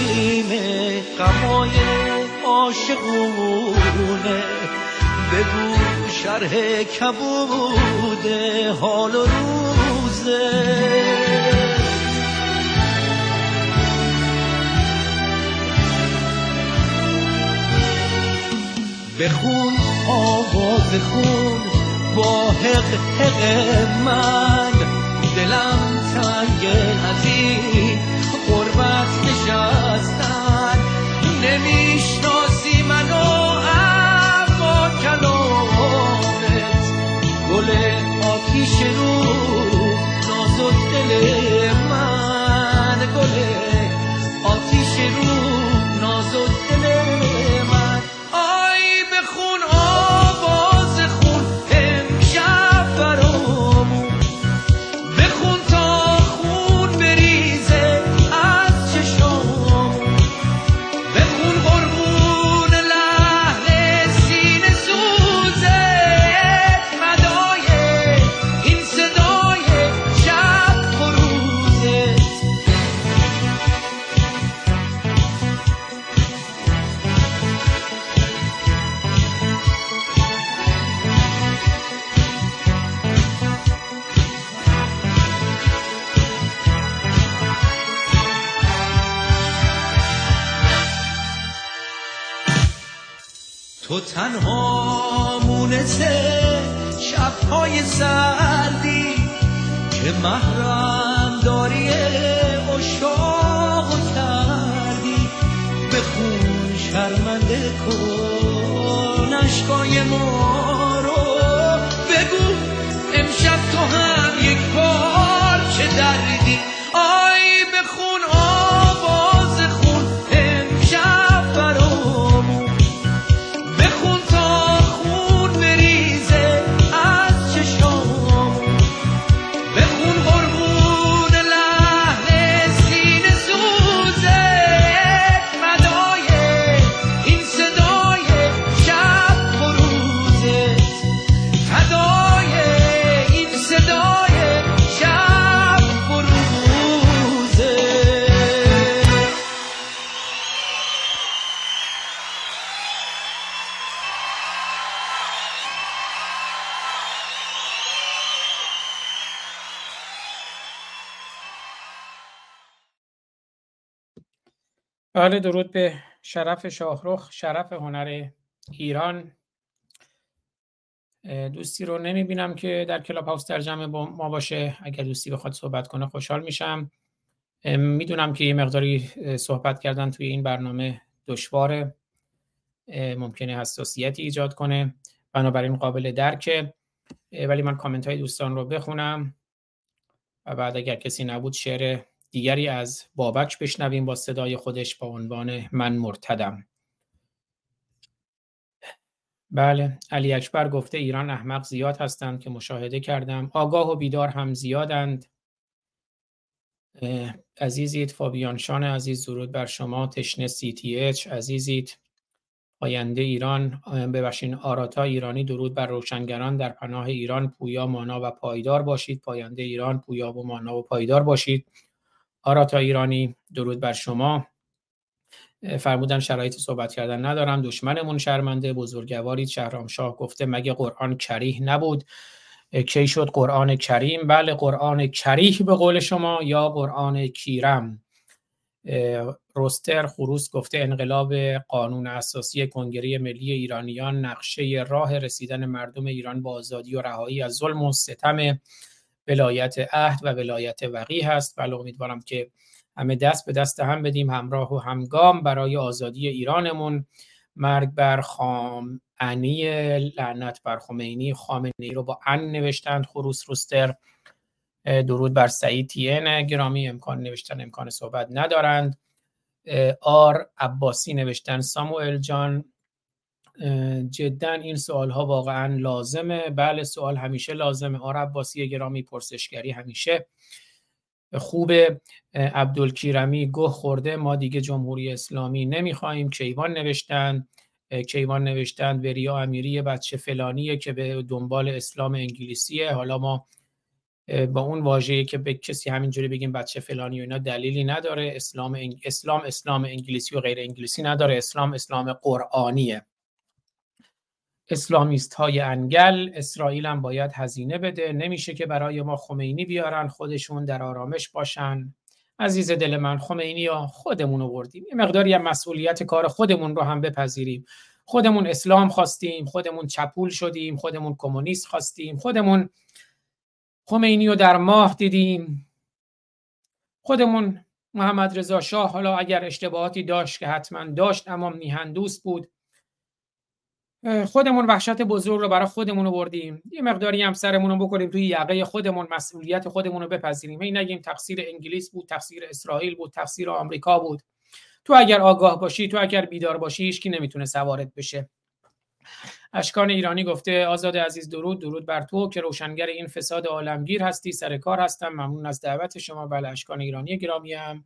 بله درود به شرف شاهرخ شرف هنر ایران. دوستی رو نمی‌بینم که در کلاب هاوس در جمع با ما باشه. اگر دوستی بخواد صحبت کنه خوشحال میشم. می‌دونم که یه مقداری صحبت کردن توی این برنامه دشواره ممکنه حساسیتی ایجاد کنه. بنابراین قابل درکه ولی من کامنت های دوستان رو بخونم. و بعد اگر کسی نبود شعر دیگری از بابک بشنویم با صدای خودش با عنوان من مرتدم. بله علی اکبر گفته ایران احمق زیاد هستند که مشاهده کردم. آگاه و بیدار هم زیادند. اه، عزیزید فابیان شان عزیز درود بر شما. تشنه سی تی اچ عزیزید پاینده ایران ببخشین آراتا ایرانی درود بر روشنگران. در پناه ایران پویا مانا و پایدار باشید. پاینده ایران پویا و مانا و پایدار باشید. آراتا ایرانی درود بر شما. فرمودن شرایط صحبت کردن ندارم. دشمنمون شرمنده بزرگوارید شهرام شاه گفته مگه قرآن کریه نبود؟ کی شد قرآن کریم؟ بله قرآن کریه به قول شما یا قرآن کیرم. روستر خروس گفته انقلاب قانون اساسی کنگره ملی ایرانیان نقشه راه رسیدن مردم ایران با آزادی و رهایی از ظلم و ستم ولایت عهد و ولایت وقی هست بله امیدوارم که همه دست به دست هم بدیم همراه و همگام برای آزادی ایرانمون. مرگ بر خامنی لعنت بر خمینی خامنی رو با ان نوشتند خروس روستر. درود بر سعید تین گرامی امکان نوشتن امکان صحبت ندارند. آر عباسی نوشتن ساموئل جان. جدا این سوال ها واقعا لازمه. بله سوال همیشه لازمه. آر عباسی گرامی پرسشگری همیشه. خوب عبدالکیرمی گه خورده. ما دیگه جمهوری اسلامی نمی‌خواهیم. کیوان نوشتن. کیوان نوشتن وریا امیری بچه فلانیه که به دنبال اسلام انگلیسیه. حالا ما با اون واژه‌ای که به کسی همینجوری بگیم بچه فلانی و اینا دلیلی نداره. اسلام اسلام اسلام انگلیسی و غیر انگلیسی نداره. اسلام اسلام قرآنیه. اسلامیست های انگل اسرائیل هم باید هزینه بده. نمیشه که برای ما خمینی بیارن خودشون در آرامش باشن. عزیز دل من خمینی ها خودمون رو بردیم. یه مقداری هم مسئولیت کار خودمون رو هم بپذیریم. خودمون اسلام خواستیم خودمون چپول شدیم خودمون کمونیست خواستیم خودمون خمینی رو در ماه دیدیم. خودمون محمد رضا شاه حالا اگر اشتباهاتی داشت که حتما داشت اما میهندوست بود. خودمون وحشت بزرگ رو برای خودمون رو بردیم یه مقداری هم سرمون رو بکنیم توی یقه خودمون مسئولیت خودمون رو بپذیریم. این نگیم تقصیر انگلیس بود تقصیر اسرائیل بود تقصیر آمریکا بود. تو اگر آگاه باشی تو اگر بیدار باشی هیچ کی نمی‌تونه سوارت بشه. اشکان ایرانی گفته آزاد عزیز درود درود بر تو که روشنگر این فساد عالمگیر هستی سر کار هستم ممنون از دعوت شما. بله اشکان ایرانی گرامی هم.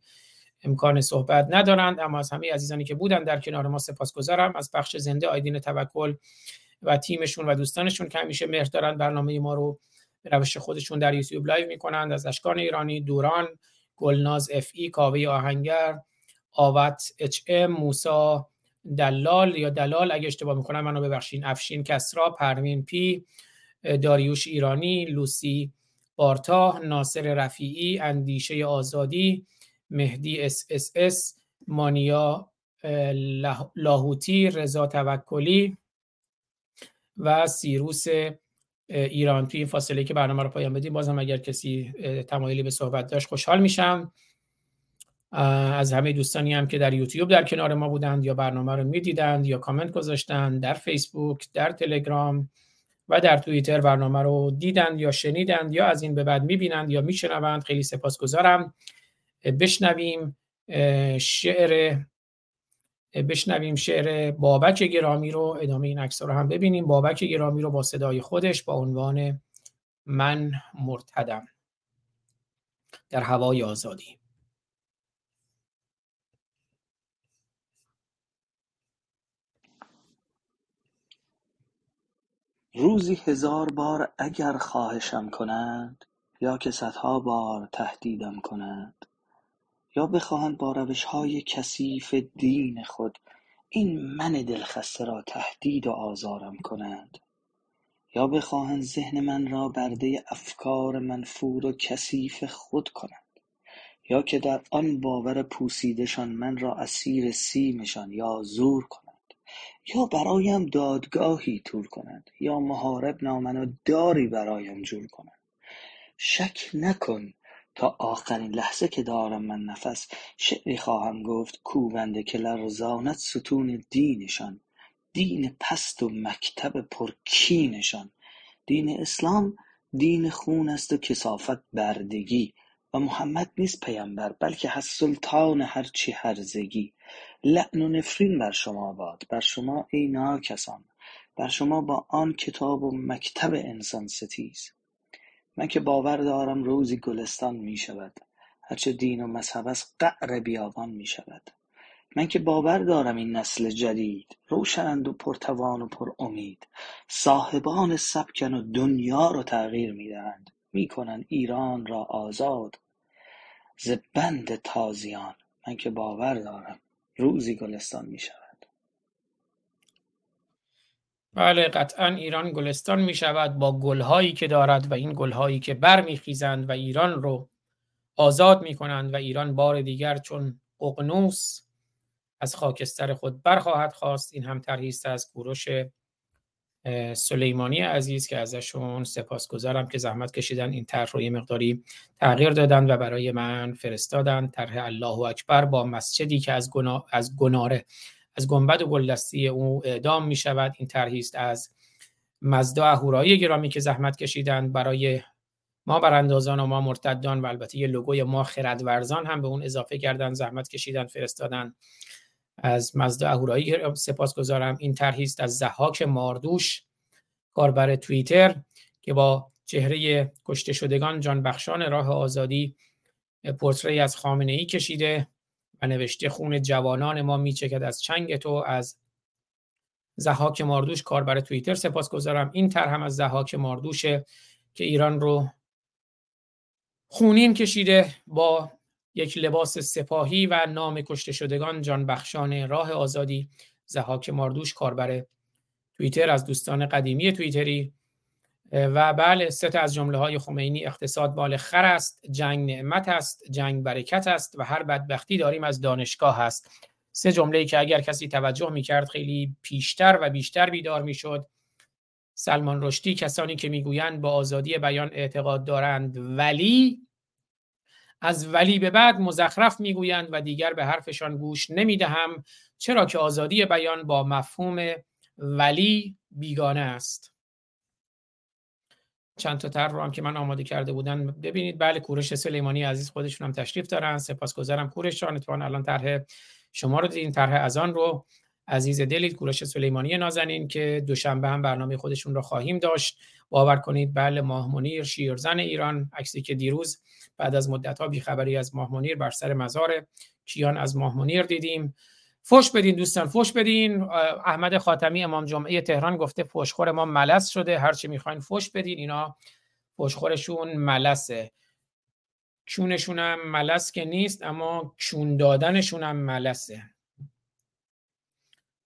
امکان صحبت ندارند اما از همه عزیزانی که بودن در کنار ما سپاسگزارم. از بخش زنده آیدین توکل و تیمشون و دوستانشون که همیشه مهر دارن برنامه ما رو به روش خودشون در یوتیوب live می‌کنند. از اشکان ایرانی دوران گلناز اف ای کاوه آهنگر آوت اچ ام موسا دلال یا دلال. اگه اشتباه می‌کنم منو ببخشین. افشین کسرا پروین پی داریوش ایرانی لوسی بارتا ناصر رفیعی اندیشه آزادی مهدی اس اس اس مانیا لاهوتی رضا توکلی و سیروس ایران. توی این فاصله که برنامه رو پایان بدیم بازم اگر کسی تمایلی به صحبت داشت خوشحال میشم. از همه دوستانی هم که در یوتیوب در کنار ما بودند یا برنامه رو می‌دیدند یا کامنت گذاشتند در فیسبوک در تلگرام و در توییتر برنامه رو دیدند یا شنیدند یا از این به بعد می‌بینند یا میشنوند. خیلی سپاسگزارم. بشنویم شعر بشنویم شعر بابک گرامی رو. ادامه این عکس رو هم ببینیم. بابک گرامی رو با صدای خودش با عنوان من مرتدم. در هوای آزادی. روزی هزار بار اگر خواهشم کنند یا که صدها بار تهدیدم کنند. یا بخواهند با های کثیف دین خود این من دلخسته را تهدید و آزارم کنند یا بخواهند ذهن من را برده افکار منفور و کثیف خود کنند یا که در آن باور پوسیدشان من را اسیر سیمشان یا زور کنند یا برایم دادگاهی تور کنند یا محارب نامن و داری برایم جور کنند. شک نکن تا آخرین لحظه که دارم من نفس شعری خواهم گفت کوبنده که لرزاند ستون دینشان دین پست و مکتب پرکینشان. دین اسلام دین خون است و کسافت بردگی و محمد نیست پیامبر بلکه هست سلطان هرچی هرزگی. لعن و نفرین بر شما باد بر شما ای ناکسان بر شما با آن کتاب و مکتب انسان ستیز. من که باور دارم روزی گلستان می شود هرچه دین و مذهب است قعر بیابان می شود من که باور دارم این نسل جدید روشنند و پرتوان و پر امید صاحبان سبکن و دنیا رو تغییر می‌دهند. می‌کنند ایران را آزاد. ز بند تازیان. من که باور دارم روزی گلستان می‌شود. بله قطعا ایران گلستان می شود با گلهایی که دارد و این گلهایی که برمیخیزند و ایران رو آزاد می کنند و ایران بار دیگر چون ققنوس از خاکستر خود برخواهد خواست این هم طرحی است از کوروش سلیمانی عزیز که ازشون سپاسگزارم که زحمت کشیدن این طرح رو یه مقداری تغییر دادن و برای من فرستادن طرح الله اکبر با مسجدی که از. از گناره از گنبد و گلدستی او اعدام می شود این طرحی است از مزدا اهورایی گرامی که زحمت کشیدن برای ما براندازان و ما مرتدان و البته یه لوگوی ما خردورزان هم به اون اضافه کردن زحمت کشیدن فرستادن از مزدا اهورایی سپاسگزارم. این طرحی است از زحاک ماردوش کاربر توییتر که با چهره کشته شدگان جان بخشان راه آزادی پورتری از خامنه ای کشیده. و نوشته خون جوانان ما میچکد از چنگ تو از زحاک ماردوش کاربر توییتر سپاسگزارم این طرح هم از زحاک ماردوشه که ایران رو خونین کشیده با یک لباس سپاهی و نام کشته شدگان جان بخشان راه آزادی. زهاک ماردوش کاربر توییتر از دوستان قدیمی توییتری. و بله ست از جمله های خمینی اقتصاد بال خر است جنگ نعمت است جنگ برکت است و هر بدبختی داریم از دانشگاه است. سه جمله که اگر کسی توجه می‌کرد خیلی پیشتر و بیشتر بیدار می‌شد. سلمان رشدی کسانی که می‌گویند با آزادی بیان اعتقاد دارند ولی از ولی به بعد مزخرف می‌گویند و دیگر به حرفشان گوش نمی‌دهم چرا که آزادی بیان با مفهوم ولی بیگانه است. چند تا تر رو هم که من آماده کرده بودن ببینید. بله کورش سلیمانی عزیز خودشون هم تشریف دارن. سپاسگزارم کورش جان اتفاقا الان طرح شما رو دیدین طرح از آن رو. عزیز دلید کورش سلیمانی نازنین که دوشنبه هم برنامه خودشون رو خواهیم داشت. باور کنید بله ماه منیر شیرزن ایران. عکسی که دیروز بعد از مدت ها بیخبری از ماه منیر بر سر مزار کیان از ماه منیر دیدیم. فوش بدین دوستان فوش بدین. احمد خاتمی امام جمعه تهران گفته فوشخور ما ملس شده. هرچی می‌خواین فوش بدین اینا فوشخورشون ملسه. کونشون هم ملس که نیست اما کون دادنشون هم ملسه.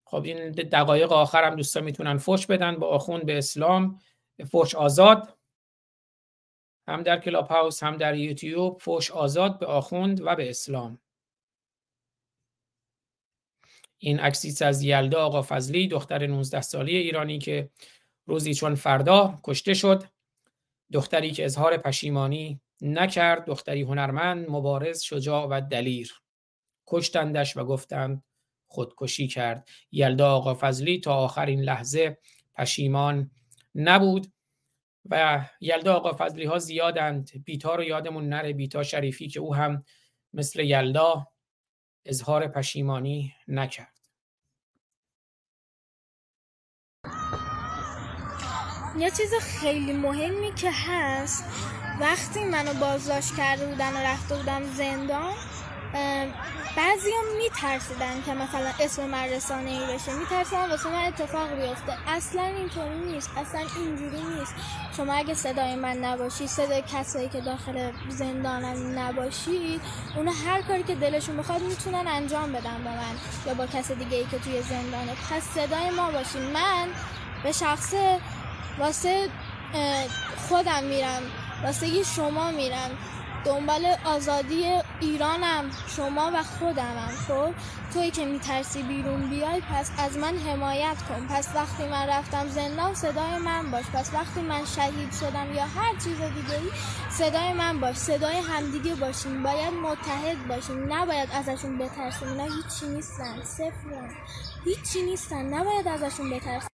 خب این دقایق آخر هم دوستان می‌تونن فوش بدن. با آخوند به اسلام فوش آزاد. هم در کلاب هاوس هم در یوتیوب فوش آزاد به آخوند و به اسلام. این عکسی از یلدا آقا فضلی دختر 19 سالی ایرانی که روزی چون فردا کشته شد. دختری که اظهار پشیمانی نکرد دختری هنرمند مبارز شجاع و دلیر. کشتندش و گفتند خودکشی کرد. یلدا آقا فضلی تا آخرین لحظه پشیمان نبود و یلدا آقا فضلی ها زیادند. بیتا رو یادمون نره بیتا شریفی که او هم مثل یلدا اظهار پشیمانی نکرد. یه چیز خیلی مهمی که هست وقتی منو بازداشت کرده بودن و رفته بودم زندان بعضی هم میترسیدن که مثلا اسم من رسانه ای بشه. میترسیدن واسه من اتفاق بیفته. اصلا اینطوری نیست. اصلا اینجوری نیست. شما اگه صدای من نباشی صدای کسایی که داخل زندانم نباشید اونا هر کاری که دلشون بخواد می‌تونن انجام بدن به من یا با کس دیگه ای که توی زندانه. پس صدای ما باشی. من به شخص واسه خودم میرم. واسه شما میرم. دنبال آزادی ایرانم شما و خودمم خب؟ توی که میترسی بیرون بیای پس از من حمایت کن. پس وقتی من رفتم زندان صدای من باش. پس وقتی من شهید شدم یا هر چیز دیگه ای صدای من باش. صدای همدیگه باشیم. باید متحد باشیم. نباید ازشون بترسیم. اینا هیچی نیستن. صفرن هیچی نیستن. نباید ازشون بترسیم.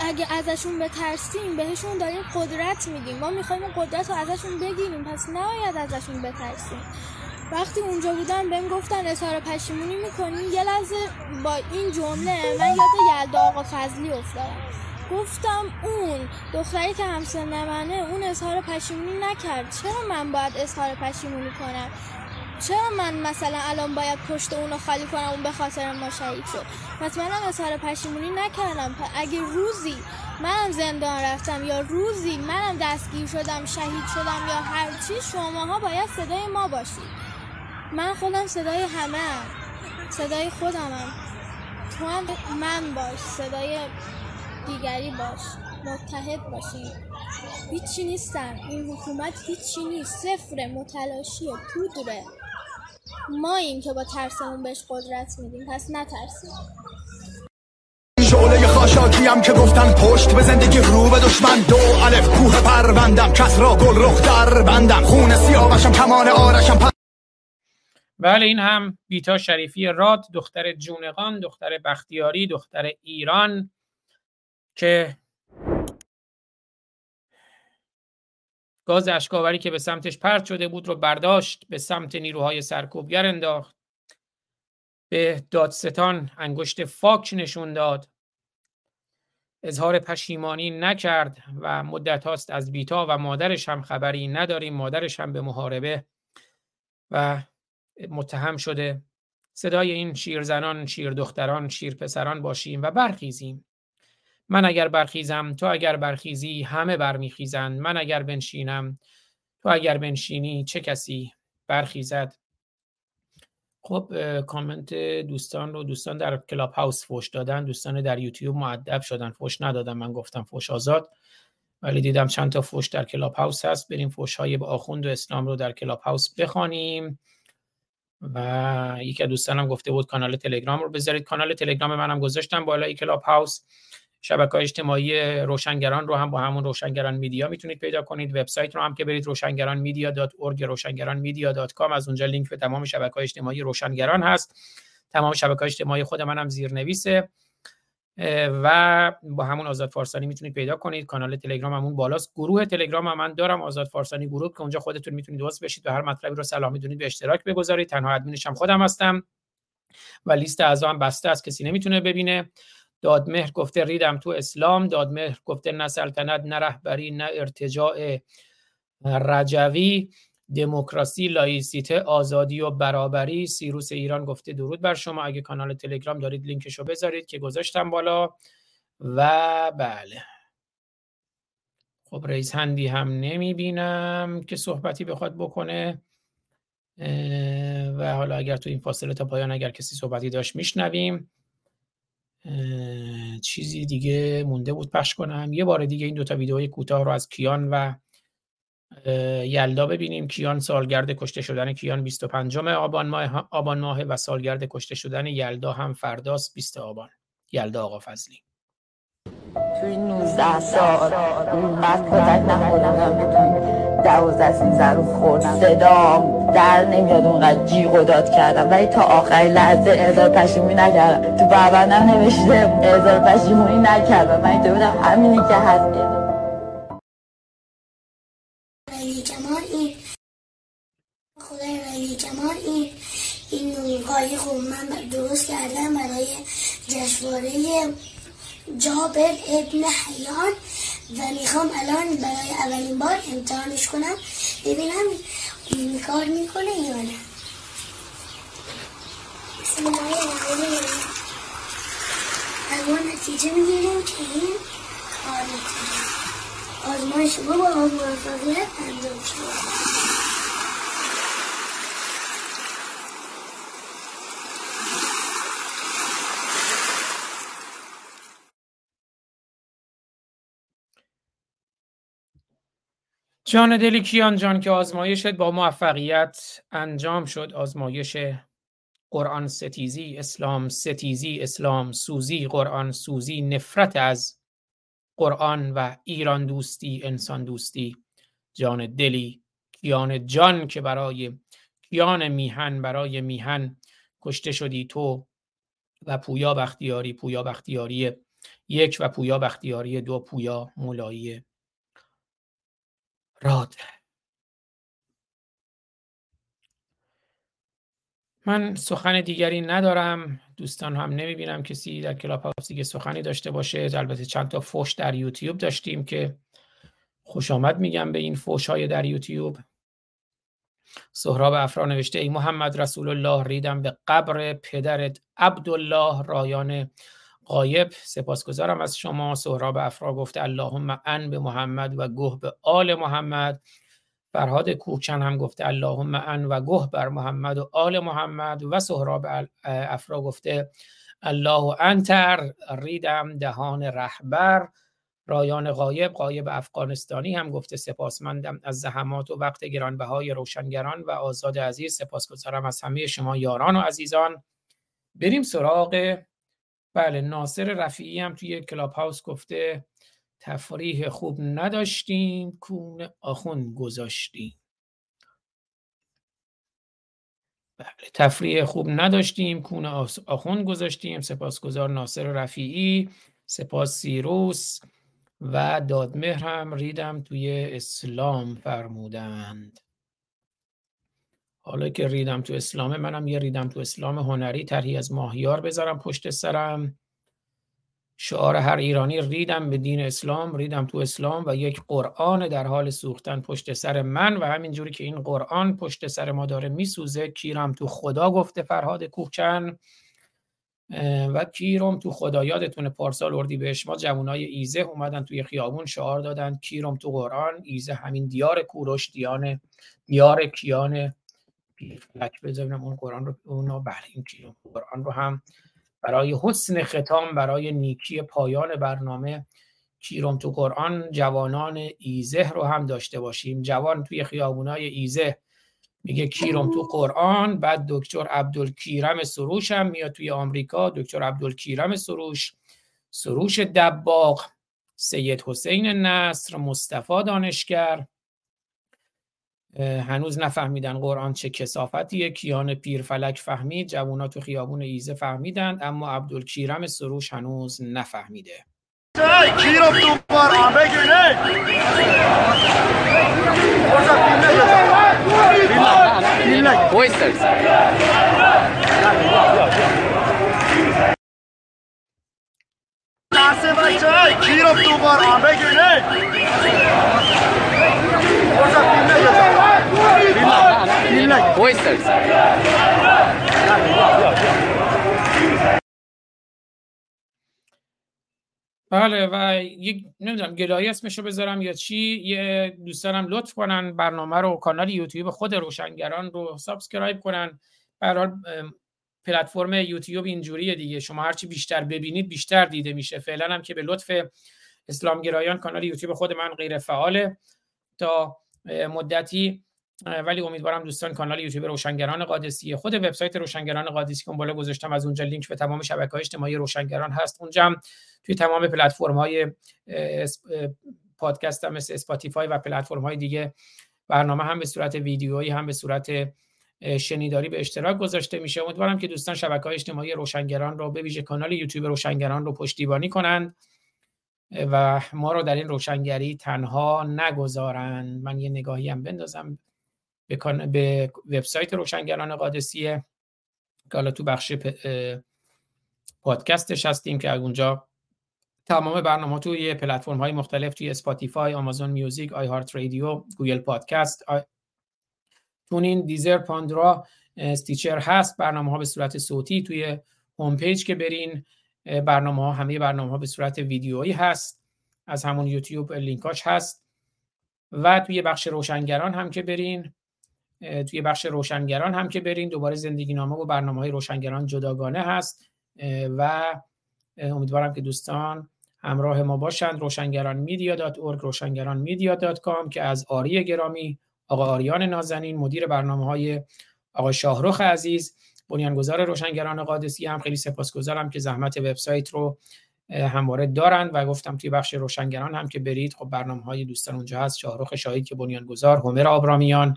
اگه ازشون بترسیم بهشون داریم قدرت میدیم. ما می‌خوایم قدرت رو ازشون بگیریم. پس نباید ازشون بترسیم. وقتی اونجا بودم بهم گفتن اظهار پشیمونی می‌کنی. یه لحظه با این جمله من یاد یلدا آقا فضلی افتادم. گفتم اون دختری که همسن منه اون اظهار پشیمونی نکرد. چرا من باید اظهار پشیمونی کنم؟ چرا من مثلا الان باید پشت اونو خالی کنم اون به خاطر ما شهید شد؟ منم اظهار پشیمونی نکردم. اگه روزی منم زندان رفتم یا روزی منم دستگیر شدم شهید شدم یا هر چی شماها باید صدای ما باشید. من خودم صدای همه هم. صدای خودمم. تو هم من باش صدای دیگری باش. متحد باشید هیچی نیستن این حکومت هیچی نیست. صفر متلاشیه. پودره. ما این که با ترسمون بهش قدرت میدیم. پس نترسیم. شعله خاشاکی هم که گفتن پشت به زندگی رو به دشمن. دو الف کوه پروندم. کس را گل رخ در بندم. خون سیاوشم کمان آرشم. پر... بله این هم بیتا شریفی راد دختر جونقان دختر بختیاری دختر ایران که گاز اشکاوری که به سمتش پرت شده بود رو برداشت به سمت نیروهای سرکوبگر انداخت. به دادستان انگشت فاک نشون داد. اظهار پشیمانی نکرد و مدت هاست از بیتا و مادرش هم خبری نداریم. مادرش هم به محاربه و متهم شده. صدای این شیرزنان شیر دختران شیر پسران باشیم و برخیزیم. من اگر برخیزم تو اگر برخیزی همه برمیخیزند من اگر بنشینم تو اگر بنشینی چه کسی برخیزد؟ خب کامنت دوستان رو دوستان در کلاب هاوس فوش دادن. دوستان در یوتیوب مؤدب شدن. فوش ندادن. من گفتم فوش آزاد. ولی دیدم چند تا فوش در کلاب هاوس هست. بریم فوش های به آخوند و اسلام رو در کلاب هاوس بخوانیم. و یکی از دوستانم گفته بود کانال تلگرام رو بذارید. کانال تلگرام منم گذاشتم بالای کلاب هاوس شبکه اجتماعی روشنگران رو هم با همون روشنگران میدیا می‌تونید پیدا کنید. وبسایت رو هم که برید روشنگران میدیا دات روشنگران میدیا از اونجا لینک به تمام شبکه های اجتماعی روشنگران هست. تمام شبکه های اجتماعی خود منم زیرنویسه. و با همون آزاد فارسانی می‌تونید پیدا کنید. کانال تلگرام همون بالاست. گروه تلگرام هم من دارم آزاد فارسانی گروه که اونجا خودتون می‌تونید واسه بشید و هر مطلبی رو سلام می‌دونید به اشتراک بگذارید. تنها ادمینش هم خودم هستم. و لیست اعضا هم بسته است. کسی نمی‌تونه ببینه. دادمهر گفته ریدم تو اسلام دادمهر گفته نه سلطنت نه رهبری نه ارتجاع رجوی دموکراسی لایسیته آزادی و برابری. سیروس ایران گفته درود بر شما. اگه کانال تلگرام دارید لینکشو بذارید که گذاشتم بالا. و بله. خب رئیس هندی هم نمی بینم که صحبتی بخواد بکنه. و حالا اگر تو این فاصله تا پایان اگر کسی صحبتی داشت میشنویم. چیزی دیگه مونده بود. پخش کنم. یه بار دیگه این دوتا ویدئوی کوتاه رو از کیان و یلدا ببینیم. کیان سالگرد کشته شدن کیان 25 آبان ماه آبان ماه و سالگرد کشته شدن یلدا هم فرداست. 20 آبان. یلدا آقا فضلی. توی 19 سال اینقدر کتک نخوردم دوازده سیزده روز خوردم صدام در نمیاد اونقدر جیغ و داد کردم. ولی تا آخری لحظه اعزار پشیمونی نکردم. تو بربندم نوشته اعزار پشیمونی نکردم. من اینطور بودم. همینی که هست. خدای ولی جمال این این خوب من درست کردم برای جشنواره جابر ابن حیان. و می‌خوام الان برای اولین بار امتحانش کنم. ببینم کار می‌کنه یا نه. الرحیم الان نتیجه می‌گیریم که این کار آزمایش ما با جان دلی کیان جان که آزمایشت با موفقیت انجام شد. آزمایش قرآن ستیزی اسلام ستیزی اسلام سوزی قرآن سوزی نفرت از قرآن و ایران دوستی انسان دوستی. جان دلی کیان جان که برای کیان میهن برای میهن کشته شدی تو و پویا بختیاری. پویا بختیاری یک و پویا بختیاری دو پویا مولایی راد من سخن دیگری ندارم. دوستان هم نمی‌بینم کسی در کلاب هاوس دیگه سخنی داشته باشه. البته چند تا فوش در یوتیوب داشتیم که خوش آمد میگم به این فوش های در یوتیوب. سهراب افرا نوشته ای محمد رسول الله ریدم به قبر پدرت عبدالله رایان قایب سپاسگزارم از شما. سهراب افرا گفته اللهم ان به محمد و گوه به آل محمد. فرهاد کوچن هم گفته اللهم ان و گوه بر محمد و آل محمد. و سهراب افرا گفته الله انتر. ریدم دهان رهبر. رایان قایب قایب افغانستانی هم گفته سپاسمندم از زحمات و وقت گرانبهای روشنگران و آزاد عزیز. سپاسگزارم از همه شما یاران و عزیزان. بریم سراغ بله ناصر رفیعی هم توی کلاب هاوس گفته تفریح خوب نداشتیم کون آخون گذاشتیم. بله تفریح خوب نداشتیم کون آخون گذاشتیم سپاسگزار ناصر رفیعی سپاس سیروس و دادمهر هم ریدم توی اسلام فرمودند. حالا که ریدم تو اسلام منم یه ریدم تو اسلام هنری طرحی از ماهیار بذارم پشت سرم. شعار هر ایرانی ریدم به دین اسلام ریدم تو اسلام و یک قرآن در حال سوختن پشت سر من و همینجوری که این قرآن پشت سر ما داره میسوزه کیرم تو خدا گفته فرهاد کوچن و کیرم تو خدا یادتونه پارسال اردی بهش ما جوانای ایزه اومدن توی خیابون شعار دادن کیرم تو قرآن ایزه همین دیار کوروش دیانه دیار کیان فلک بذارم اون قرآن رو اونا بله این قرآن رو هم برای حسن ختام برای نیکی پایان برنامه کیرم تو قرآن جوانان ایزه رو هم داشته باشیم. جوان توی خیابونای ایزه میگه کیرم تو قرآن بعد دکتر عبدالکیرم سروش هم میاد توی آمریکا دکتر عبدالکیرم سروش سروش دباغ سید حسین نصر مصطفی دانشگر هنوز نفهمیدن قرآن چه کسافتیه. کیان پیرفلک فهمید جوونا تو خیابون ایزه فهمیدند اما عبدالکیرم سروش هنوز نفهمیده کیرم تو قرآن بگیره دسته بچه های کیرم تو قرآن بگیره بله و یک نمی‌دونم گلایه اسمشو بذارم یا چی؟ یه دوستانم لطف کنن برنامه رو کانال یوتیوب خود روشنگران رو subscribe کنن. برحال پلتفرم یوتیوب اینجوریه دیگه. شما هرچی بیشتر ببینید بیشتر دیده میشه. فعلا هم که به لطف اسلامگرایان کانال یوتیوب خود من غیر فعاله تا مدتی ولی امیدوارم دوستان کانال یوتیوب روشنگران قادسیه خود وبسایت روشنگران قادسیه که بالا گذاشتم از اونجا لینک به تمام شبکه های اجتماعی روشنگران هست اونجا هم توی تمام پلتفرم های پادکست هم مثل اسپاتیفای و پلتفرم های دیگه برنامه هم به صورت ویدیویی هم به صورت شنیداری به اشتراک گذاشته میشه. امیدوارم که دوستان شبکه های اجتماعی روشنگران رو به ویژه کانال یوتیوب روشنگران رو پشتیبانی کنند و ما رو در این روشنگری تنها نگذارند. من یه نگاهی هم بندازم. به, به وبسایت روشنگران قادسیه که حالا تو بخش پادکستش هستیم که اونجا تمام برنامه توی پلتفرم های مختلف توی Spotify، Amazon Music، iHeartRadio، Google Podcast، TuneIn، Deezer، Pandora، Stitcher هست. برنامه ها به صورت صوتی توی home page که برین. برنامه ها همه برنامه ها به صورت ویدیویی هست. از همون یوتیوب لینکاش هست. و توی بخش روشنگران هم که برین. توی بخش روشنگران هم که برین دوباره زندگی نامه و برنامه های روشنگران جداگانه هست. و امیدوارم که دوستان همراه ما باشند. روشنگران media dot روشنگران media dot com که از آری گرامی آقا آریان نازنین مدیر برنامه های آقا شاهرخ عزیز بنیانگذار روشنگران قادسی هم. خیلی سپاسگزارم که زحمت وبسایت رو همواره دارند. و گفتم توی بخش روشنگران هم که برید خب برنامه های دوستان اونجا هست. شاهرخ شاهید که بنیانگذار همر آبرامیان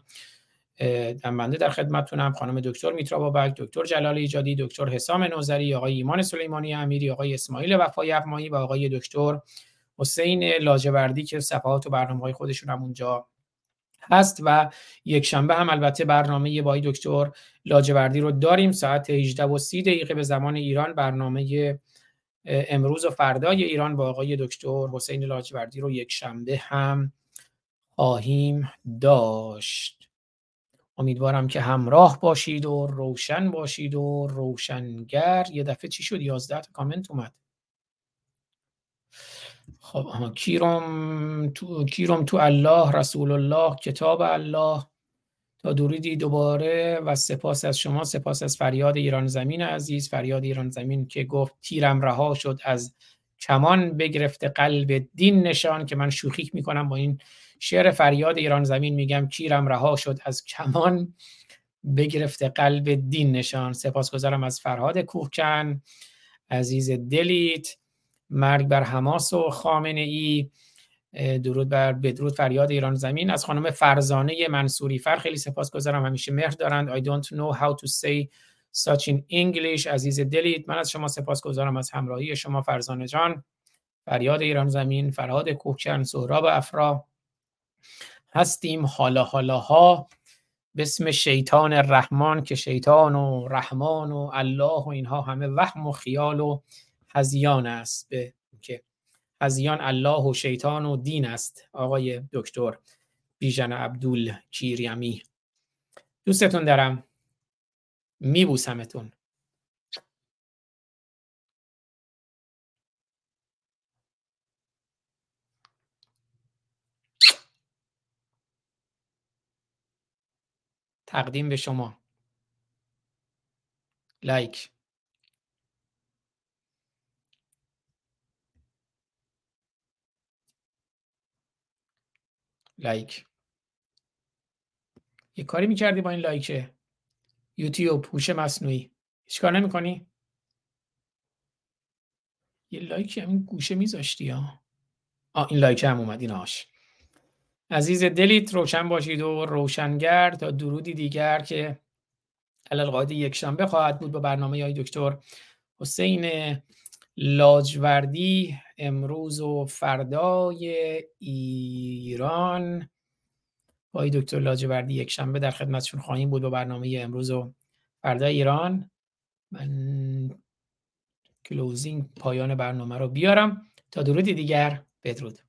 بنده در خدمتتونم. خانم دکتر میترا بابک دکتر جلال ایجادی دکتر حسام نوزری آقای ایمان سلیمانی امیری آقای اسماعیل وفای افمایی و آقای دکتر حسین لاجوردی که صفحات و برنامه های خودشون هم اونجا هست و یک شنبه هم البته برنامه با دکتر لاجوردی رو داریم. ساعت 18 و 30 دقیقه به زمان ایران برنامه امروز و فردای ایران با آقای دکتر حسین لاجوردی رو یک شنبه هم خواهیم داشت. امیدوارم که همراه باشید و روشن باشید و روشنگر. یه دفعه چی شد؟ یازده تا کامنت اومد. خب کیرم تو کیرم تو الله رسول الله کتاب الله. تا درودی دوباره و سپاس از شما سپاس از فریاد ایران زمین عزیز. فریاد ایران زمین که گفت تیرم رها شد از کمان بگرفته قلب دین نشان که من شوخی می‌کنم با این شعر فریاد ایران زمین میگم کیرم رها شد از کمان. بگرفته قلب دین نشان. سپاسگزارم از فرهاد کوهکن عزیز دلیت مرگ بر حماس و خامنه ای. درود بر بدرود فریاد ایران زمین. از خانم فرزانه منصوری فر خیلی سپاسگزارم. همیشه مهر دارند. I don't know how to say such in English. عزیز دلیت من از شما سپاسگزارم. از همراهی شما فرزانه جان. فریاد ایران زمین فرهاد کوکن سهراب افرا. هستیم. حالا حالا ها به اسم شیطان رحمان که شیطان و رحمان و الله و اینها همه وهم و خیال و هزیان است. به که هزیان الله و شیطان و دین است. آقای دکتر بیژن عبدول کیریمی دوستتون دارم. میبوسمتون. تقدیم به شما. لایک. لایک. یه کاری می‌کردی با این لایکه؟ یوتیوب هوش مصنوعی. هیچ کار نمی‌کنی؟ یه لایک همین گوشه میذاشتی ها آ این لایک هم اومد این هاش عزیز دلیت روشن باشید و روشنگر تا درودی دیگر که علال یک شنبه خواهد بود با برنامه های دکتر حسین لاجوردی امروز و فردای ایران. با دکتر لاجوردی یک شنبه در خدمتشون خواهیم بود با برنامه امروز و فردای ایران. من کلوزینگ پایان برنامه رو بیارم. تا درودی دیگر بدرود.